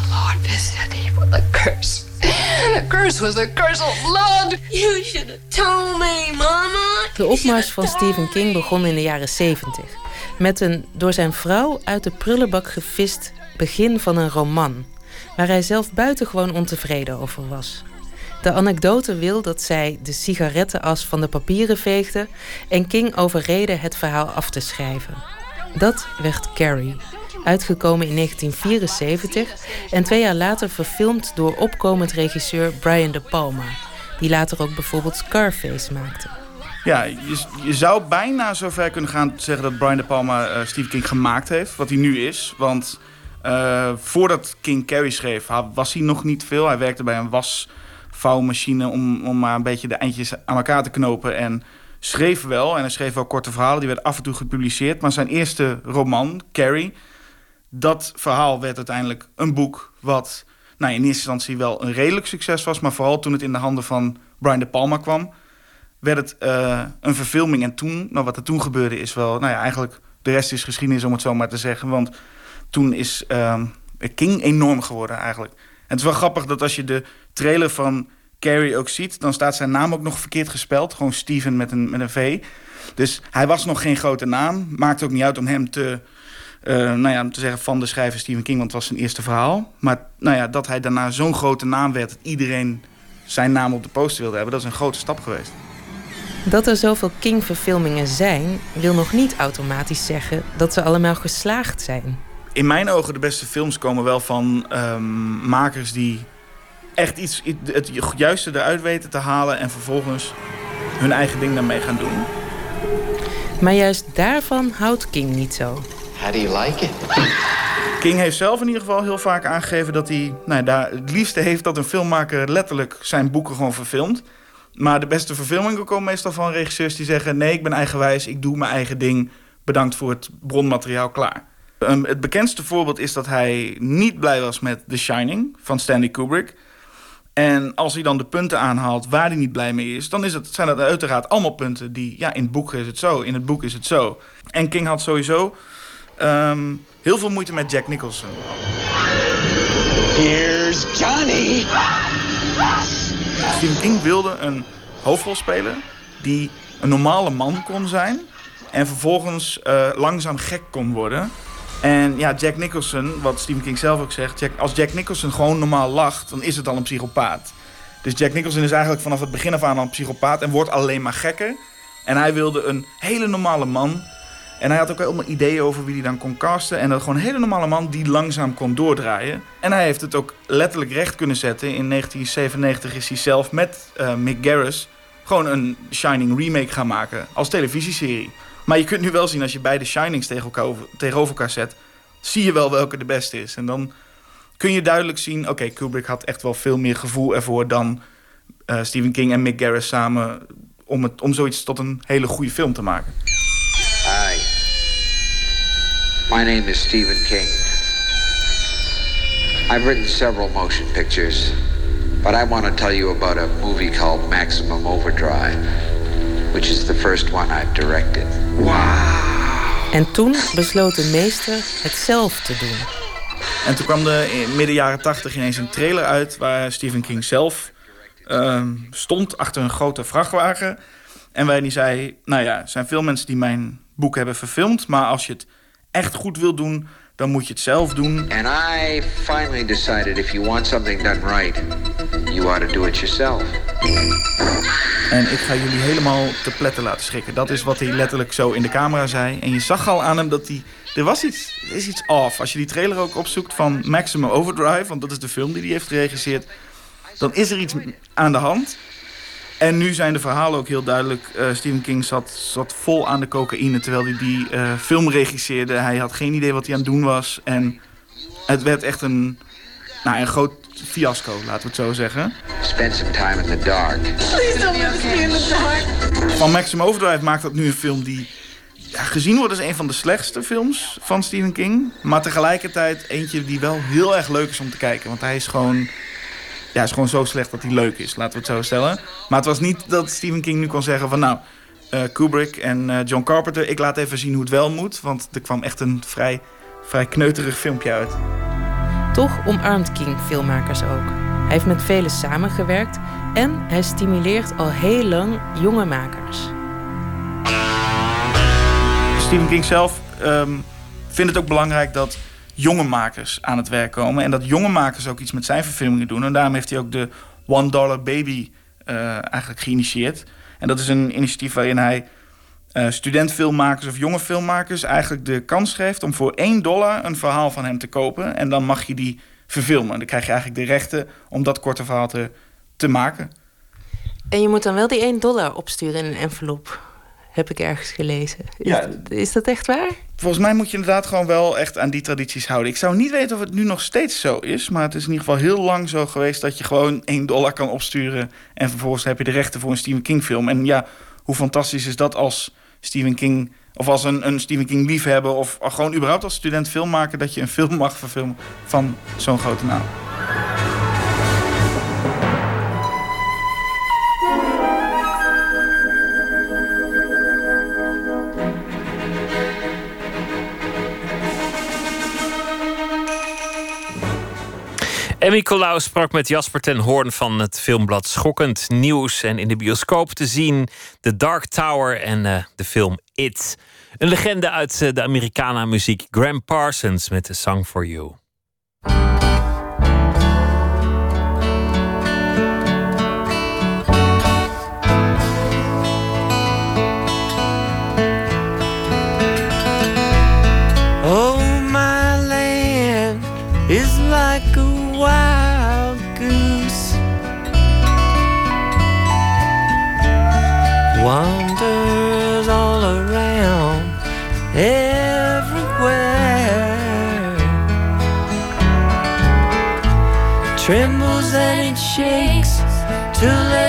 Lord visited me with a curse. The curse was the curse of blood. You should have told me, mama. De opmars van Stephen King begon in de jaren 70 met een door zijn vrouw uit de prullenbak gevist begin van een roman, waar hij zelf buitengewoon ontevreden over was. De anekdote wil dat zij de sigarettenas van de papieren veegde en King overrede het verhaal af te schrijven. Dat werd Carrie, uitgekomen in 1974 en twee jaar later verfilmd door opkomend regisseur Brian De Palma, die later ook bijvoorbeeld Scarface maakte. Ja, je, je zou bijna zover kunnen gaan zeggen dat Brian De Palma uh, Stephen King gemaakt heeft, wat hij nu is. Want uh, voordat King Carrie schreef, was hij nog niet veel. Hij werkte bij een wasvouwmachine om, om maar een beetje de eindjes aan elkaar te knopen. En schreef wel, en hij schreef wel korte verhalen, die werd af en toe gepubliceerd. Maar zijn eerste roman, Carrie, dat verhaal werd uiteindelijk een boek wat nou, in eerste instantie wel een redelijk succes was. Maar vooral toen het in de handen van Brian De Palma kwam, werd het uh, een verfilming. En toen, nou, wat er toen gebeurde, is wel, nou ja, eigenlijk de rest is geschiedenis om het zo maar te zeggen. Want toen is uh, King enorm geworden eigenlijk. En het is wel grappig dat als je de trailer van Carrie ook ziet, dan staat zijn naam ook nog verkeerd gespeld. Gewoon Steven met een, met een V. Dus hij was nog geen grote naam. Maakt ook niet uit om hem te uh, nou ja, om te zeggen van de schrijver Stephen King, want het was zijn eerste verhaal. Maar nou ja, dat hij daarna zo'n grote naam werd dat iedereen zijn naam op de poster wilde hebben, dat is een grote stap geweest. Dat er zoveel King-verfilmingen zijn, wil nog niet automatisch zeggen dat ze allemaal geslaagd zijn. In mijn ogen de beste films komen wel van um, makers die echt iets, het juiste eruit weten te halen en vervolgens hun eigen ding daarmee gaan doen. Maar juist daarvan houdt King niet zo. How do you like it? King heeft zelf in ieder geval heel vaak aangegeven dat hij nou, daar het liefste heeft dat een filmmaker letterlijk zijn boeken gewoon verfilmt. Maar de beste verfilmingen komen meestal van regisseurs die zeggen: nee, ik ben eigenwijs, ik doe mijn eigen ding. Bedankt voor het bronmateriaal, klaar. Um, het bekendste voorbeeld is dat hij niet blij was met The Shining van Stanley Kubrick. En als hij dan de punten aanhaalt waar hij niet blij mee is, dan is het, zijn dat uiteraard allemaal punten die, ja, in het boek is het zo, in het boek is het zo. En King had sowieso um, heel veel moeite met Jack Nicholson. Here's Johnny. Stephen King wilde een hoofdrol spelen die een normale man kon zijn en vervolgens uh, langzaam gek kon worden. En ja, Jack Nicholson, wat Stephen King zelf ook zegt, als Jack Nicholson gewoon normaal lacht, dan is het al een psychopaat. Dus Jack Nicholson is eigenlijk vanaf het begin af aan al een psychopaat en wordt alleen maar gekker. En hij wilde een hele normale man. En hij had ook allemaal ideeën over wie hij dan kon casten. En dat gewoon een hele normale man die langzaam kon doordraaien. En hij heeft het ook letterlijk recht kunnen zetten. In 1997 is hij zelf met uh, Mick Garris gewoon een Shining remake gaan maken als televisieserie. Maar je kunt nu wel zien, als je beide Shinings tegen tegenover elkaar zet... zie je wel welke de beste is. En dan kun je duidelijk zien... oké, Kubrick had echt wel veel meer gevoel ervoor... dan uh, Stephen King en Mick Garris samen... Om, om zoiets tot een hele goede film te maken. Hi. My name is Stephen King. I've written several motion pictures... but I want to tell you about a movie called Maximum Overdrive... which is the first one I've directed. Wow. En toen besloot de meester het zelf te doen. En toen kwam er in midden jaren tachtig ineens een trailer uit... waar Stephen King zelf uh, stond achter een grote vrachtwagen. En waarin hij zei... nou ja, er zijn veel mensen die mijn boek hebben verfilmd... maar als je het echt goed wil doen dan moet je het zelf doen. And I finally decided if you want something done right, you ought to do it yourself. En ik ga jullie helemaal te pletten laten schrikken. Dat is wat hij letterlijk zo in de camera zei. En je zag al aan hem dat hij... Er was iets, er is iets off. Als je die trailer ook opzoekt van Maximum Overdrive... want dat is de film die hij heeft geregisseerd... dan is er iets aan de hand. En nu zijn de verhalen ook heel duidelijk. Uh, Stephen King zat, zat vol aan de cocaïne terwijl hij die uh, film regisseerde. Hij had geen idee wat hij aan het doen was. En het werd echt een, nou, een groot fiasco, laten we het zo zeggen. Spend some time in the dark. Please don't let us be in the dark. Van Maximum Overdrive maakt dat nu een film die ja, gezien wordt als een van de slechtste films van Stephen King. Maar tegelijkertijd eentje die wel heel erg leuk is om te kijken. Want hij is gewoon, ja, is gewoon zo slecht dat hij leuk is, laten we het zo stellen. Maar het was niet dat Stephen King nu kon zeggen van... nou, uh, Kubrick en uh, John Carpenter, ik laat even zien hoe het wel moet. Want er kwam echt een vrij, vrij kneuterig filmpje uit. Toch omarmt King filmmakers ook. Hij heeft met velen samengewerkt en hij stimuleert al heel lang jonge makers. Stephen King zelf um, vindt het ook belangrijk dat jonge makers aan het werk komen. En dat jonge makers ook iets met zijn verfilmingen doen. En daarom heeft hij ook de One Dollar Baby uh, eigenlijk geïnitieerd. En dat is een initiatief waarin hij uh, of jonge filmmakers eigenlijk de kans geeft om voor 1 dollar een verhaal van hem te kopen. En dan mag je die verfilmen. Dan krijg je eigenlijk de rechten om dat korte verhaal te, te maken. En je moet dan wel die 1 dollar opsturen in een envelop. Heb ik ergens gelezen. Is, ja, is dat echt waar? Volgens mij moet je inderdaad gewoon wel echt aan die tradities houden. Ik zou niet weten of het nu nog steeds zo is. Maar het is in ieder geval heel lang zo geweest dat je gewoon 1 dollar kan opsturen. En vervolgens heb je de rechten voor een Stephen King film. En ja, hoe fantastisch is dat als Stephen King. Of als een, een Stephen King liefhebber. Of gewoon überhaupt als student filmmaker. Dat je een film mag verfilmen van zo'n grote naam. Emmy Colau sprak met Jasper ten Hoorn van het filmblad Schokkend Nieuws. En in de bioscoop te zien The Dark Tower en uh, de film It. Een legende uit uh, de Americana muziek Graham Parsons met The Song For You. Wild goose. Wanders all around everywhere. Trembles and it shakes till every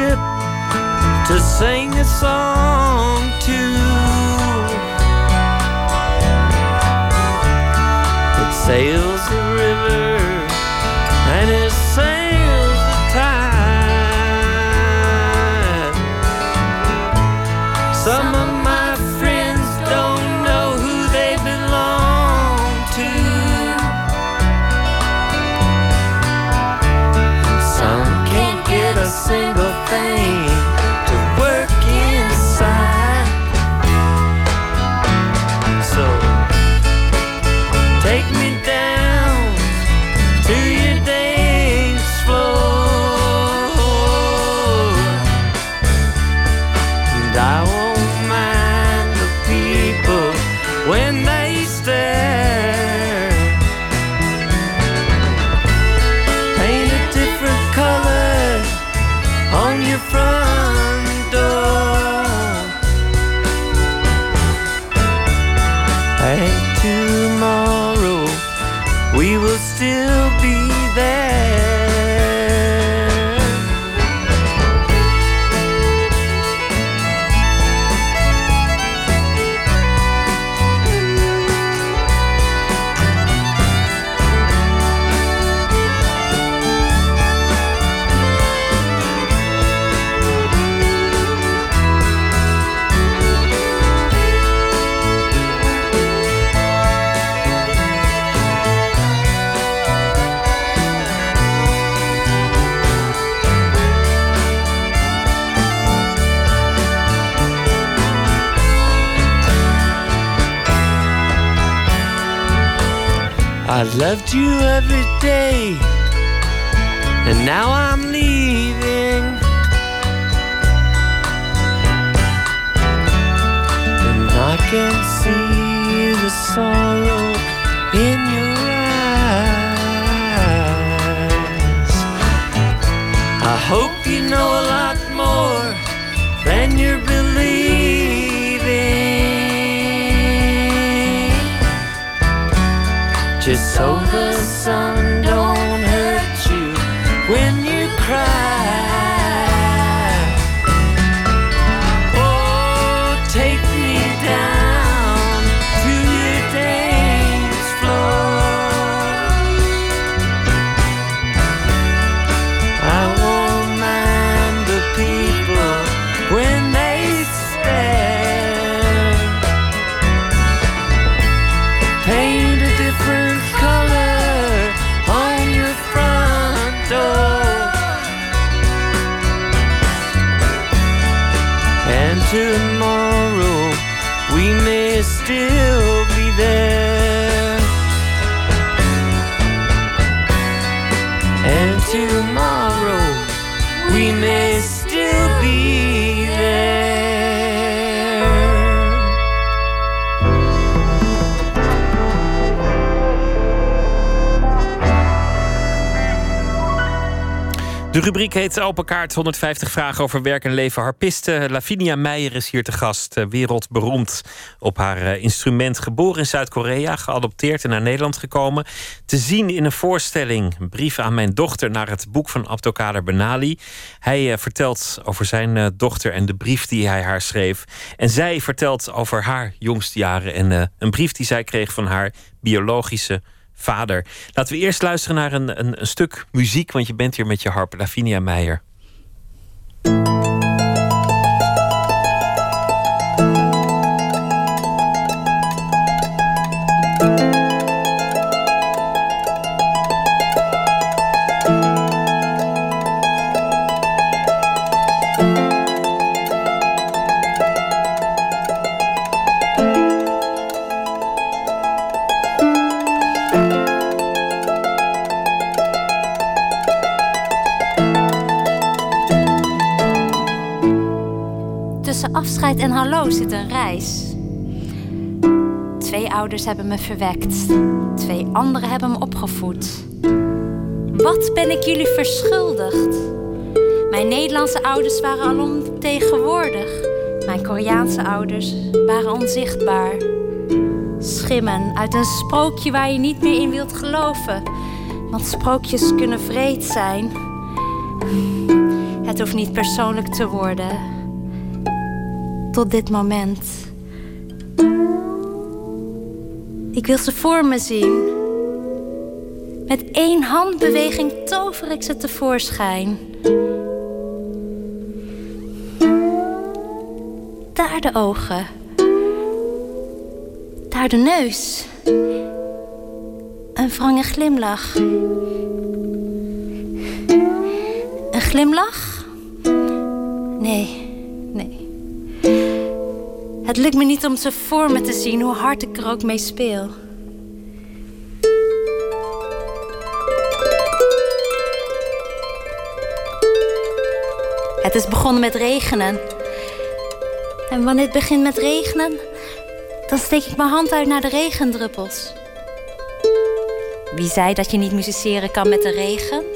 ship to sing a song to. It sails I loved you every day, and now I'm leaving. And I can see the sorrow in your eyes. I hope you know a lot more than you're believing. Just so the sun De rubriek heet Open Kaart 150 vragen over werk en leven harpiste. Lavinia Meijer is hier te gast, eh, wereldberoemd op haar eh, instrument. Geboren in Zuid-Korea, geadopteerd en naar Nederland gekomen. Te zien in een voorstelling, een brief aan mijn dochter... naar het boek van Abdelkader Benali. Hij eh, vertelt over zijn dochter en de brief die hij haar schreef. En zij vertelt over haar jongste jaren... en een brief die zij kreeg van haar biologische vader. Laten we eerst luisteren naar een, een, stuk muziek, want je bent hier met je harp, Lavinia Meijer. En hallo zit een reis. Twee ouders hebben me verwekt. Twee anderen hebben me opgevoed. Wat ben ik jullie verschuldigd? Mijn Nederlandse ouders waren al ontegenwoordig. Mijn Koreaanse ouders waren onzichtbaar. Schimmen uit een sprookje waar je niet meer in wilt geloven. Want sprookjes kunnen vreed zijn. Het hoeft niet persoonlijk te worden tot dit moment. Ik wil ze voor me zien. Met één handbeweging tover ik ze tevoorschijn. Daar de ogen. Daar de neus. Een wrange glimlach. Een glimlach? Nee. Het lukt me niet om ze voor me te zien, hoe hard ik er ook mee speel. Het is begonnen met regenen. En wanneer het begint met regenen, dan steek ik mijn hand uit naar de regendruppels. Wie zei dat je niet musiceren kan met de regen?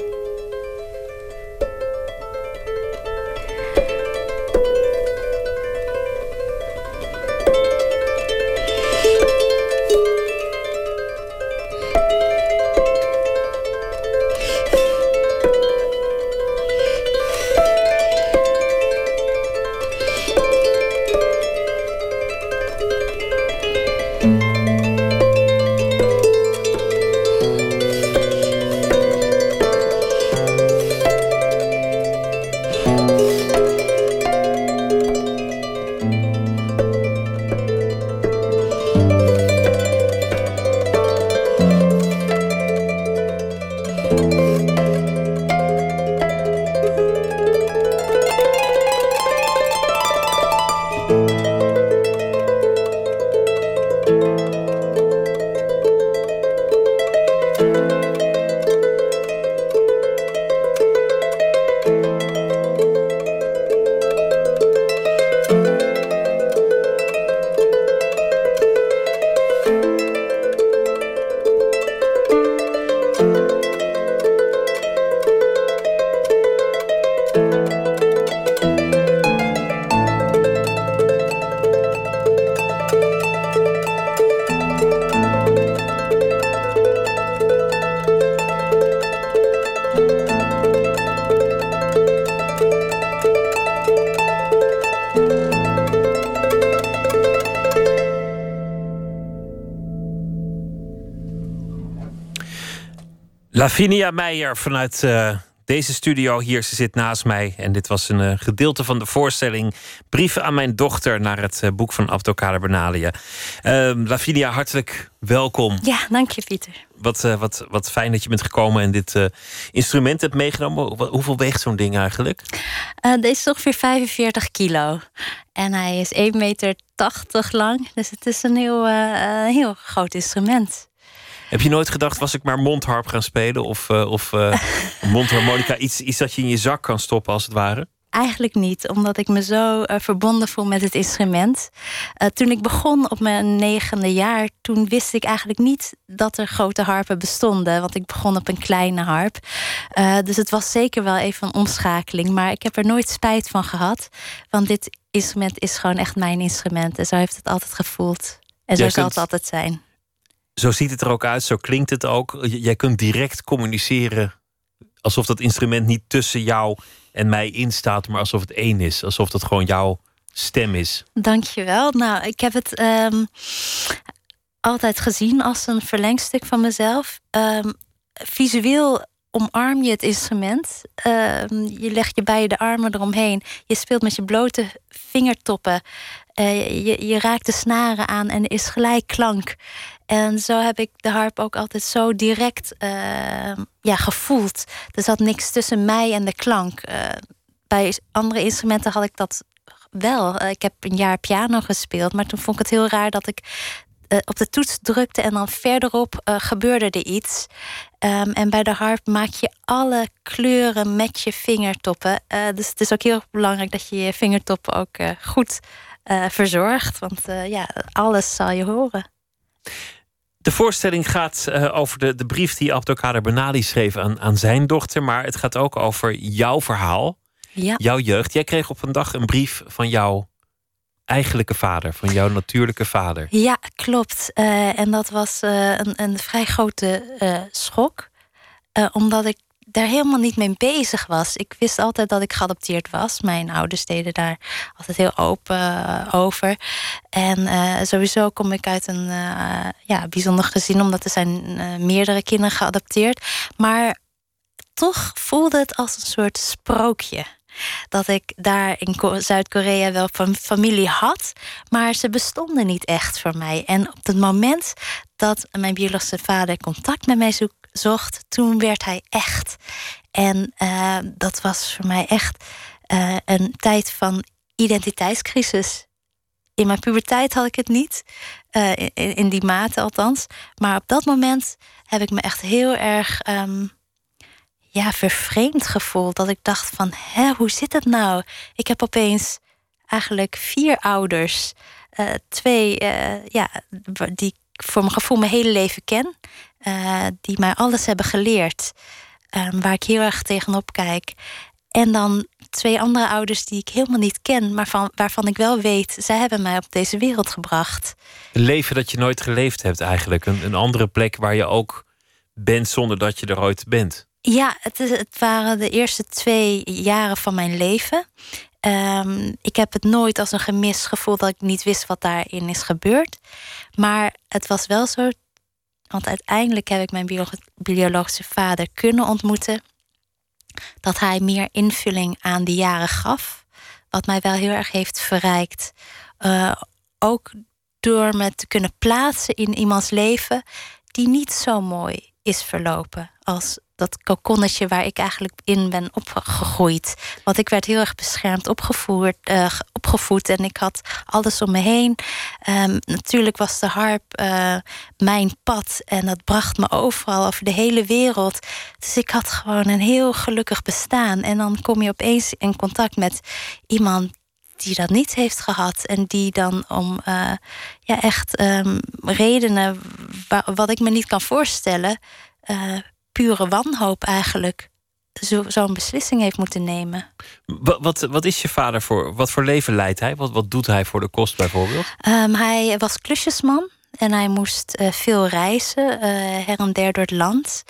Lavinia Meijer vanuit uh, deze studio hier. Ze zit naast mij. En dit was een uh, gedeelte van de voorstelling Brieven aan mijn dochter naar het uh, boek van Abdelkader Benalia. Ehm, Lavinia, hartelijk welkom. Ja, dank je, Pieter. Wat, wat, wat fijn dat je bent gekomen en dit instrument hebt meegenomen. Hoeveel weegt zo'n ding eigenlijk? deze is ongeveer 45 kilo. En hij is 1,80 meter lang. Dus het is een heel, heel groot instrument. Heb je nooit gedacht, was ik maar mondharp gaan spelen? Of, uh, of uh, mondharmonica, iets, iets dat je in je zak kan stoppen als het ware? Eigenlijk niet, omdat ik me zo uh, verbonden voel met het instrument. toen ik begon op mijn negende jaar, toen wist ik eigenlijk niet dat er grote harpen bestonden. Want ik begon op een kleine harp. dus het was zeker wel even een omschakeling. Maar ik heb er nooit spijt van gehad. Want dit instrument is gewoon echt mijn instrument. En zo heeft het altijd gevoeld. En zo zal het altijd zijn zo ziet het er ook uit, zo klinkt het ook. Jij kunt direct communiceren alsof dat instrument niet tussen jou en mij instaat, maar alsof het één is. Alsof dat gewoon jouw stem is. Dankjewel. Nou, ik heb het um, altijd gezien als een verlengstuk van mezelf. Um, visueel omarm je het instrument. Um, je legt je beide armen eromheen. Je speelt met je blote vingertoppen. Uh, je, raakt de snaren aan en is gelijk klank. En zo heb ik de harp ook altijd zo direct uh, ja, gevoeld. Er zat niks tussen mij en de klank. Uh, bij andere instrumenten had ik dat wel. Ik heb een jaar piano gespeeld, maar toen vond ik het heel raar dat ik op de toets drukte en dan verderop gebeurde er iets. Um, en bij de harp maak je alle kleuren met je vingertoppen. dus het is ook heel belangrijk dat je je vingertoppen ook goed verzorgt. Want ja, alles zal je horen. De voorstelling gaat uh, over de, de brief die Abdelkader Benali schreef aan, aan zijn dochter. Maar het gaat ook over jouw verhaal. Ja. Jouw jeugd. Jij kreeg op een dag een brief van jouw eigenlijke vader. Van jouw natuurlijke vader. Ja, klopt. En dat was een, een vrij grote schok. omdat ik daar helemaal niet mee bezig was. Ik wist altijd dat ik geadopteerd was. Mijn ouders deden daar altijd heel open uh, over. En uh, sowieso kom ik uit een uh, ja, bijzonder gezin, omdat er zijn meerdere kinderen geadopteerd. Maar toch voelde het als een soort sprookje dat ik daar in Zuid-Korea wel van familie had, maar ze bestonden niet echt voor mij. En op het moment dat mijn biologische vader contact met mij zoek, zocht, toen werd hij echt. En uh, dat was voor mij echt uh, een tijd van identiteitscrisis. In mijn puberteit had ik het niet, uh, in, die mate althans. Maar op dat moment heb ik me echt heel erg um, ja, vervreemd gevoeld. Dat ik dacht van, hè, hoe zit het nou? Ik heb opeens eigenlijk vier ouders. twee ja, die voor mijn gevoel mijn hele leven ken. Uh, die mij alles hebben geleerd. Um, waar ik heel erg tegenop kijk. En dan twee andere ouders die ik helemaal niet ken, maar van, waarvan ik wel weet, zij hebben mij op deze wereld gebracht. Een leven dat je nooit geleefd hebt, eigenlijk. Een, een andere plek waar je ook bent zonder dat je er ooit bent. Ja, het, is, het waren de eerste twee jaren van mijn leven. Um, ik heb het nooit als een gemis gevoeld dat ik niet wist wat daarin is gebeurd. Maar het was wel zo want uiteindelijk heb ik mijn biologische vader kunnen ontmoeten. Dat hij meer invulling aan die jaren gaf. Wat mij wel heel erg heeft verrijkt. Uh, ook door me te kunnen plaatsen in iemands leven die niet zo mooi is verlopen als dat kokonnetje waar ik eigenlijk in ben opgegroeid. Want ik werd heel erg beschermd opgevoerd, uh, opgevoed en ik had alles om me heen. Um, natuurlijk was de harp uh, mijn pad en dat bracht me overal over de hele wereld. Dus ik had gewoon een heel gelukkig bestaan. En dan kom je opeens in contact met iemand die dat niet heeft gehad. En die dan om uh, ja, echt um, redenen wat ik me niet kan voorstellen pure wanhoop eigenlijk zo'n zo beslissing heeft moeten nemen. Wat, wat, wat, is je vader voor? Wat voor leven leidt hij? Wat, wat doet hij voor de kost bijvoorbeeld? Um, hij was klusjesman en hij moest uh, veel reizen, uh, her en der door het land.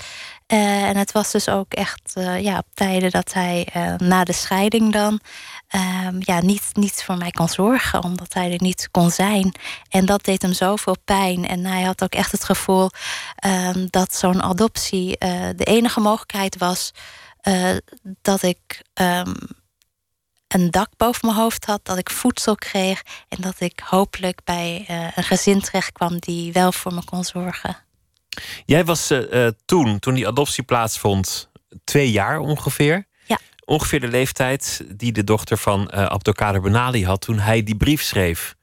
Uh, en het was dus ook echt ja, op tijden dat hij na de scheiding dan ehm, ja, niet, niet voor mij kon zorgen, omdat hij er niet kon zijn. En dat deed hem zoveel pijn. En hij had ook echt het gevoel ehm, dat zo'n adoptie eh, de enige mogelijkheid was eh, dat ik ehm, een dak boven mijn hoofd had, dat ik voedsel kreeg en dat ik hopelijk bij eh, een gezin terecht kwam die wel voor me kon zorgen. Jij was toen, toen die adoptie plaatsvond, twee jaar ongeveer. Ongeveer de leeftijd die de dochter van uh, Abdelkader Benali had toen hij die brief schreef.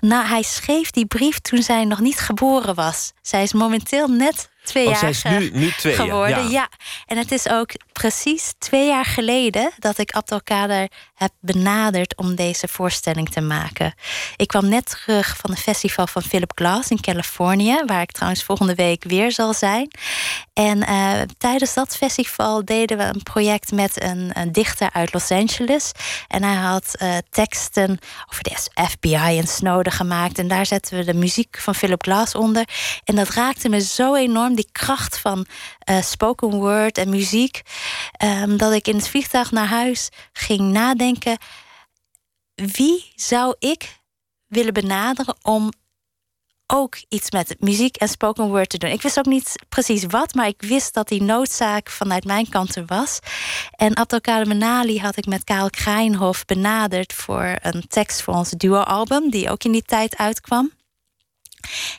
Nou, hij schreef die brief toen zij nog niet geboren was. Zij is momenteel net twee oh, jaar zij is nu, nu twee geworden. Ja. ja. en het is ook precies twee jaar geleden dat ik Abdelkader heb benaderd om deze voorstelling te maken. Ik kwam net terug van een festival van Philip Glass in Californië, waar ik trouwens volgende week weer zal zijn. En uh, tijdens dat festival deden we een project met een, een dichter uit Los Angeles. En hij had uh, teksten over de FBI en Snowden gemaakt. En daar zetten we de muziek van Philip Glass onder. En dat raakte me zo enorm, die kracht van uh, spoken word en muziek, um, dat ik in het vliegtuig naar huis ging nadenken: wie zou ik willen benaderen om ook iets met muziek en spoken word te doen. Ik wist ook niet precies wat, maar ik wist dat die noodzaak vanuit mijn kant er was. En Abdelkader Menali had ik met Karel Krijnhof benaderd voor een tekst voor ons duo-album, die ook in die tijd uitkwam.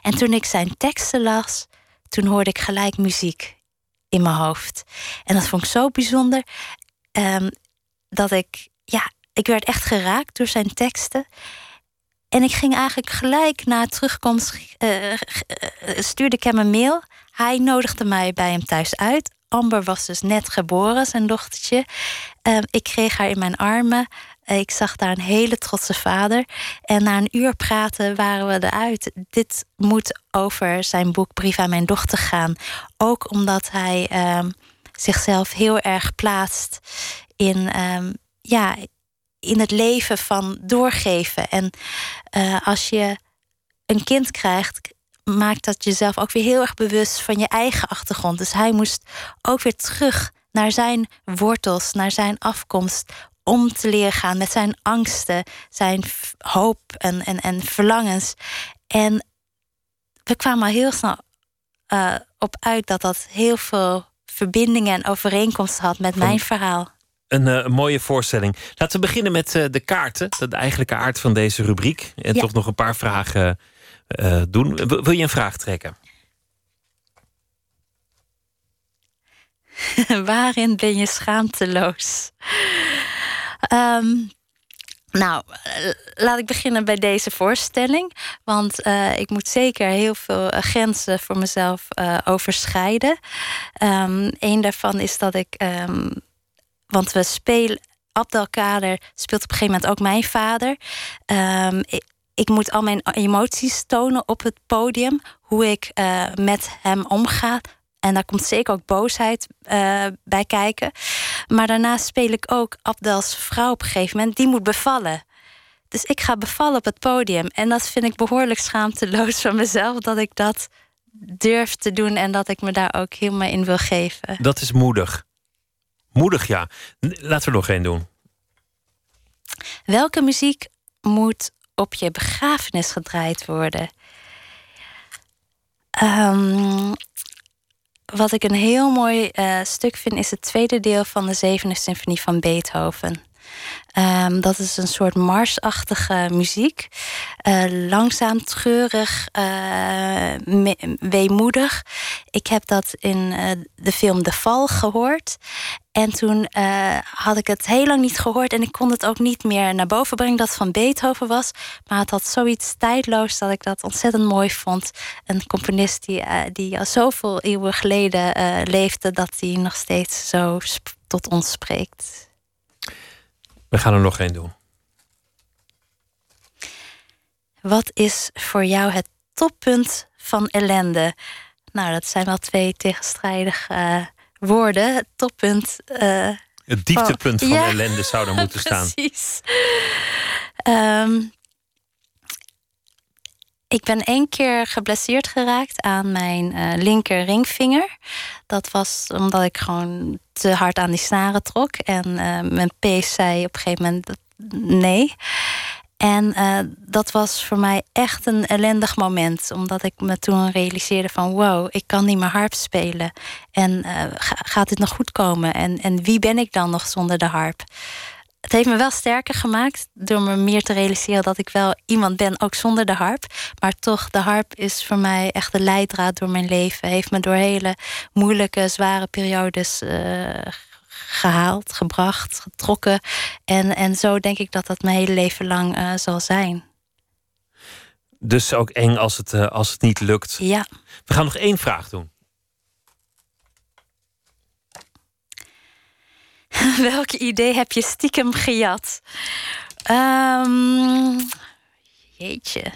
En toen ik zijn teksten las, toen hoorde ik gelijk muziek in mijn hoofd. En dat vond ik zo bijzonder um, dat ik, ja, ik werd echt geraakt door zijn teksten. En ik ging eigenlijk gelijk na terugkomst, uh, stuurde ik hem een mail. Hij nodigde mij bij hem thuis uit. Amber was dus net geboren, zijn dochtertje. Uh, ik kreeg haar in mijn armen. Ik zag daar een hele trotse vader. En na een uur praten waren we eruit. Dit moet over zijn boek Brief aan mijn dochter gaan. Ook omdat hij ehm, zichzelf heel erg plaatst in, um, ja, in het leven van doorgeven. En uh, als je een kind krijgt, maakt dat jezelf ook weer heel erg bewust van je eigen achtergrond. Dus hij moest ook weer terug naar zijn wortels, naar zijn afkomst. Om te leren gaan met zijn angsten, zijn hoop en, en, en verlangens. En we kwamen al heel snel uh, op uit dat dat heel veel verbindingen en overeenkomsten had met mijn verhaal. Een uh, mooie voorstelling. Laten we beginnen met uh, de kaarten. De eigenlijke aard van deze rubriek. En ja. toch nog een paar vragen uh, doen. Wil, wil je een vraag trekken? Waarin ben je schaamteloos? Um, nou, laat ik beginnen bij deze voorstelling. Want uh, ik moet zeker heel veel uh, grenzen voor mezelf overschrijden. Um, een daarvan is dat ik. Um, want we spelen. Abdelkader speelt op een gegeven moment ook mijn vader. Ik, ik, moet al mijn emoties tonen op het podium. Hoe ik met hem omga. En daar komt zeker ook boosheid uh, bij kijken. Maar daarnaast speel ik ook Abdels vrouw op een gegeven moment. Die moet bevallen. Dus ik ga bevallen op het podium. En dat vind ik behoorlijk schaamteloos van mezelf. Dat ik dat durf te doen en dat ik me daar ook helemaal in wil geven. Dat is moedig. Moedig, ja. Laten we er nog één doen. Welke muziek moet op je begrafenis gedraaid worden? Um, wat ik een heel mooi uh, stuk vind, is het tweede deel van de zevende symfonie van Beethoven. Um, dat is een soort marsachtige muziek. Uh, langzaam, treurig, uh, weemoedig. Ik heb dat in uh, de film De Val gehoord. En toen had ik het heel lang niet gehoord. En ik kon het ook niet meer naar boven brengen dat het van Beethoven was. Maar het had zoiets tijdloos dat ik dat ontzettend mooi vond. Een componist die, die al zoveel eeuwen geleden leefde... dat hij nog steeds zo tot ons spreekt. We gaan er nog één doen. Wat is voor jou het toppunt van ellende? Nou, dat zijn wel twee tegenstrijdige uh, woorden. Het toppunt. Uh, het dieptepunt van, van ja, ellende zou er moeten staan. Precies. Um, ik ben één keer geblesseerd geraakt aan mijn uh, linker ringvinger. Dat was omdat ik gewoon te hard aan die snaren trok. En uh, mijn pees zei op een gegeven moment... nee. En uh, dat was voor mij echt een ellendig moment. Omdat ik me toen realiseerde van wow, ik kan niet meer harp spelen. En gaat dit nog goed komen? En, en wie ben ik dan nog zonder de harp? Het heeft me wel sterker gemaakt door me meer te realiseren dat ik wel iemand ben, ook zonder de harp. Maar toch, de harp is voor mij echt de leidraad door mijn leven. Heeft me door hele moeilijke, zware periodes uh, gehaald, gebracht, getrokken. En, en zo denk ik dat dat mijn hele leven lang uh, zal zijn. Dus ook eng als het, uh, als het niet lukt. Ja. We gaan nog één vraag doen. Welk idee heb je stiekem gejat? Um, jeetje.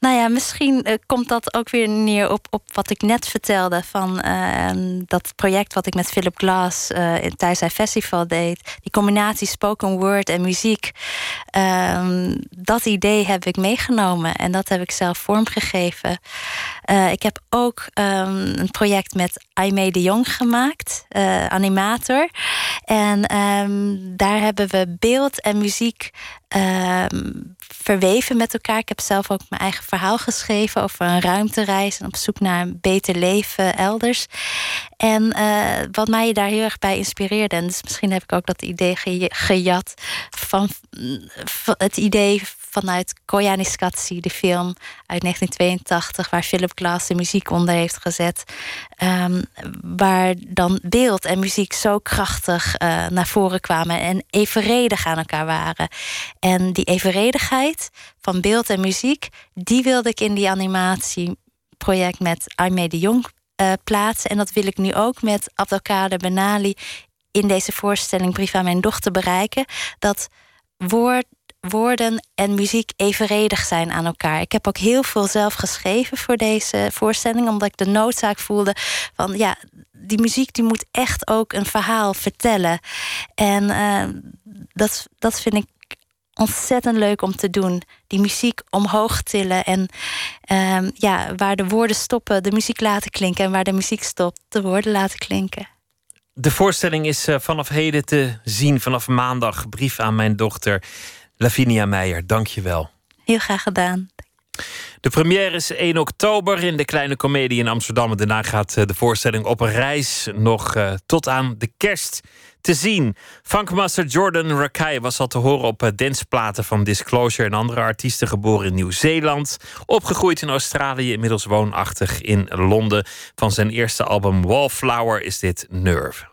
Nou ja, misschien uh, komt dat ook weer neer op, op wat ik net vertelde. Van uh, dat project wat ik met Philip Glass uh, tijdens zijn festival deed. Die combinatie spoken word en muziek. dat idee heb ik meegenomen en dat heb ik zelf vormgegeven. ik heb ook um, een project met Aimee de Jong gemaakt, animator. En daar hebben we beeld en muziek um, verweven met elkaar. Ik heb zelf ook mijn eigen verhaal geschreven over een ruimtereis en op zoek naar een beter leven elders. En uh, wat mij daar heel erg bij inspireerde, en dus misschien heb ik ook dat idee gejat van, van het idee vanuit Koyaanisqatsi, de film uit 1982, waar Philip Glass de muziek onder heeft gezet. Um, waar dan beeld en muziek zo krachtig uh, naar voren kwamen en evenredig aan elkaar waren. En die evenredigheid van beeld en muziek, die wilde ik in die animatieproject met Aimee de Jong uh, plaatsen. En dat wil ik nu ook met Abdelkader Benali in deze voorstelling Brief aan mijn dochter bereiken. Dat woord woorden en muziek evenredig zijn aan elkaar. Ik heb ook heel veel zelf geschreven voor deze voorstelling, omdat ik de noodzaak voelde van ja, die muziek die moet echt ook een verhaal vertellen. En uh, dat, dat vind ik ontzettend leuk om te doen. Die muziek omhoog tillen en uh, ja, waar de woorden stoppen, de muziek laten klinken en waar de muziek stopt, de woorden laten klinken. De voorstelling is uh, vanaf heden te zien, vanaf maandag. Brief aan mijn dochter. Lavinia Meijer, dank je wel. Heel graag gedaan. De première is 1 oktober in de Kleine Comedie in Amsterdam. En daarna gaat eh, de voorstelling op een reis nog uh, tot aan de kerst te zien. Funkmaster Jordan Rakai was al te horen op uh, danceplaten van Disclosure en andere artiesten. Geboren in Nieuw-Zeeland, opgegroeid in Australië, inmiddels woonachtig in Londen. Van zijn eerste album Wallflower is dit Nerve.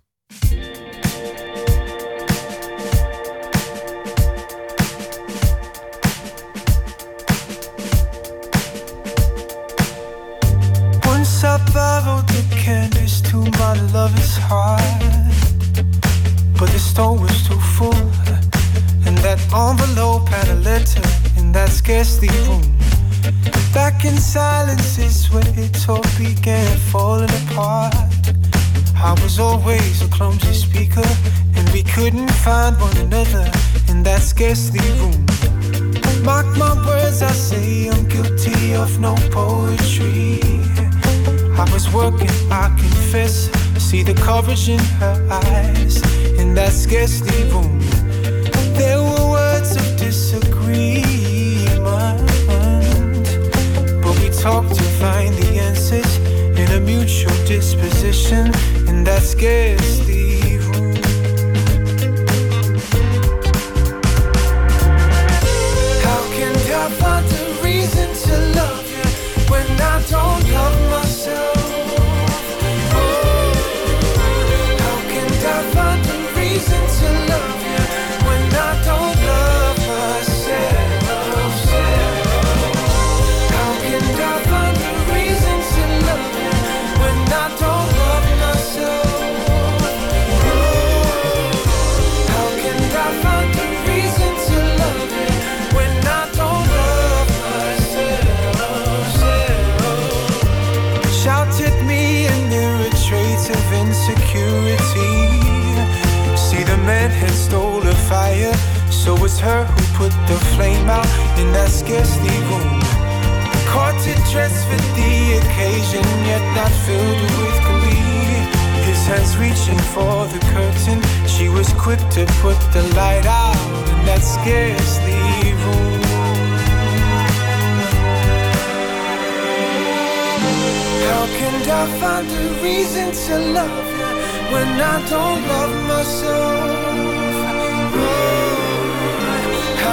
My lover's heart. But the store was too full. And that envelope had a letter in that scarcely room. Back in silence is where it all began falling apart. I was always a clumsy speaker, and we couldn't find one another in that scarcely room. Mark my words, I say I'm guilty of no poetry. I was working, I confess. I see the courage in her eyes in that scarcely room. There were words of disagreement, but we talked to find the answers in a mutual disposition in that scarcely room. How can I find a reason to love you when I don't love her who put the flame out in that scarcely room. Caught it dressed for the occasion, yet not filled with glee. His hands reaching for the curtain. She was quick to put the light out in that scarcely room. How can I find a reason to love you when I don't love myself?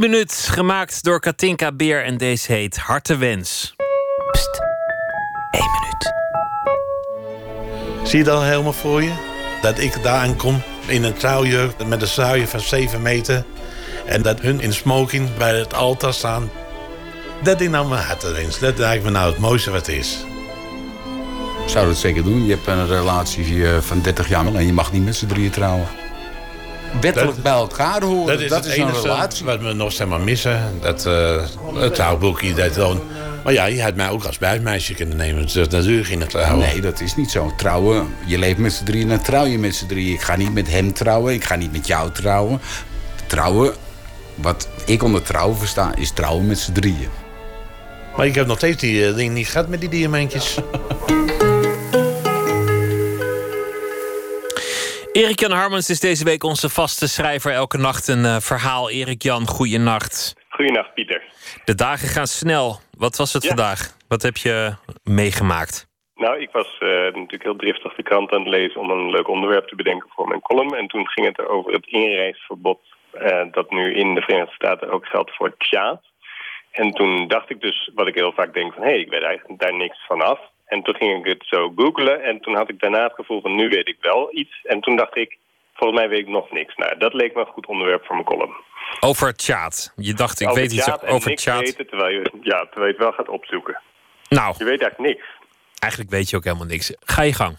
minuut, gemaakt door Katinka Beer en deze heet Hartewens. Pst, 1 minuut. Zie je dat helemaal voor je? Dat ik daar aankom in een trouwjurk met een sluier van 7 meter... en dat hun in smoking bij het altaar staan. Dat ik nou mijn hart erin. Dat lijkt me nou het mooiste wat is. Ik zou dat zeker doen. Je hebt een relatie van 30 jaar en je mag niet met z'n drieën trouwen. Wettelijk Dat- bij elkaar horen, Dat is, het een enige relatie. wat we nog zeg maar missen. Dat uh, het trouwboekje. Dat dan. Maar ja, je had mij ook als buismeisje kunnen nemen. Dus natuurlijk ging het trouwen. Nee, dat is niet zo. Trouwen, je leeft met z'n drieën, dan trouw je met z'n drieën. Ik ga niet met hem trouwen, ik ga niet met jou trouwen. Trouwen, wat ik onder trouwen versta, is trouwen met z'n drieën. Maar ik heb nog steeds die eh, ding niet gehad met die diamantjes. Erik-Jan Harmens is deze week onze vaste schrijver. Elke nacht een eh, verhaal. Erik-Jan, goeienacht. Goeienacht, Pieter. De dagen gaan snel. Wat was het vandaag? Wat heb je meegemaakt? Nou, ik was eh, natuurlijk heel driftig de krant aan het lezen om een leuk onderwerp te bedenken voor mijn column. En toen ging het er over het inreisverbod eh, dat nu in de Verenigde Staten ook geldt voor Tjaat. En toen dacht ik dus, wat ik heel vaak denk van, hé, hey, ik weet eigenlijk daar niks van af. En toen ging ik het zo googlen en toen had ik daarna het gevoel van, nu weet ik wel iets. En toen dacht ik, volgens mij weet ik nog niks. Nou, dat leek me een goed onderwerp voor mijn column. Over Tjaat. Je dacht, ik Over weet iets over Tjaat. Weten, terwijl, je, ja, terwijl je het wel gaat opzoeken. Nou, Je weet eigenlijk niks. eigenlijk weet je ook helemaal niks. Ga je gang.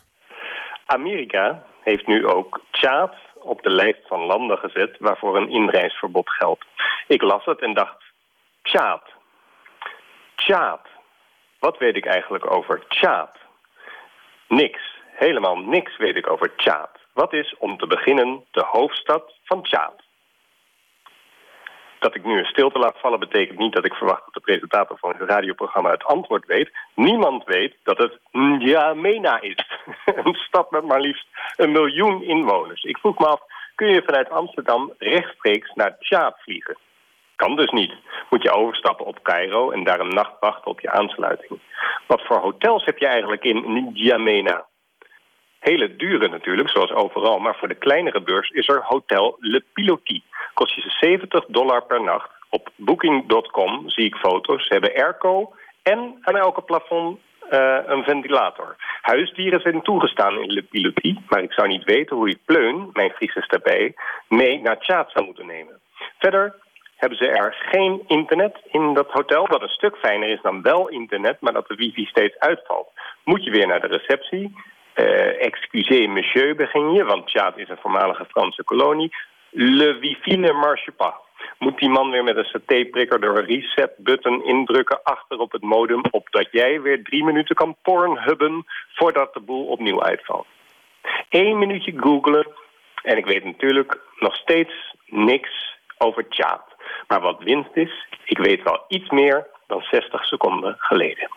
Amerika heeft nu ook Tjaad op de lijst van landen gezet waarvoor een inreisverbod geldt. Ik las het en dacht, Tjaad. Tjaad. Wat weet ik eigenlijk over Tjaad? Niks. Helemaal niks weet ik over Tjaad. Wat is, om te beginnen, de hoofdstad van Tjaad? Dat ik nu een stilte laat vallen betekent niet dat ik verwacht dat de presentator van het radioprogramma het antwoord weet. Niemand weet dat het N'Djamena is. een stad met maar liefst een miljoen inwoners. Ik vroeg me af, kun je vanuit Amsterdam rechtstreeks naar Tjaad vliegen? Kan dus niet. Moet je overstappen op Cairo en daar een nacht wachten op je aansluiting. Wat voor hotels heb je eigenlijk in N'Djamena? Hele dure natuurlijk, zoals overal. Maar voor de kleinere beurs is er Hotel Le Pilotis. Kost je 70 dollar per nacht. Op booking.com zie ik foto's. Ze hebben airco en aan elke plafond eh, een ventilator. Huisdieren zijn toegestaan in Le Pilotis. Maar ik zou niet weten hoe ik Pleun, mijn Friese daarbij, mee naar Tjaat zou moeten nemen. Verder hebben ze er geen internet in dat hotel. Wat een stuk fijner is dan wel internet, maar dat de wifi steeds uitvalt. Moet je weer naar de receptie. Eh, excusez monsieur begin je, want Tjaad is een voormalige Franse kolonie. Le wifi ne marche pas. moet die man weer met een satéprikker de reset-button indrukken achter op het modem, opdat jij weer drie minuten kan pornhubben voordat de boel opnieuw uitvalt. Eén minuutje googlen en ik weet natuurlijk nog steeds niks over chat. Maar wat winst is, ik weet wel iets meer dan 60 seconden geleden.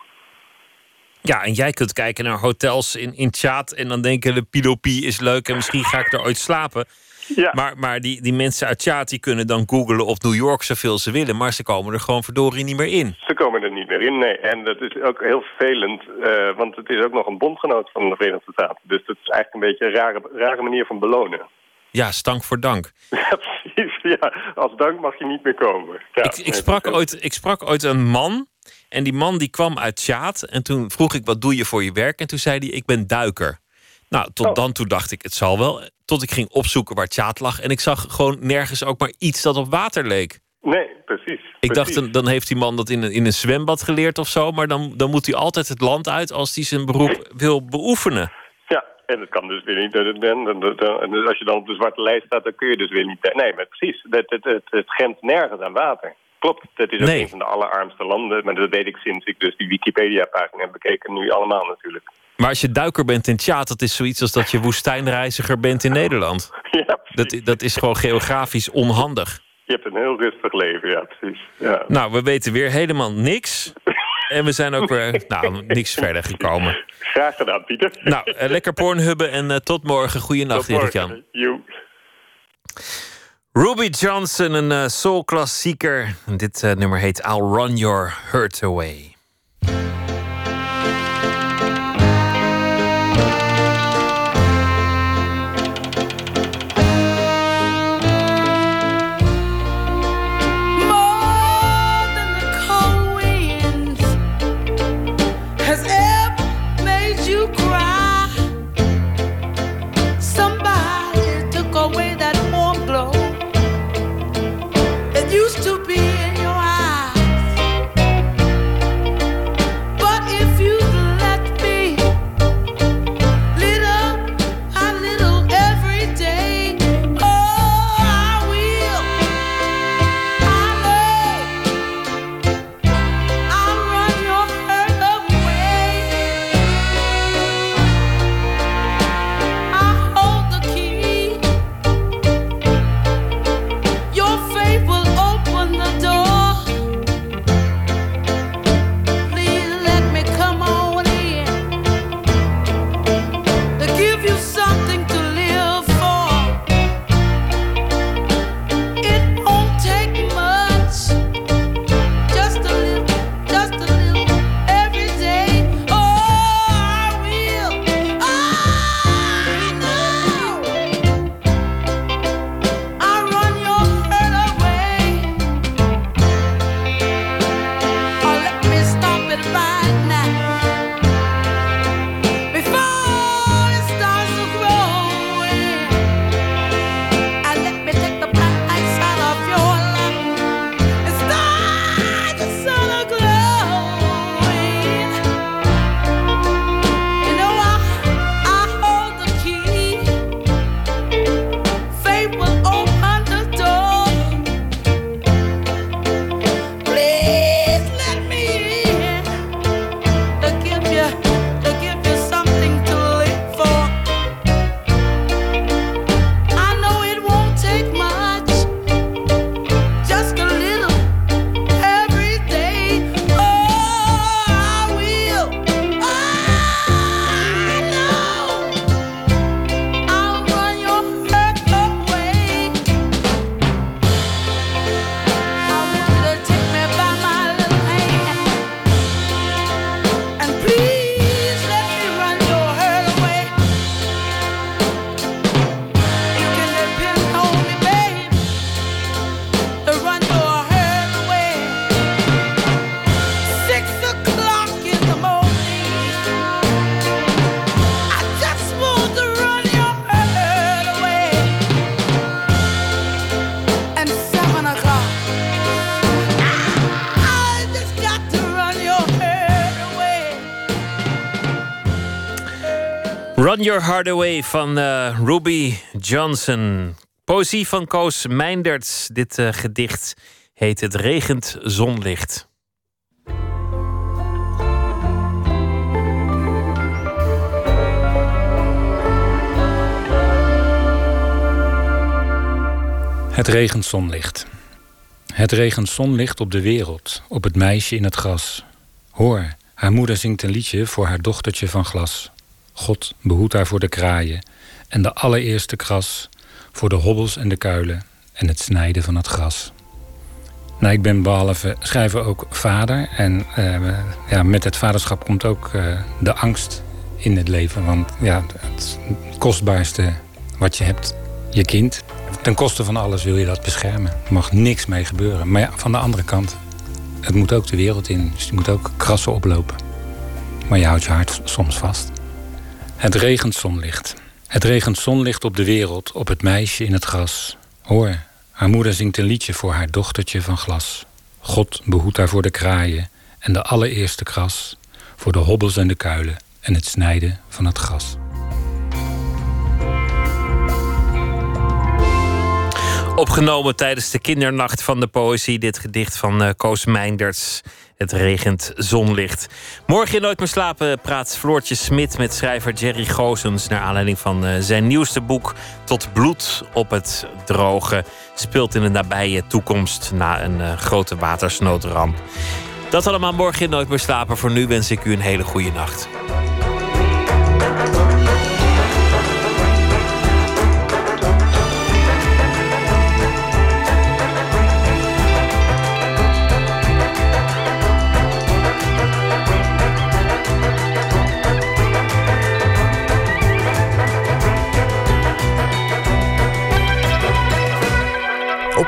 Ja, en jij kunt kijken naar hotels in, in Tjaat en dan denken de pilopie is leuk en misschien ga ik er ooit slapen. Ja. Maar, maar die, die mensen uit Tjaat die kunnen dan googlen op New York zoveel ze willen, maar ze komen er gewoon verdorie niet meer in. Ze komen er niet meer in, nee. En dat is ook heel vervelend, eh, want het is ook nog een bondgenoot van de Verenigde Staten. Dus dat is eigenlijk een beetje een rare, rare manier van belonen. Ja, stank voor dank. Ja, precies. Ja, als dank mag je niet meer komen. Ja, ik, ik, sprak ooit, ik sprak ooit een man. En die man die kwam uit Tjaat. En toen vroeg ik, wat doe je voor je werk? En toen zei hij, ik ben duiker. Nou, tot Oh. dan toe dacht ik, het zal wel. Tot ik ging opzoeken waar Tjaat lag. En ik zag gewoon nergens ook maar iets dat op water leek. Nee, precies. Ik precies. dacht, dan, dan heeft die man dat in een, in een zwembad geleerd of zo. Maar dan, dan moet hij altijd het land uit als hij zijn beroep wil beoefenen. En het kan dus weer niet dat het ben. En dat- dat- dus als je dan op de zwarte lijst staat, dan kun je dus weer niet... Nee, maar precies. Het, het, het, het grenst nergens aan water. Klopt, het is ook Nee. een van de allerarmste landen. Maar dat weet ik sinds ik dus die Wikipedia-pagina heb bekeken. Nu allemaal natuurlijk. Maar als je duiker bent in Tjaat, dat is zoiets als dat je woestijnreiziger bent in Nederland. Ja, Dat, dat is gewoon geografisch onhandig. je hebt een heel rustig leven, ja, precies. Ja. Nou, we weten weer helemaal niks. En we zijn ook weer nou, niks verder gekomen. Graag gedaan, Pieter. Nou, eh, lekker pornhubben en eh, tot morgen. Goeienacht. Erik-Jan. Ruby Johnson, een eh, soul-klassieker. En Dit nummer heet I'll Run Your Hurt Away. Run Your Heart Away van eh, Ruby Johnson. Poëzie van Koos Mijnderts. Dit uh, gedicht heet Het regent zonlicht. Het regent zonlicht. Het regent zonlicht op de wereld, op het meisje in het gras. Hoor, haar moeder zingt een liedje voor haar dochtertje van glas. God behoedt haar voor de kraaien en de allereerste kras, voor de hobbels en de kuilen en het snijden van het gras. Nou, ik ben behalve schrijver ook vader. En uh, ja, met het vaderschap komt ook uh, de angst in het leven. Want ja, het kostbaarste wat je hebt, je kind. Ten koste van alles wil je dat beschermen. Er mag niks mee gebeuren. Maar ja, van de andere kant, het moet ook de wereld in. Dus je moet ook krassen oplopen. Maar je houdt je hart soms vast. Het regent zonlicht. Het regent zonlicht op de wereld, op het meisje in het gras. Hoor, haar moeder zingt een liedje voor haar dochtertje van glas. God behoedt haar voor de kraaien en de allereerste kras, voor de hobbels en de kuilen en het snijden van het gras. Opgenomen tijdens de kindernacht van de poëzie. Dit gedicht van uh, Koos Meinders. Het regent zonlicht. Morgen in Nooit meer slapen praat Floortje Smit met schrijver Jerry Gozens... naar aanleiding van uh, zijn nieuwste boek Tot bloed op het droge. Speelt in de nabije toekomst na een uh, grote watersnoodramp. Dat allemaal morgen in Nooit meer slapen. Voor nu wens ik u een hele goede nacht.